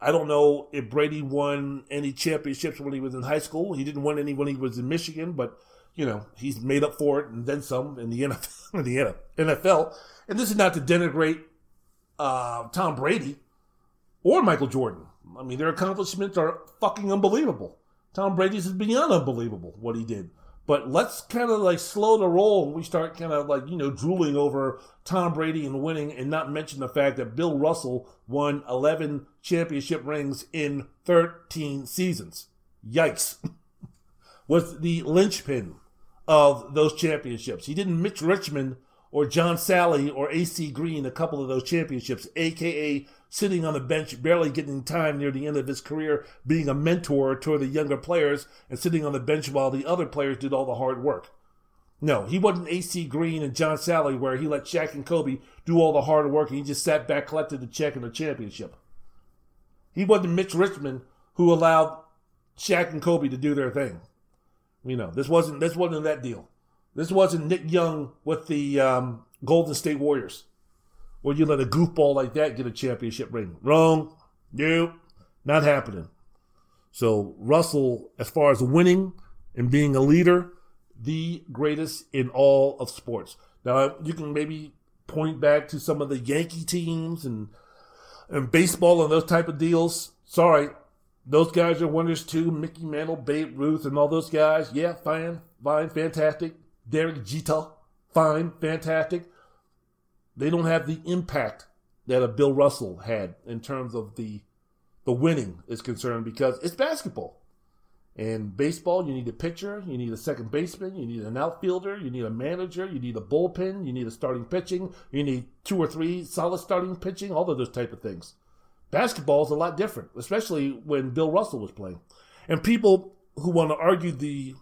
I don't know if Brady won any championships when he was in high school. He didn't win any when he was in Michigan, but you know he's made up for it and then some in the NFL. [LAUGHS] In the NFL. And this is not to denigrate uh, Tom Brady or Michael Jordan. I mean, their accomplishments are fucking unbelievable. Tom Brady's is beyond unbelievable what he did. But let's kind of like slow the roll and we start kind of like, you know, drooling over Tom Brady and winning and not mention the fact that Bill Russell won 11 championship rings in 13 seasons. Yikes. [LAUGHS] Was the linchpin of those championships. He didn't Mitch Richmond or John Salley or AC Green a couple of those championships, aka sitting on the bench, barely getting time near the end of his career, being a mentor to the younger players and sitting on the bench while the other players did all the hard work. No, he wasn't AC Green and John Salley where he let Shaq and Kobe do all the hard work and he just sat back, collected the check and the championship. He wasn't Mitch Richmond who allowed Shaq and Kobe to do their thing. You know, this wasn't this wasn't that deal. This wasn't Nick Young with the um, Golden State Warriors. Or you let a goofball like that get a championship ring. Wrong. Nope. Not happening. So Russell, as far as winning and being a leader, the greatest in all of sports. Now you can maybe point back to some of the Yankee teams and and baseball and those type of deals. Sorry, those guys are winners too. Mickey Mantle, Babe Ruth, and all those guys. Yeah, fine, fine, fantastic. Derek Jeter, fine, fantastic they don't have the impact that a Bill Russell had in terms of the the winning is concerned because it's basketball. And baseball, you need a pitcher, you need a second baseman, you need an outfielder, you need a manager, you need a bullpen, you need a starting pitching, you need two or three solid starting pitching, all of those type of things. Basketball is a lot different, especially when Bill Russell was playing. And people who want to argue the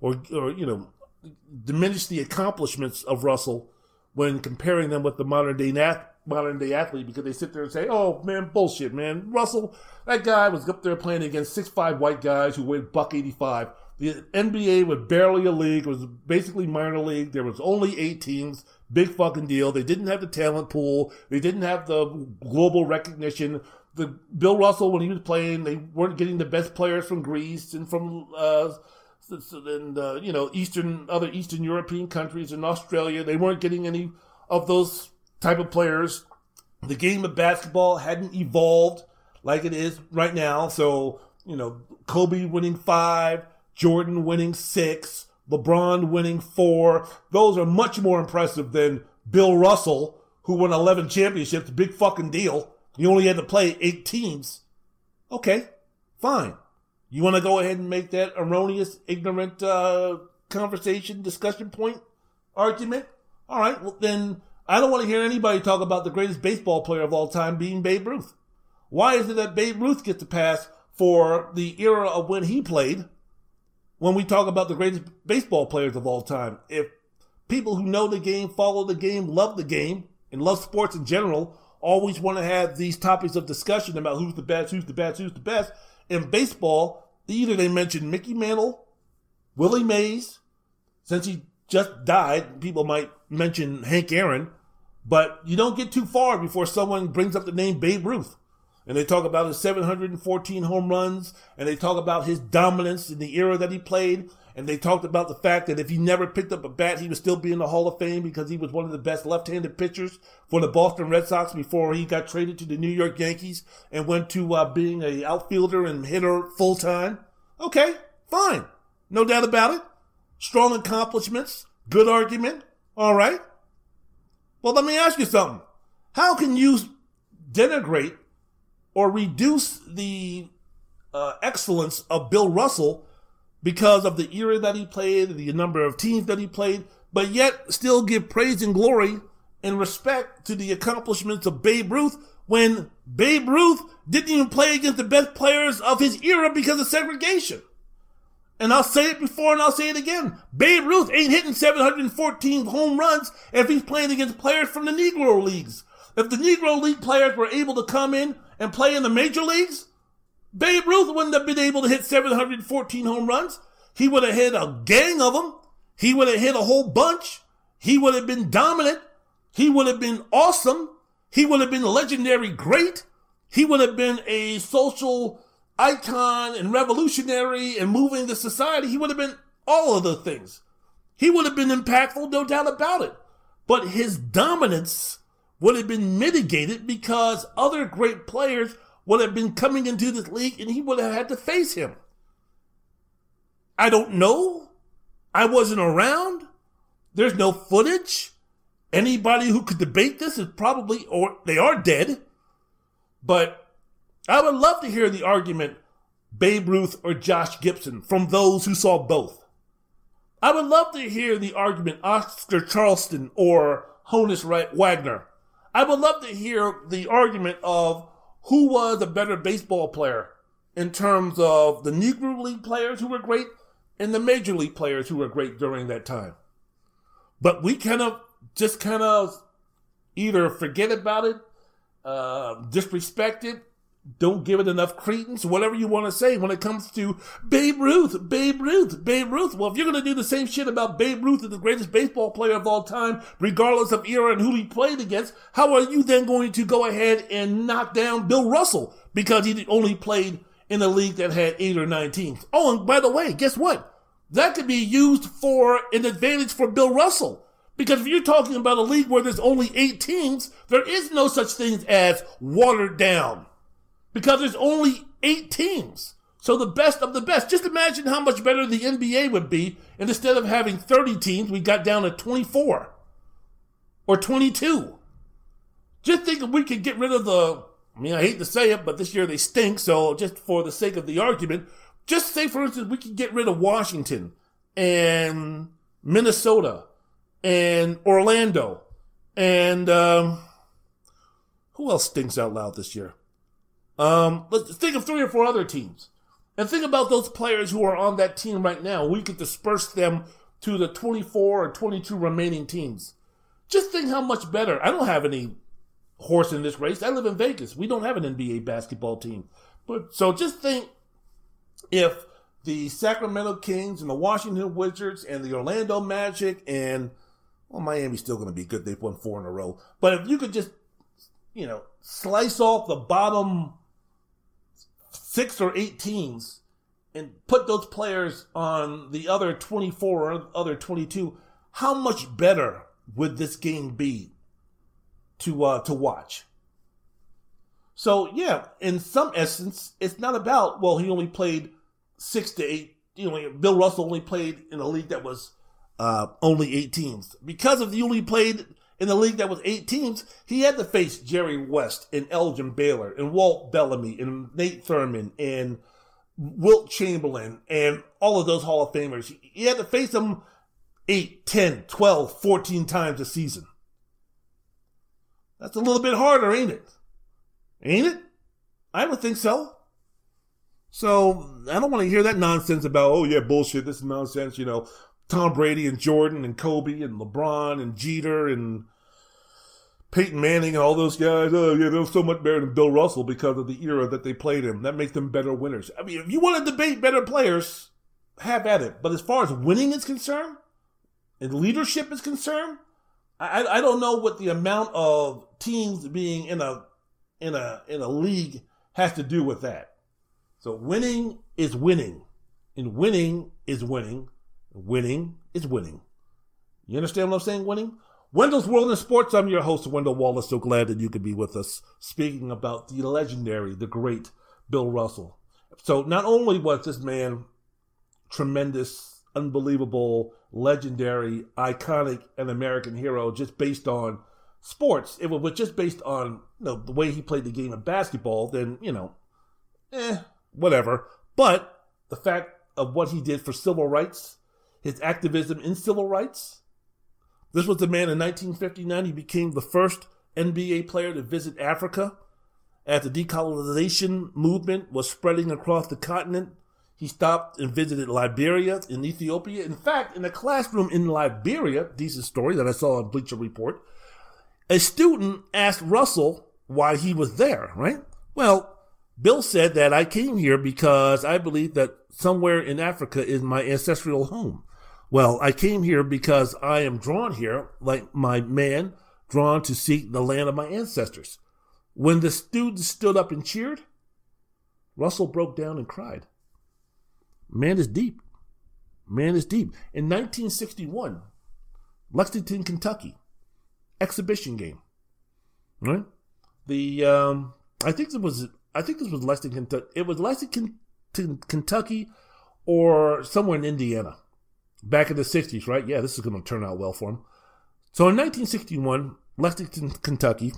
or or you know diminish the accomplishments of Russell when comparing them with the modern day nat- modern day athlete because they sit there and say, "Oh man, bullshit, man." Russell, that guy was up there playing against six five white guys who weighed buck eighty five. The NBA was barely a league; it was basically minor league. There was only eight teams. Big fucking deal. They didn't have the talent pool. They didn't have the global recognition. The Bill Russell, when he was playing, they weren't getting the best players from Greece and from uh, and uh, you know Eastern other Eastern European countries and Australia. They weren't getting any of those type of players. The game of basketball hadn't evolved like it is right now. So you know Kobe winning five, Jordan winning six, LeBron winning four. Those are much more impressive than Bill Russell, who won 11 championships. Big fucking deal. He only had to play eight teams. Okay, fine. You want to go ahead and make that erroneous, ignorant uh, conversation, discussion point, argument? All right, well, then I don't want to hear anybody talk about the greatest baseball player of all time being Babe Ruth. Why is it that Babe Ruth gets to pass for the era of when he played when we talk about the greatest baseball players of all time? If people who know the game, follow the game, love the game, and love sports in general always want to have these topics of discussion about who's the best, who's the best, who's the best. In baseball, either they mention Mickey Mantle, Willie Mays, since he just died, people might mention Hank Aaron, but you don't get too far before someone brings up the name Babe Ruth. And they talk about his 714 home runs, and they talk about his dominance in the era that he played, and they talked about the fact that if he never picked up a bat, he would still be in the Hall of Fame because he was one of the best left-handed pitchers for the Boston Red Sox before he got traded to the New York Yankees and went to uh, being a outfielder and hitter full time. Okay, fine, no doubt about it. Strong accomplishments, good argument. All right. Well, let me ask you something. How can you denigrate or reduce the uh, excellence of Bill Russell? Because of the era that he played, the number of teams that he played, but yet still give praise and glory and respect to the accomplishments of Babe Ruth when Babe Ruth didn't even play against the best players of his era because of segregation. And I'll say it before and I'll say it again. Babe Ruth ain't hitting 714 home runs if he's playing against players from the Negro Leagues. If the Negro League players were able to come in and play in the major leagues, Babe Ruth wouldn't have been able to hit 714 home runs. He would have hit a gang of them. He would have hit a whole bunch. He would have been dominant. He would have been awesome. He would have been legendary great. He would have been a social icon and revolutionary and moving the society. He would have been all of the things. He would have been impactful, no doubt about it. But his dominance would have been mitigated because other great players would have been coming into this league and he would have had to face him. I don't know. I wasn't around. There's no footage. Anybody who could debate this is probably, or they are dead. But I would love to hear the argument Babe Ruth or Josh Gibson from those who saw both. I would love to hear the argument Oscar Charleston or Honus Wagner. I would love to hear the argument of who was a better baseball player in terms of the Negro League players who were great and the major league players who were great during that time. But we kind of just kind of either forget about it, uh, disrespect it, don't give it enough credence, whatever you want to say when it comes to Babe Ruth, Babe Ruth, Babe Ruth. Well, if you're going to do the same shit about Babe Ruth, as the greatest baseball player of all time, regardless of era and who he played against, how are you then going to go ahead and knock down Bill Russell because he only played in a league that had eight or nine teams. Oh, and by the way, guess what? That could be used for an advantage for Bill Russell. Because if you're talking about a league where there's only eight teams, there is no such thing as watered down. Because there's only eight teams. So the best of the best. Just imagine how much better the NBA would be. And instead of having 30 teams, we got down to 24 or 22. Just think if we could get rid of the I mean, I hate to say it, but this year they stink. So just for the sake of the argument, just say, for instance, we could get rid of Washington and Minnesota and Orlando and um, who else stinks out loud this year? Um, let's think of three or four other teams. And think about those players who are on that team right now. We could disperse them to the 24 or 22 remaining teams. Just think how much better. I don't have any horse in this race. I live in Vegas. We don't have an NBA basketball team. But so just think if the Sacramento Kings and the Washington Wizards and the Orlando Magic and well, Miami's still going to be good. They've won four in a row. But if you could just, you know, slice off the bottom six or eight teams and put those players on the other 24 or other 22, how much better would this game be to uh, to watch. So yeah, in some essence, it's not about well, he only played six to eight. You know, Bill Russell only played in a league that was uh, only eight teams because of the only played in the league that was eight teams. He had to face Jerry West and Elgin Baylor and Walt Bellamy and Nate Thurmond and Wilt Chamberlain and all of those Hall of Famers. He had to face them 8, 10, 12, 14 times a season. That's a little bit harder, ain't it? Ain't it? I would think so. So I don't want to hear that nonsense about, oh yeah, bullshit, this is nonsense, you know. Tom Brady and Jordan and Kobe and LeBron and Jeter and Peyton Manning and all those guys, oh yeah, they're so much better than Bill Russell because of the era that they played in. That makes them better winners. I mean, if you want to debate better players, have at it. But as far as winning is concerned, and leadership is concerned, I, I don't know what the amount of teams being in a in a in a league has to do with that. So winning is winning, and winning is winning. Winning is winning. You understand what I'm saying? Winning. Wendell's World in Sports. I'm your host, Wendell Wallace. So glad that you could be with us, speaking about the legendary, the great Bill Russell. So not only was this man tremendous, unbelievable, legendary, iconic, and American hero just based on sports. It was just based on you know, the way he played the game of basketball, then, you know, eh, whatever. But the fact of what he did for civil rights, his activism in civil rights, this was the man in 1959. He became the first NBA player to visit Africa as the decolonization movement was spreading across the continent. He stopped and visited Liberia and Ethiopia. In fact, in a classroom in Liberia, decent story that I saw on Bleacher Report, a student asked Russell why he was there, right? Well, Bill said that I came here because I believe that somewhere in Africa is my ancestral home. Well, I came here because I am drawn here, like my man, drawn to seek the land of my ancestors. When the students stood up and cheered, Russell broke down and cried. Man is deep. Man is deep. In 1961, Lexington, Kentucky, exhibition game. Right? The um, I think it was I think this was Lexington. It was Lexington, Kentucky, or somewhere in Indiana, back in the 60s. Right? Yeah, this is going to turn out well for him. So in 1961, Lexington, Kentucky,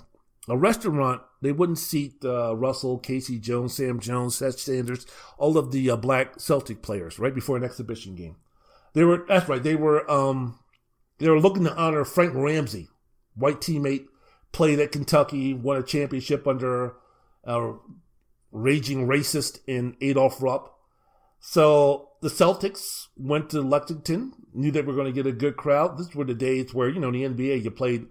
a restaurant, they wouldn't seat uh, Russell, K.C. Jones, Sam Jones, Satch Sanders, all of the uh, black Celtic players, right before an exhibition game. They were that's right. They were um, they were looking to honor Frank Ramsey, white teammate, played at Kentucky, won a championship under a raging racist in Adolph Rupp. So the Celtics went to Lexington, knew they were going to get a good crowd. This were the days where you know in the NBA you played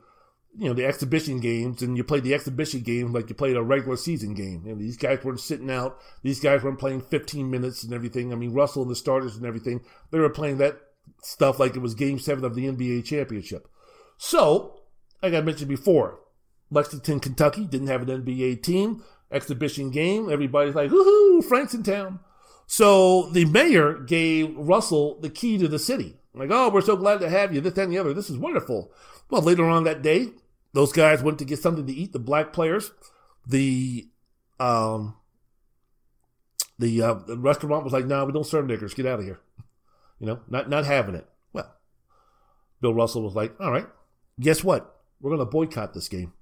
you know, the exhibition games and you played the exhibition game like you played a regular season game. And these guys weren't sitting out. These guys weren't playing 15 minutes and everything. I mean, Russell and the starters and everything, they were playing that stuff like it was game seven of the NBA championship. So, like I mentioned before, Lexington, Kentucky didn't have an NBA team. Exhibition game. Everybody's like, woohoo, Frank's in town. So the mayor gave Russell the key to the city. Like, oh, we're so glad to have you. This, that, and the other. This is wonderful. Well, later on that day, those guys went to get something to eat. The black players, the um, the, uh, the restaurant was like, "No, nah, we don't serve niggers. Get out of here." You know, not not having it. Well, Bill Russell was like, "All right, guess what? We're going to boycott this game."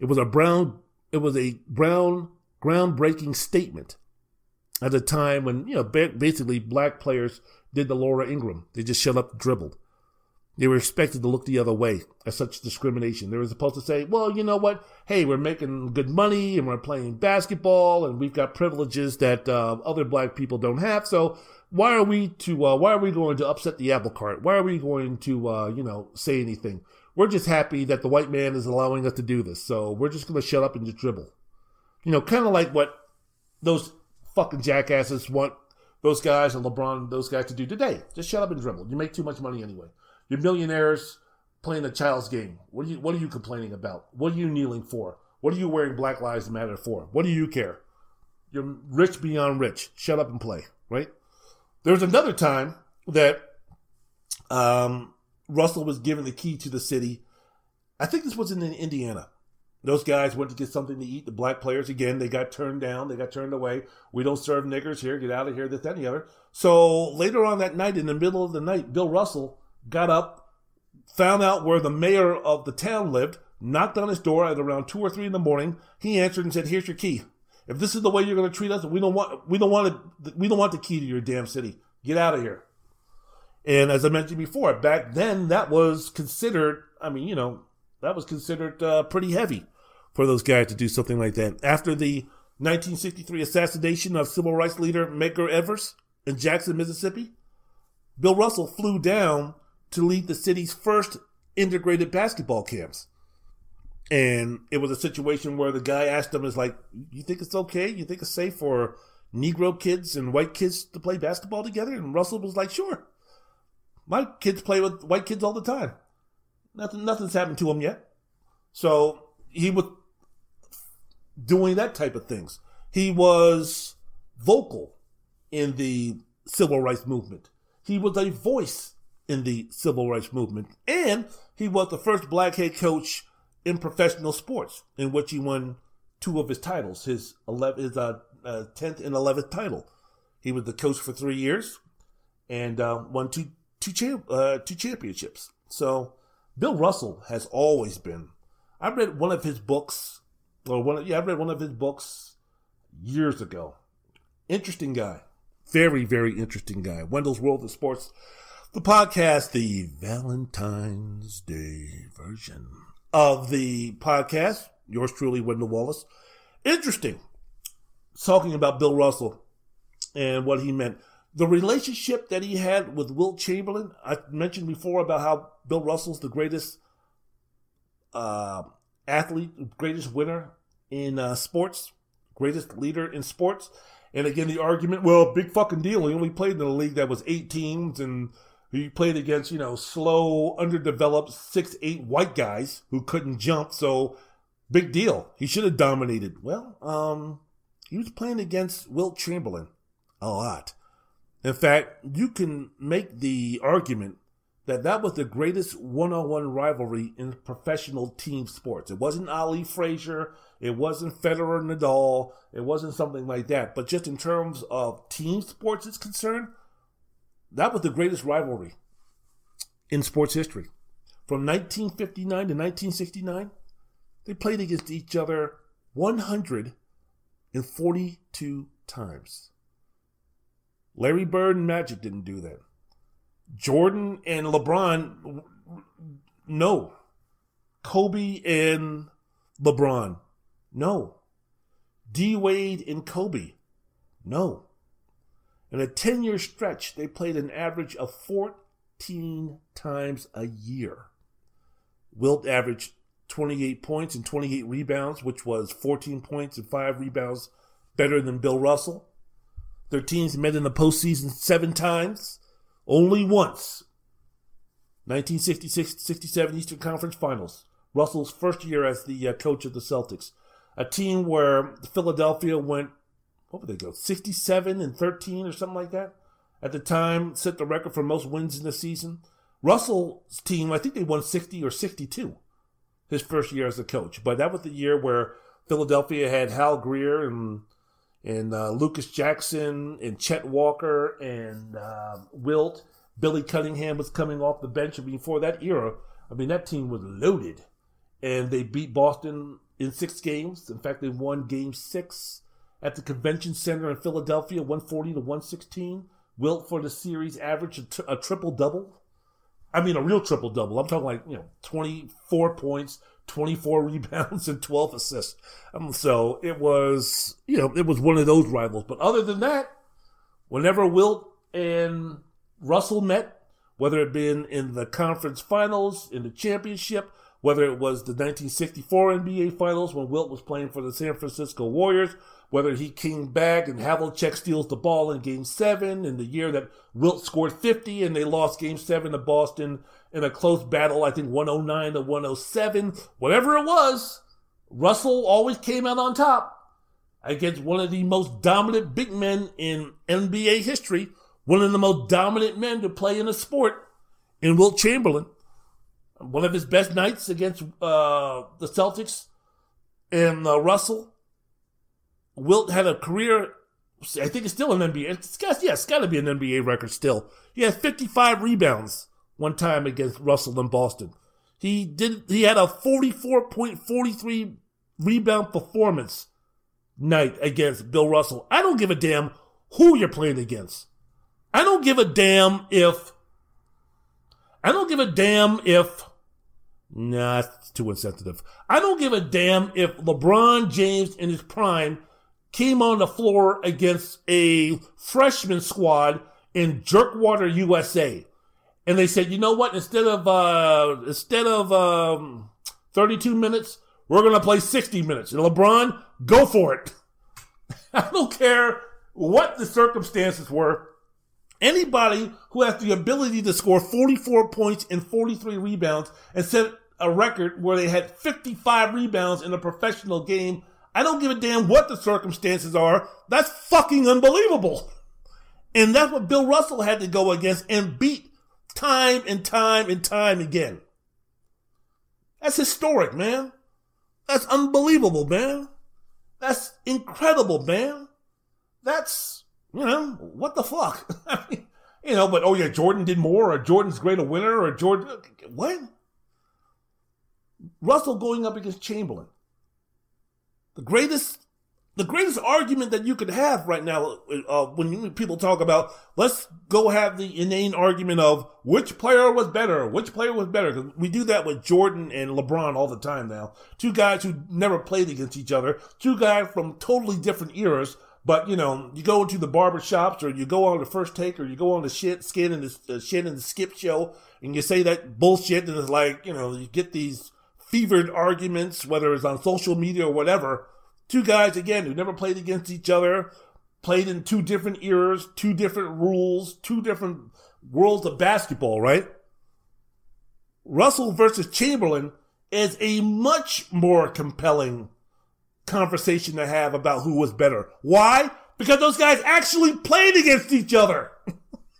It was a brown. It was a brown groundbreaking statement at a time when you know basically black players did the Laura Ingraham. They just shut up dribbled. They were expected to look the other way at such discrimination. They were supposed to say, well, you know what? Hey, we're making good money and we're playing basketball and we've got privileges that uh, other black people don't have. So why are we to, uh, why are we going to upset the apple cart? Why are we going to, uh, you know, say anything? We're just happy that the white man is allowing us to do this. So we're just going to shut up and just dribble. You know, kind of like what those fucking jackasses want those guys and LeBron, those guys to do today. Just shut up and dribble. You make too much money anyway. You're millionaires playing a child's game. What are you What are you complaining about? What are you kneeling for? What are you wearing Black Lives Matter for? What do you care? You're rich beyond rich. Shut up and play. Right? There's another time that um, Russell was given the key to the city. I think this was in Indiana. Those guys went to get something to eat. The black players, again, they got turned down. They got turned away. We don't serve niggers here. Get out of here, this, that, and the other. So later on that night, in the middle of the night, Bill Russell got up, found out where the mayor of the town lived, knocked on his door at around two or three in the morning. He answered and said, "Here's your key. If this is the way you're going to treat us, we don't want we don't want it, we don't want the key to your damn city. Get out of here." And as I mentioned before, back then that was considered. I mean, you know, that was considered uh, pretty heavy for those guys to do something like that. After the 1963 assassination of civil rights leader Medgar Evers in Jackson, Mississippi, Bill Russell flew down to lead the city's first integrated basketball camps. And it was a situation where the guy asked him, is like, you think it's okay? You think it's safe for Negro kids and white kids to play basketball together? And Russell was like, sure. My kids play with white kids all the time. Nothing, nothing's happened to them yet. So he was doing that type of things. He was vocal in the civil rights movement. He was a voice in the civil rights movement. And he was the first black head coach in professional sports, in which he won two of his titles, his 11, his uh, uh, 10th and 11th title. He was the coach for three years and uh, won two two, champ, uh, two championships. So Bill Russell has always been. I read one of his books, or one yeah, I read one of his books years ago. Interesting guy, very very interesting guy. Wendell's World of Sports, the podcast, the Valentine's Day version of the podcast. Yours truly, Wendell Wallace. Interesting. Talking about Bill Russell and what he meant. The relationship that he had with Wilt Chamberlain, I mentioned before about how Bill Russell's the greatest uh, athlete, greatest winner in uh, sports, greatest leader in sports. And again, the argument, well, big fucking deal. He only played in a league that was eight teams and he played against, you know, slow, underdeveloped six, eight white guys who couldn't jump. So big deal. He should have dominated. Well, um, he was playing against Wilt Chamberlain a lot. In fact, you can make the argument that that was the greatest one-on-one rivalry in professional team sports. It wasn't Ali Frazier, it wasn't Federer Nadal, it wasn't something like that. But just in terms of team sports is concerned, that was the greatest rivalry in sports history. From 1959 to 1969, they played against each other 142 times. Larry Bird and Magic didn't do that. Jordan and LeBron, no. Kobe and LeBron, no. D Wade and Kobe, no. In a 10 year stretch, they played an average of 14 times a year. Wilt averaged 28 points and 28 rebounds, which was 14 points and 5 rebounds better than Bill Russell. Their teams met in the postseason seven times, only once. 1966 67 Eastern Conference Finals. Russell's first year as the uh, coach of the Celtics. A team where Philadelphia went what would they go, 67 and 13 or something like that? At the time, set the record for most wins in the season. Russell's team, I think they won 60 or 62 his first year as a coach. But that was the year where Philadelphia had Hal Greer and and uh, Lucas Jackson and Chet Walker and uh, Wilt. Billy Cunningham was coming off the bench. And before that era, I mean, that team was loaded. And they beat Boston in six games. In fact, they won game six at the convention center in Philadelphia, 140 to 116. Wilt for the series averaged a triple double. I mean, a real triple double. I'm talking like, you know, 24 points, 24 [LAUGHS] rebounds, and 12 assists. Um, so it was, you know, it was one of those rivals. But other than that, whenever Wilt and Russell met, whether it been in the conference finals, in the championship, whether it was the 1964 NBA finals when Wilt was playing for the San Francisco Warriors, whether he came back and Havlicek steals the ball in game seven in the year that Wilt scored 50 and they lost game seven to Boston in a close battle, I think 109 to 107, whatever it was, Russell always came out on top against one of the most dominant big men in NBA history, one of the most dominant men to play in a sport in Wilt Chamberlain. One of his best nights against uh, the Celtics and uh, Russell Wilt had a career. I think it's still an NBA. It's got, yeah, it's got to be an NBA record still. He had 55 rebounds one time against Russell in Boston. He did. He had a 44.43 rebound performance night against Bill Russell. I don't give a damn who you're playing against. I don't give a damn if. I don't give a damn if. Nah, it's too insensitive. I don't give a damn if LeBron James in his prime came on the floor against a freshman squad in Jerkwater, USA. And they said, you know what? Instead of, uh, instead of, um, 32 minutes, we're to play 60 minutes. And LeBron, go for it. [LAUGHS] I don't care what the circumstances were. Anybody who has the ability to score 44 points and 43 rebounds and set a record where they had 55 rebounds in a professional game, I don't give a damn what the circumstances are. That's fucking unbelievable. And that's what Bill Russell had to go against and beat time and time and time again. That's historic, man. That's unbelievable, man. That's incredible, man. That's, you know, what the fuck? [LAUGHS] you know, but oh yeah, Jordan did more, or Jordan's great a winner, or Jordan. What? Russell going up against Chamberlain. The greatest the greatest argument that you could have right now, uh, when people talk about, let's go have the inane argument of which player was better, which player was better, because we do that with Jordan and LeBron all the time now. Two guys who never played against each other, two guys from totally different eras, but you know, you go into the barber shops or you go on the first take or you go on the shit, skin and the uh, shit and the skip show and you say that bullshit and it's like, you know, you get these fevered arguments, whether it's on social media or whatever Two guys, again, who never played against each other, played in two different eras, two different rules, two different worlds of basketball, right? Russell versus Chamberlain is a much more compelling conversation to have about who was better. Why? Because those guys actually played against each other.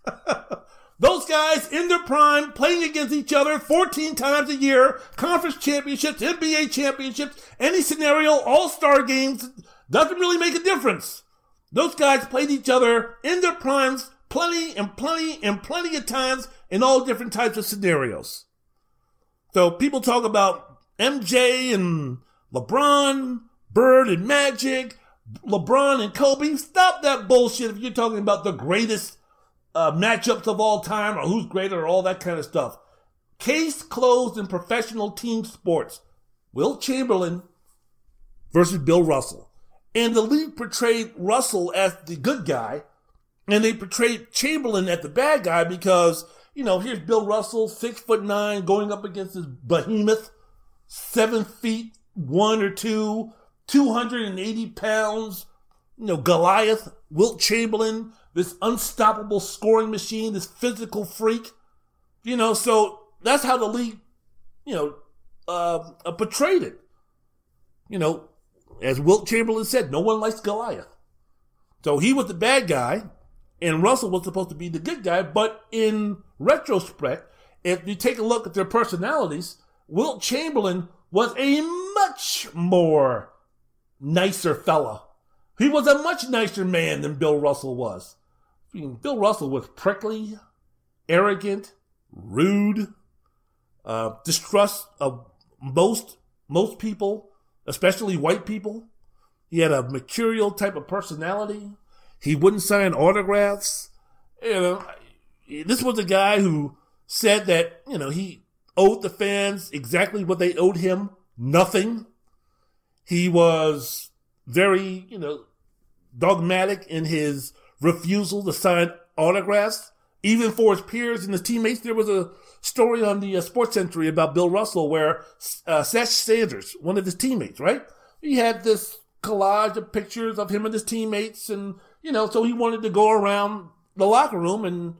[LAUGHS] Those guys in their prime playing against each other 14 times a year, conference championships, NBA championships, any scenario, all star games, doesn't really make a difference. Those guys played each other in their primes plenty and plenty and plenty of times in all different types of scenarios. So people talk about MJ and LeBron, Bird and Magic, LeBron and Kobe. Stop that bullshit if you're talking about the greatest uh, matchups of all time or who's greater, or all that kind of stuff. Case closed in professional team sports. Wilt Chamberlain versus Bill Russell. And the league portrayed Russell as the good guy, and they portrayed Chamberlain as the bad guy because, you know, here's Bill Russell, six foot nine, going up against this behemoth, seven feet one or two, 280 pounds, you know, Goliath, Wilt Chamberlain, this unstoppable scoring machine, this physical freak. You know, so that's how the league, you know, uh, uh, portrayed it. You know, as Wilt Chamberlain said, no one likes Goliath. So he was the bad guy, and Russell was supposed to be the good guy. But in retrospect, if you take a look at their personalities, Wilt Chamberlain was a much more nicer fella. He was a much nicer man than Bill Russell was. Bill Russell was prickly, arrogant, rude, uh, distrust of most most people, especially white people. He had a mercurial type of personality. He wouldn't sign autographs. You know, this was a guy who said that you know he owed the fans exactly what they owed him, nothing. He was very you know dogmatic in his refusal to sign autographs, even for his peers and his teammates. There was a story on the uh, Sports Century about Bill Russell where uh, Satch Sanders, one of his teammates, right? He had this collage of pictures of him and his teammates, and you know, so he wanted to go around the locker room and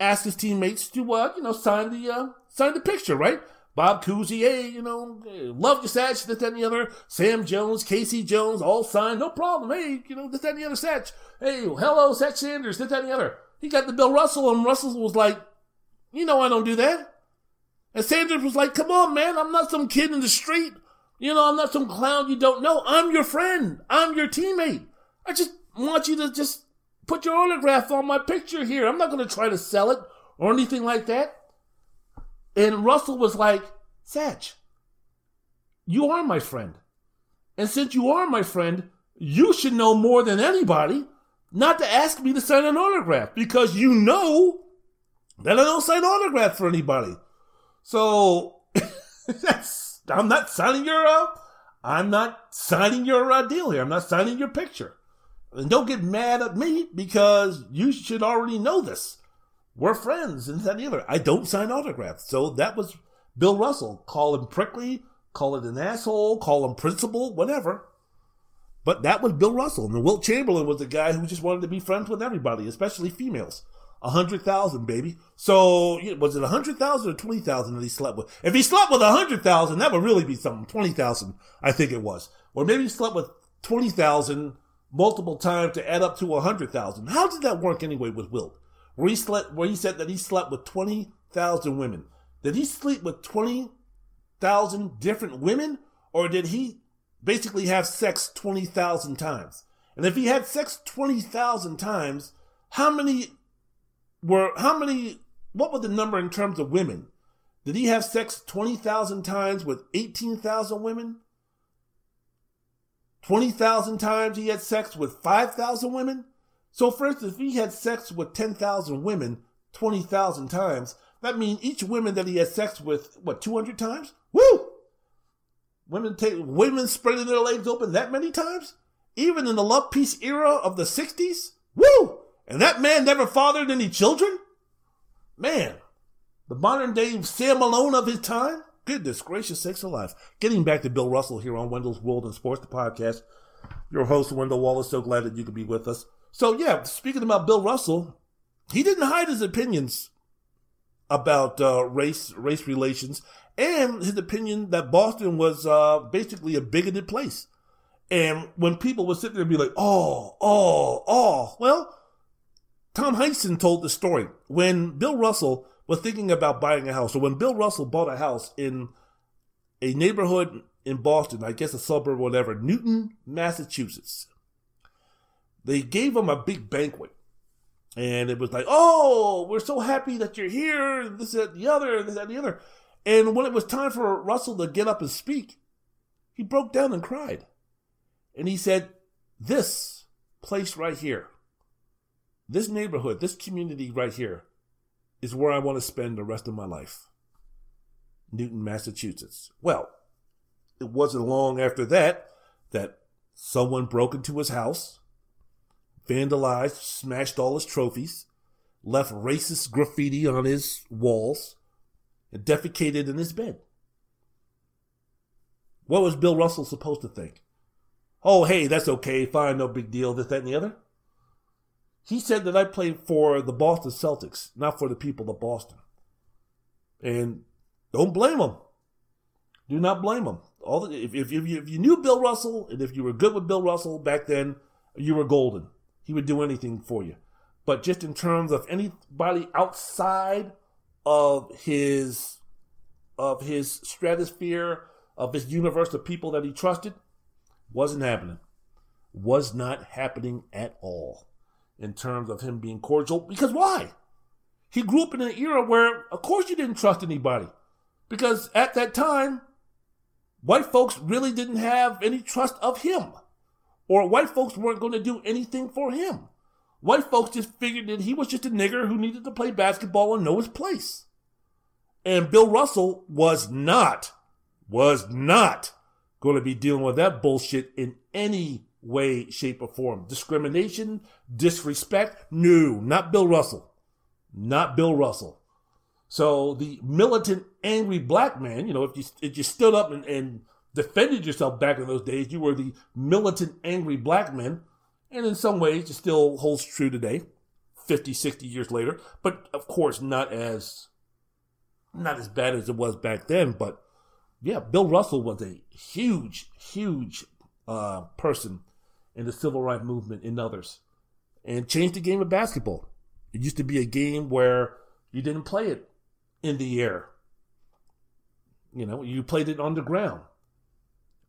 ask his teammates to, uh, you know, sign the uh, sign the picture, right? Bob Cousy, hey, you know, love your Satch, this, that, and the other. Sam Jones, K.C. Jones, all signed, no problem. Hey, you know, this, that, and the other Satch. Hey, hello, Satch Sanders, this, that, and the other. He got the Bill Russell, and Russell was like, you know, I don't do that. And Sanders was like, come on, man, I'm not some kid in the street. You know, I'm not some clown you don't know. I'm your friend. I'm your teammate. I just want you to just put your autograph on my picture here. I'm not going to try to sell it or anything like that. And Russell was like, Satch, you are my friend. And since you are my friend, you should know more than anybody not to ask me to sign an autograph because you know that I don't sign autographs for anybody. So [LAUGHS] I'm not signing your uh, I'm not signing your uh, deal here. I'm not signing your picture. And don't get mad at me because you should already know this. We're friends and that either. I don't sign autographs. So that was Bill Russell. Call him prickly, call it an asshole, call him principal, whatever. But that was Bill Russell. And Wilt Chamberlain was the guy who just wanted to be friends with everybody, especially females. A hundred thousand, baby. So was it a hundred thousand or twenty thousand that he slept with? If he slept with a hundred thousand, that would really be something. Twenty thousand, I think it was, or maybe he slept with twenty thousand multiple times to add up to a hundred thousand. How did that work anyway with Wilt? Where he slept, where he said that he slept with twenty thousand women. Did he sleep with twenty thousand different women, or did he basically have sex twenty thousand times? And if he had sex twenty thousand times, how many were how many what was the number in terms of women? Did he have sex 20,000 times with 18,000 women? 20,000 times he had sex with 5,000 women? So, for instance, if he had sex with 10,000 women 20,000 times, that means each woman that he had sex with, what, 200 times? Woo! Women take women spreading their legs open that many times? Even in the love peace era of the 60s? Woo! And that man never fathered any children? Man, the modern day Sam Malone of his time? Goodness gracious sakes alive. Getting back to Bill Russell here on Wendell's World and Sports, the podcast. Your host, Wendell Wallace, so glad that you could be with us. So, yeah, speaking about Bill Russell, he didn't hide his opinions about uh, race, race relations, and his opinion that Boston was uh, basically a bigoted place. And when people would sit there and be like, oh, oh, oh, well, Tom Heinsohn told the story when Bill Russell was thinking about buying a house, or when Bill Russell bought a house in a neighborhood in Boston, I guess a suburb whatever, Newton, Massachusetts. They gave him a big banquet. And it was like, oh, we're so happy that you're here, and this, that, the other, this, that, the other. And when it was time for Russell to get up and speak, he broke down and cried. And he said, This place right here this neighborhood, this community right here, is where I want to spend the rest of my life. Newton, Massachusetts. Well, it wasn't long after that that someone broke into his house, vandalized, smashed all his trophies, left racist graffiti on his walls, and defecated in his bed. What was Bill Russell supposed to think? Oh, hey, that's okay, fine, no big deal, this, that, and the other. He said that I played for the Boston Celtics, not for the people of Boston. And don't blame him. Do not blame him. All the, if, if, if, you, if you knew Bill Russell and if you were good with Bill Russell back then, you were golden. He would do anything for you. But just in terms of anybody outside of his of his stratosphere, of his universe of people that he trusted, wasn't happening. Was not happening at all in terms of him being cordial. Because why? He grew up in an era where, of course, you didn't trust anybody. Because at that time, white folks really didn't have any trust of him. Or white folks weren't going to do anything for him. White folks just figured that he was just a nigger who needed to play basketball and know his place. And Bill Russell was not, was not going to be dealing with that bullshit in any way, shape, or form. Discrimination, disrespect, no, not Bill Russell. Not Bill Russell. So the militant, angry black man, you know, if you, if you stood up and, and defended yourself back in those days, you were the militant, angry black man. And in some ways, it still holds true today, 50, 60 years later. But of course, not as, not as bad as it was back then. But yeah, Bill Russell was a huge, huge uh, person in the civil rights movement and others and changed the game of basketball. It used to be a game where you didn't play it in the air. You know, you played it on the ground.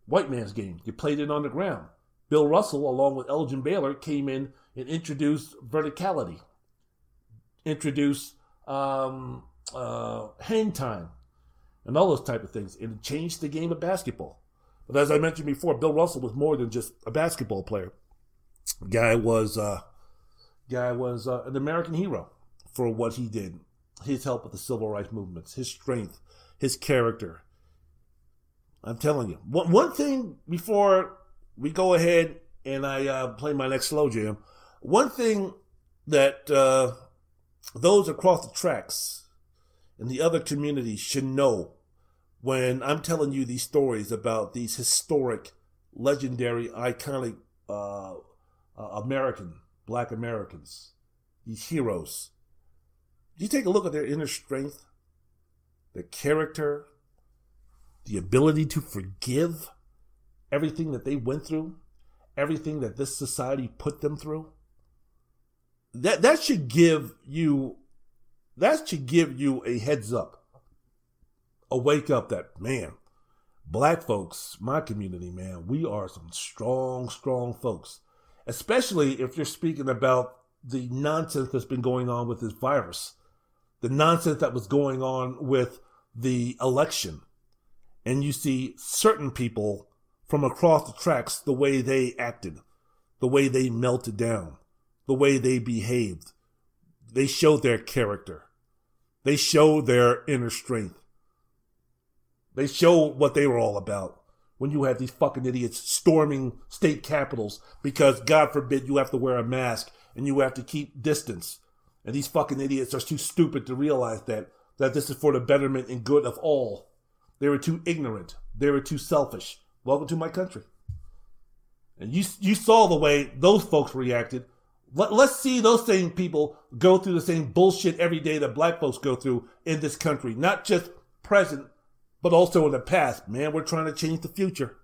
White man's game. You played it on the ground. Bill Russell, along with Elgin Baylor, came in and introduced verticality, introduced um, uh, hang time, and all those type of things. And it changed the game of basketball. But as I mentioned before, Bill Russell was more than just a basketball player. Guy was uh, guy was uh, an American hero for what he did. His help with the civil rights movements, his strength, his character. I'm telling you, one, one thing before we go ahead and I uh, play my next slow jam. One thing that uh, those across the tracks in the other communities should know when I'm telling you these stories about these historic, legendary, iconic uh, uh, American, black Americans, these heroes. You take a look at their inner strength, their character, the ability to forgive everything that they went through, everything that this society put them through. That that should give you that should give you a heads up. A wake up that man, black folks, my community, man, we are some strong, strong folks. Especially if you're speaking about the nonsense that's been going on with this virus, the nonsense that was going on with the election. And you see certain people from across the tracks, the way they acted, the way they melted down, the way they behaved. They showed their character. They showed their inner strength. They showed what they were all about. When you had these fucking idiots storming state capitals because, God forbid, you have to wear a mask and you have to keep distance. And these fucking idiots are too stupid to realize that, that this is for the betterment and good of all. They were too ignorant. They were too selfish. Welcome to my country. And you, you saw the way those folks reacted. Let, let's see those same people go through the same bullshit every day that black folks go through in this country. Not just present, but also in the past. Man, we're trying to change the future.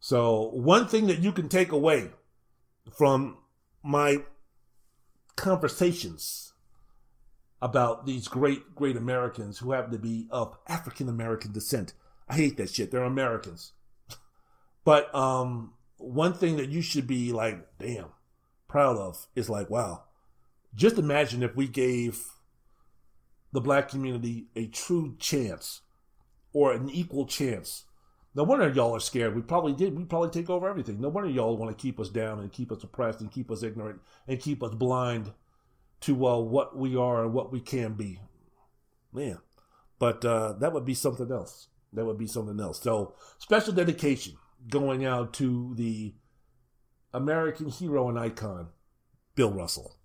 So, one thing that you can take away from my conversations about these great, great Americans who happen to be of African American descent. I hate that shit. They're Americans. [LAUGHS] but um, one thing that you should be like, damn, proud of is like, wow, just imagine if we gave the black community a true chance or an equal chance. No wonder y'all are scared. We probably did. We probably take over everything. No wonder y'all want to keep us down and keep us oppressed and keep us ignorant and keep us blind to uh, what we are and what we can be. Man, but uh, that would be something else. That would be something else. So special dedication going out to the American hero and icon, Bill Russell.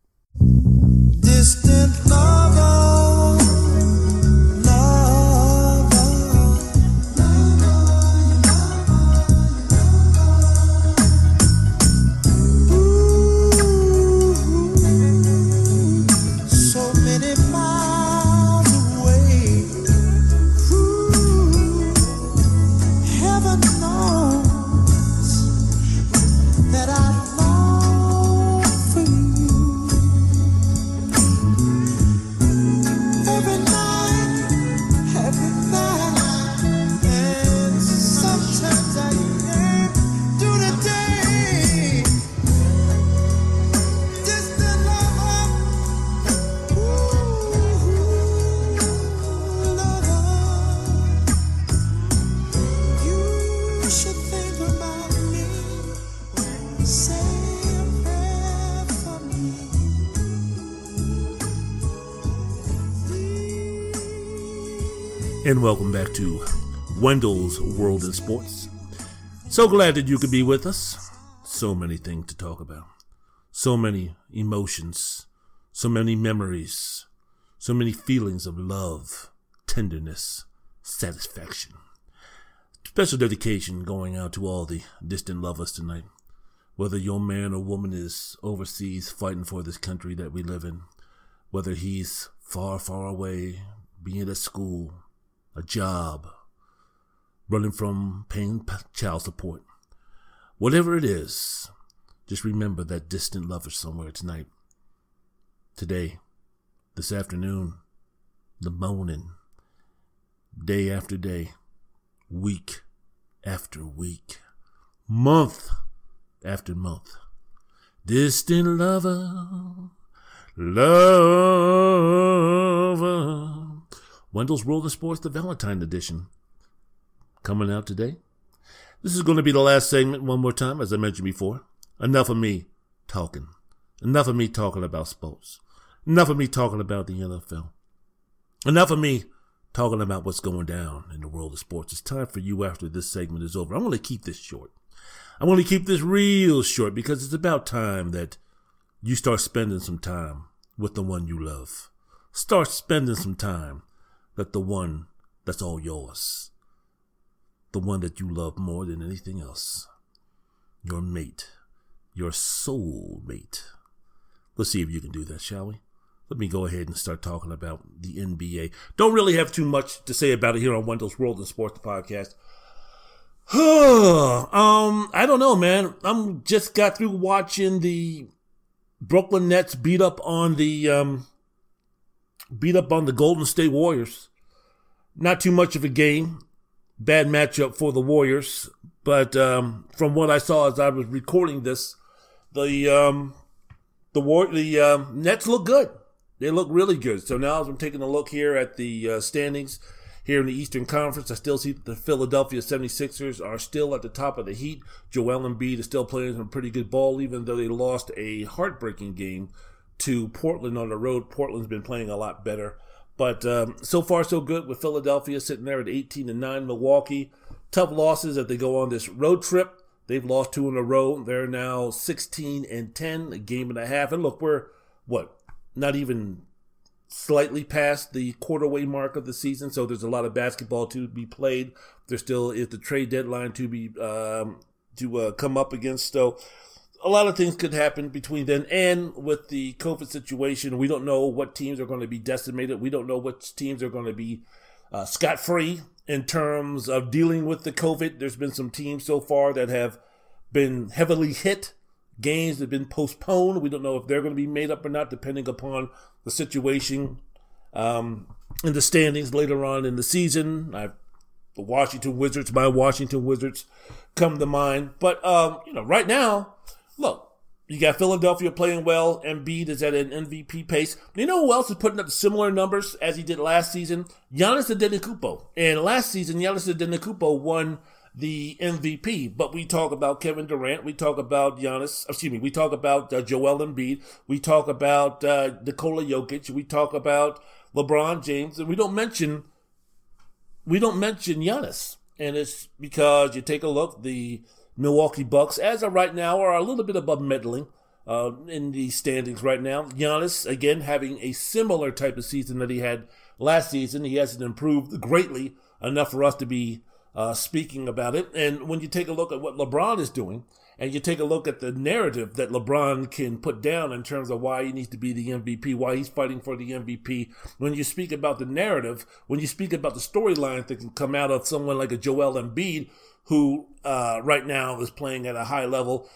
Welcome back to Wendell's World in Sports. So glad that you could be with us. So many things to talk about. So many emotions. So many memories. So many feelings of love, tenderness, satisfaction. Special dedication going out to all the distant lovers tonight. Whether your man or woman is overseas fighting for this country that we live in, whether he's far, far away, being at school, a job, running from paying child support. Whatever it is, just remember that distant lover somewhere tonight. Today, this afternoon, the morning, day after day, week after week, month after month. Distant lover, lover. Wendell's World of Sports, the Valentine edition, coming out today. This is going to be the last segment one more time, as I mentioned before. Enough of me talking. Enough of me talking about sports. Enough of me talking about the NFL. Enough of me talking about what's going down in the world of sports. It's time for you after this segment is over. I'm going to keep this short. I'm going to keep this real short because it's about time that you start spending some time with the one you love. Start spending some time that the one that's all yours. The one that you love more than anything else. Your mate. Your soul mate. Let's see if you can do that, shall we? Let me go ahead and start talking about the NBA. Don't really have too much to say about it here on Wendell's World and Sports podcast. [SIGHS] um, I don't know, man. I'm just got through watching the Brooklyn Nets beat up on the um beat up on the Golden State Warriors. Not too much of a game. Bad matchup for the Warriors, but um, from what I saw as I was recording this, the um, the war the um, Nets look good. They look really good. So now as I'm taking a look here at the uh, standings here in the Eastern Conference, I still see the Philadelphia 76ers are still at the top of the heat. Joel Embiid is still playing some pretty good ball, even though they lost a heartbreaking game to Portland on the road. Portland's been playing a lot better. But um, so far, so good with Philadelphia sitting there at 18 and 9. Milwaukee, tough losses as they go on this road trip. They've lost two in a row. They're now 16 and 10, a game and a half. And look, we're what? Not even slightly past the quarterway mark of the season, so there's a lot of basketball to be played. There still is the trade deadline to be um, to uh, come up against. So a lot of things could happen between then and with the COVID situation. We don't know what teams are going to be decimated. We don't know which teams are going to be uh, scot free in terms of dealing with the COVID. There's been some teams so far that have been heavily hit. Games have been postponed. We don't know if they're going to be made up or not, depending upon the situation um, in the standings later on in the season. I've the Washington Wizards, my Washington Wizards, come to mind. But um, you know, right now, you got Philadelphia playing well. Embiid is at an MVP pace. You know who else is putting up similar numbers as he did last season? Giannis Antetokounmpo. And last season, Giannis Antetokounmpo won the MVP. But we talk about Kevin Durant. We talk about Giannis. Excuse me. We talk about uh, Joel Embiid. We talk about uh, Nikola Jokic. We talk about LeBron James, and we don't mention we don't mention Giannis. And it's because you take a look, the Milwaukee Bucks, as of right now, are a little bit above middling uh, in the standings right now. Giannis, again, having a similar type of season that he had last season. He hasn't improved greatly enough for us to be uh, speaking about it. And when you take a look at what LeBron is doing, and you take a look at the narrative that LeBron can put down in terms of why he needs to be the MVP, why he's fighting for the MVP. When you speak about the narrative, when you speak about the storylines that can come out of someone like a Joel Embiid, who uh, right now is playing at a high level,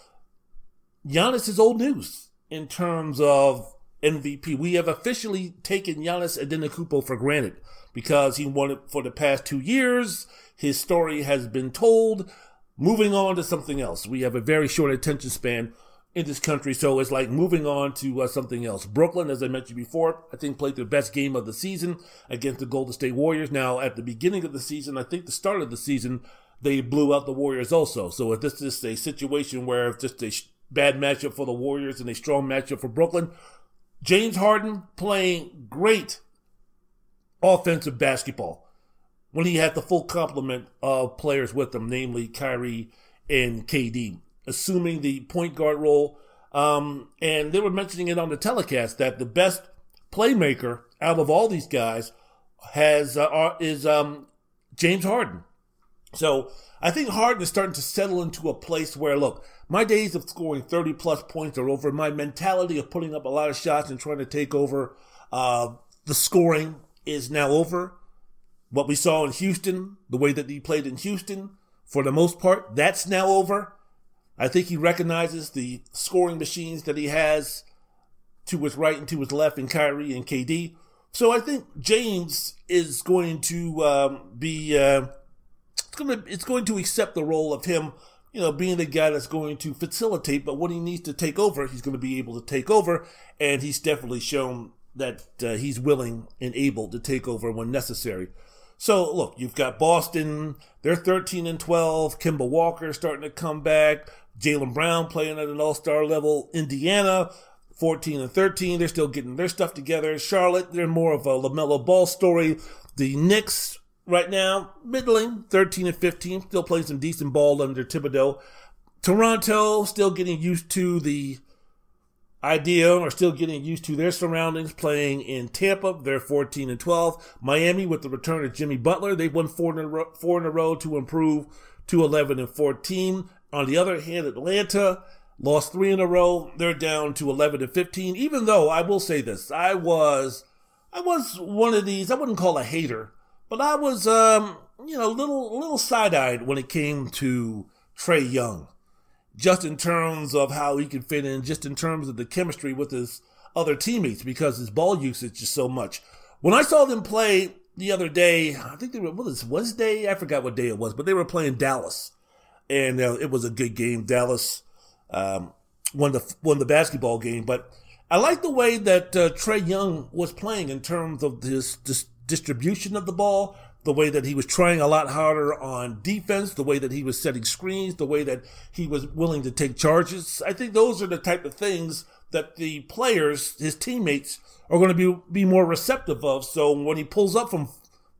Giannis is old news in terms of MVP. We have officially taken Giannis Antetokounmpo for granted because he won it for the past two years. His story has been told moving on to something else. We have a very short attention span in this country, so it's like moving on to uh, something else. Brooklyn, as I mentioned before, I think played their best game of the season against the Golden State Warriors. Now, at the beginning of the season, I think the start of the season, they blew out the Warriors also. So if this is a situation where it's just a bad matchup for the Warriors and a strong matchup for Brooklyn, James Harden playing great offensive basketball when he had the full complement of players with him, namely Kyrie and KD, assuming the point guard role. Um, and they were mentioning it on the telecast that the best playmaker out of all these guys has uh, is um, James Harden. So I think Harden is starting to settle into a place where, look, my days of scoring 30 plus points are over. My mentality of putting up a lot of shots and trying to take over uh, the scoring is now over. What we saw in Houston, the way that he played in Houston, for the most part, that's now over. I think he recognizes the scoring machines that he has to his right and to his left in Kyrie and KD. So I think James is going to um, be uh, it's going to it's going to accept the role of him, you know, being the guy that's going to facilitate. But when he needs to take over, he's going to be able to take over, and he's definitely shown that uh, he's willing and able to take over when necessary. So look, you've got Boston, they're 13 and 12. Kemba Walker starting to come back. Jaylen Brown playing at an all-star level. Indiana, 14 and 13. They're still getting their stuff together. Charlotte, they're more of a LaMelo Ball story. The Knicks, right now, middling, 13 and 15. Still playing some decent ball under Thibodeau. Toronto, still getting used to the idea or still getting used to their surroundings playing in Tampa. They're 14 and 12. Miami with the return of Jimmy Butler. They've won four in a row, four in a row to improve to 11 and 14. On the other hand, Atlanta lost three in a row. They're down to 11 and 15. Even though I will say this, I was, I was one of these, I wouldn't call a hater, but I was, um, you know, a little, little side eyed when it came to Trae Young just in terms of how he can fit in, just in terms of the chemistry with his other teammates because his ball usage is so much. When I saw them play the other day, I think they were, what was Wednesday? I forgot what day it was, but they were playing Dallas. And uh, it was a good game. Dallas um, won the won the basketball game, but I like the way that uh, Trae Young was playing in terms of his, this distribution of the ball, the way that he was trying a lot harder on defense, the way that he was setting screens, the way that he was willing to take charges. I think those are the type of things that the players, his teammates, are going to be, be more receptive of. So when he pulls up from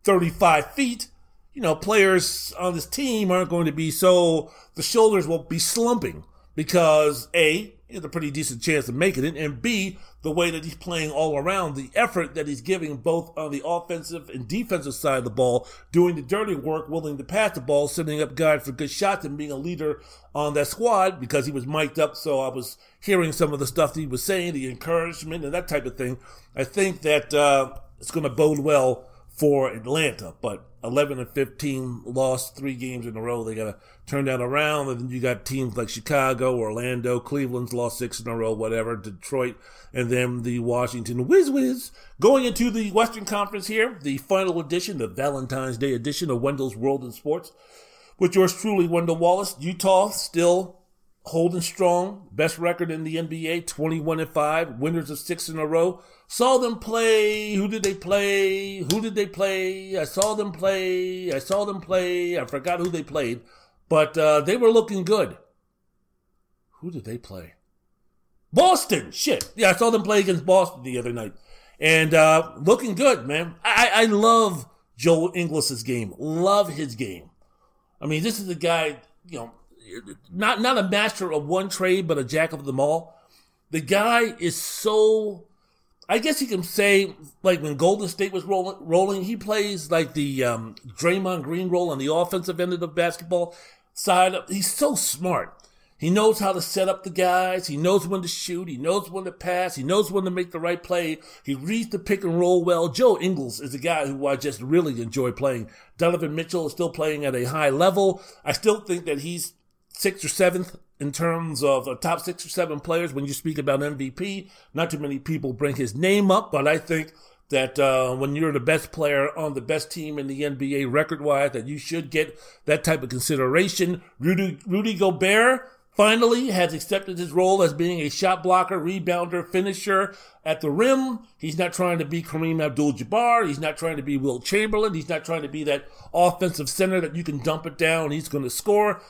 35 feet, you know, players on this team aren't going to be so, the shoulders will be slumping because A, he has a pretty decent chance of making it, and B, the way that he's playing all around, the effort that he's giving both on the offensive and defensive side of the ball, doing the dirty work, willing to pass the ball, setting up guys for good shots, and being a leader on that squad because he was mic'd up. So I was hearing some of the stuff he was saying, the encouragement and that type of thing. I think that uh, it's going to bode well for Atlanta, but 11 and 15 lost three games in a row. They got to turn that around. And then you got teams like Chicago, Orlando, Cleveland's lost six in a row, whatever, Detroit, and then the Washington Whiz Whiz. Going into the Western Conference here, the final edition, the Valentine's Day edition of Wendell's World in Sports, with yours truly, Wendell Wallace. Utah still holding strong, best record in the NBA, 21 and 5, winners of six in a row. Saw them play. Who did they play? Who did they play? I saw them play. I saw them play. I forgot who they played, but uh, they were looking good. Who did they play? Boston. Shit. Yeah, I saw them play against Boston the other night, and uh, looking good, man. I, I love Joe Ingles's game. Love his game. I mean, this is a guy, you know, not not a master of one trade, but a jack of them all. The guy is so. I guess you can say, like when Golden State was rolling, rolling he plays like the um, Draymond Green role on the offensive end of the basketball side. He's so smart. He knows how to set up the guys. He knows when to shoot. He knows when to pass. He knows when to make the right play. He reads the pick and roll well. Joe Ingles is a guy who I just really enjoy playing. Donovan Mitchell is still playing at a high level. I still think that he's sixth or seventh in terms of uh, top six or seven players when you speak about MVP. Not too many people bring his name up, but I think that uh, when you're the best player on the best team in the NBA record wise, that you should get that type of consideration. Rudy, Rudy Gobert finally has accepted his role as being a shot blocker, rebounder, finisher at the rim. He's not trying to be Kareem Abdul-Jabbar. He's not trying to be Wilt Chamberlain. He's not trying to be that offensive center that you can dump it down. He's going to score.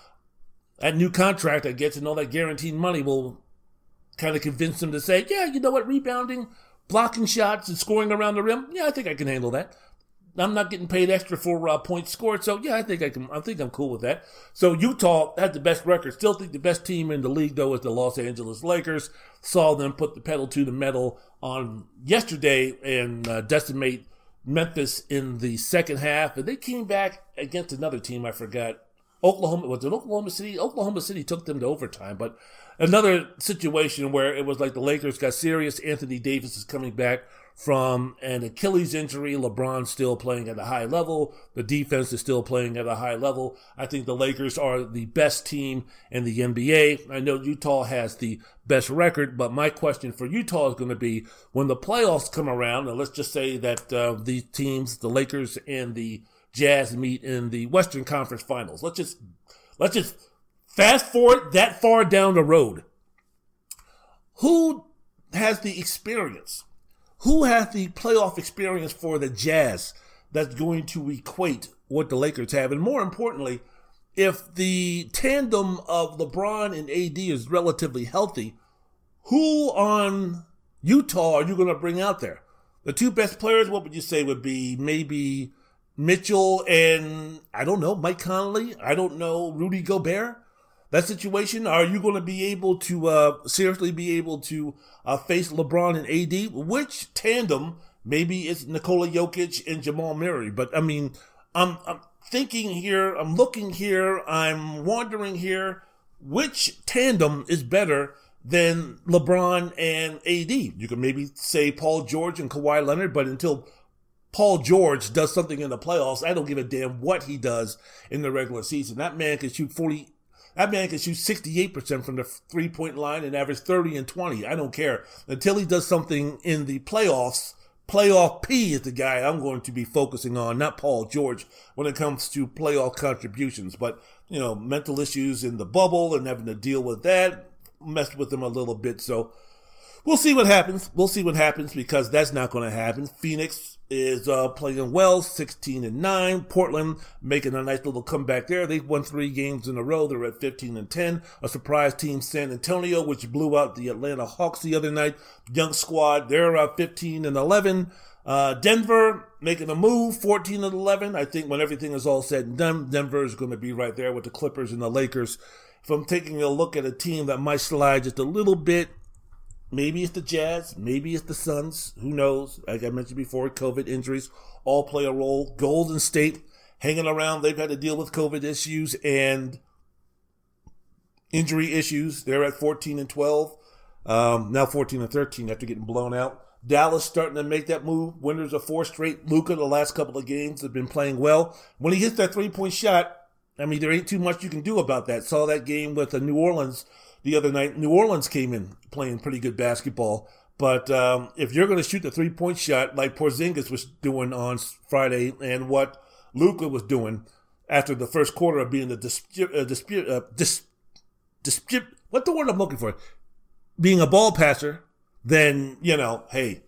That new contract that gets and all that guaranteed money will kind of convince him to say, yeah, you know what, rebounding, blocking shots, and scoring around the rim, yeah, I think I can handle that. I'm not getting paid extra for uh, points scored, so yeah, I think I can. I think I'm cool with that. So Utah had the best record. Still think the best team in the league though is the Los Angeles Lakers. Saw them put the pedal to the metal on yesterday and uh, decimate Memphis in the second half, and they came back against another team. I forgot. Oklahoma was it Oklahoma City? Oklahoma City took them to overtime, but another situation where it was like the Lakers got serious. Anthony Davis is coming back from an Achilles injury. LeBron still playing at a high level. The defense is still playing at a high level. I think the Lakers are the best team in the NBA. I know Utah has the best record, but my question for Utah is going to be when the playoffs come around, and let's just say that uh, these teams, the Lakers and the Jazz meet in the Western Conference Finals. Let's just let's just fast forward that far down the road. Who has the experience? Who has the playoff experience for the Jazz that's going to equate what the Lakers have? And more importantly, if the tandem of LeBron and AD is relatively healthy, who on Utah are you going to bring out there? The two best players, what would you say would be maybe Mitchell and I don't know, Mike Conley? I don't know, Rudy Gobert? that situation? Are you going to be able to uh, seriously be able to uh, face LeBron and AD? Which tandem? Maybe it's Nikola Jokic and Jamal Murray. But I mean, I'm, I'm thinking here, I'm looking here, I'm wondering here, which tandem is better than LeBron and AD? You can maybe say Paul George and Kawhi Leonard, but until Paul George does something in the playoffs, I don't give a damn what he does in the regular season. That man can shoot 40, that man can shoot 68% from the three point line and average 30 and 20. I don't care. Until he does something in the playoffs, playoff P is the guy I'm going to be focusing on, not Paul George, when it comes to playoff contributions. But, you know, mental issues in the bubble and having to deal with that messed with him a little bit. So we'll see what happens. We'll see what happens because that's not going to happen. Phoenix is uh, playing well, 16 and 9. Portland making a nice little comeback there. They've won three games in a row. They're at 15 and 10. A surprise team, San Antonio, which blew out the Atlanta Hawks the other night. Young squad, they're at 15 and 11. Uh, Denver making a move, 14 and 11. I think when everything is all said and done, Denver is going to be right there with the Clippers and the Lakers. If I'm taking a look at a team that might slide just a little bit, Maybe it's the Jazz, maybe it's the Suns. Who knows? Like I mentioned before, COVID injuries all play a role. Golden State hanging around. They've had to deal with COVID issues and injury issues. They're at 14 and 12. Um, now 14 and 13 after getting blown out. Dallas starting to make that move. Winners of four straight. Luka, the last couple of games, have been playing well. When he hits that three point shot, I mean, there ain't too much you can do about that. Saw that game with the New Orleans the other night. New Orleans came in playing pretty good basketball. But um, if you're going to shoot the three point shot like Porzingis was doing on Friday and what Luka was doing after the first quarter of being the dispute, uh, dispute, uh, dis, dispute, what the word I'm looking for? Being a ball passer, then, you know, hey,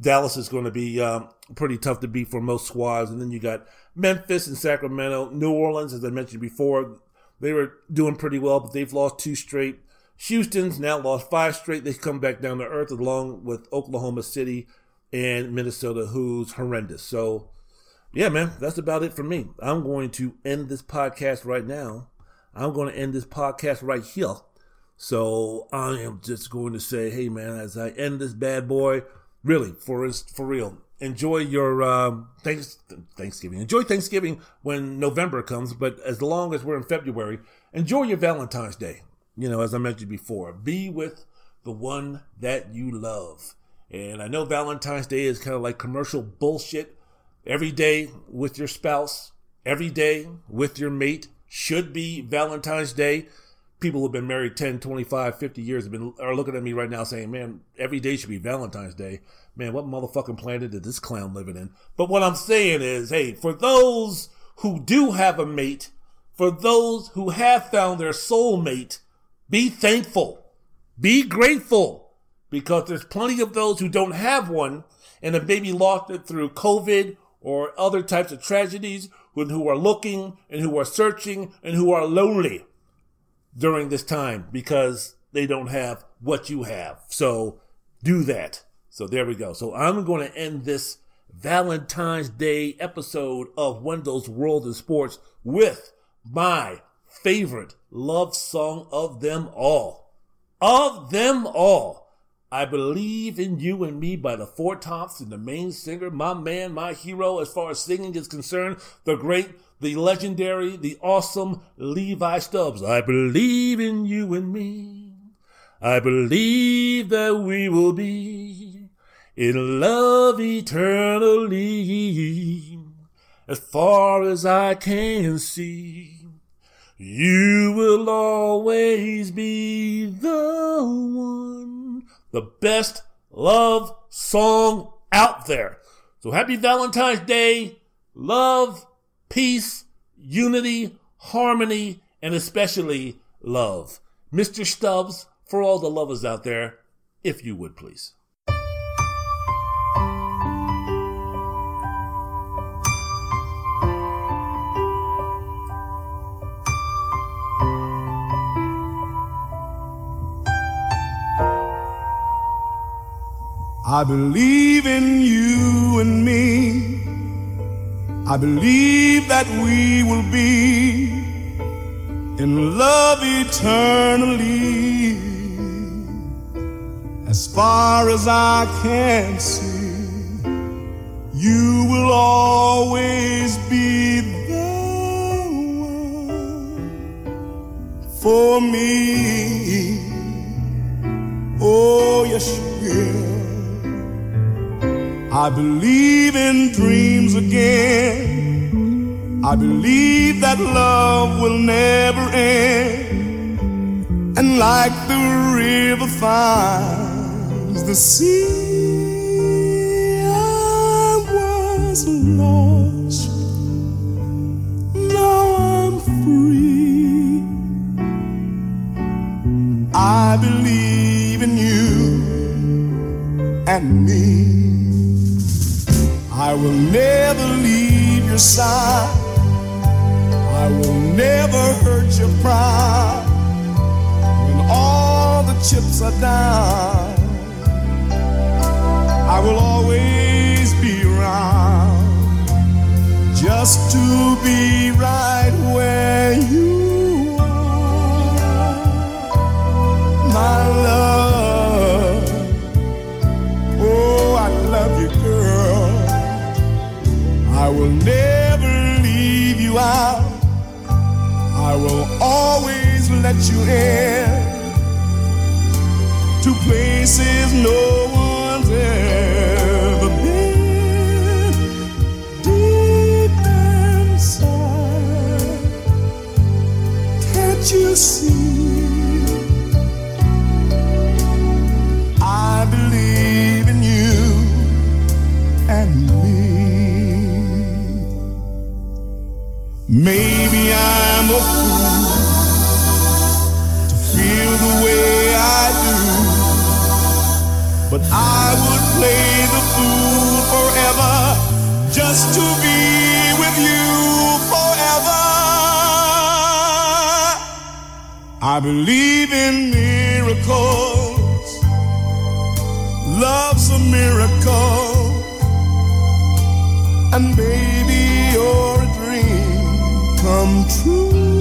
Dallas is going to be um, pretty tough to beat for most squads. And then you got Memphis and Sacramento, New Orleans, as I mentioned before, they were doing pretty well, but they've lost two straight. Houston's now lost five straight. They come back down to earth along with Oklahoma City and Minnesota, who's horrendous. So, yeah, man, that's about it for me. I'm going to end this podcast right now. I'm going to end this podcast right here. So I am just going to say, hey, man, as I end this bad boy, really, for for real, enjoy your um, thanks, Thanksgiving. Enjoy Thanksgiving when November comes, but as long as we're in February, enjoy your Valentine's Day you know, as I mentioned before, be with the one that you love. And I know Valentine's Day is kind of like commercial bullshit. Every day with your spouse, every day with your mate should be Valentine's Day. People who've been married 10, 25, 50 years have been are looking at me right now saying, "Man, every day should be Valentine's Day." Man, what motherfucking planet is this clown living in? But what I'm saying is, hey, for those who do have a mate, for those who have found their soulmate, be thankful. Be grateful because there's plenty of those who don't have one and have maybe lost it through COVID or other types of tragedies who are looking and who are searching and who are lonely during this time because they don't have what you have. So do that. So there we go. So I'm going to end this Valentine's Day episode of Wendell's World of Sports with my favorite love song of them all. Of them all. I believe in you and me by the Four Tops and the main singer, my man, my hero as far as singing is concerned, the great, the legendary, the awesome Levi Stubbs. I believe in you and me. I believe that we will be in love eternally as far as I can see. You will always be the one. The best love song out there. So happy Valentine's Day. Love, peace, unity, harmony, and especially love. Mr. Stubbs, for all the lovers out there, if you would please. I believe in you and me. I believe that we will be in love eternally. As far as I can see, you will always be the one for me. Oh, yes, you will. I believe in dreams again. I believe that love will never end. And like the river finds the sea, I was lost. Now I'm free. I believe in you and me. I will never leave your side. I will never hurt your pride. When all the chips are down, I will always be around just to be right where you are, my love. Oh, I love you, girl. I will never leave you out. I will always let you in to places no one's ever been. Deep inside, can't you see? I'm a fool to feel the way I do, but I would play the fool forever just to be with you forever. I believe in miracles. Love's a miracle. And baby, come true.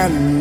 and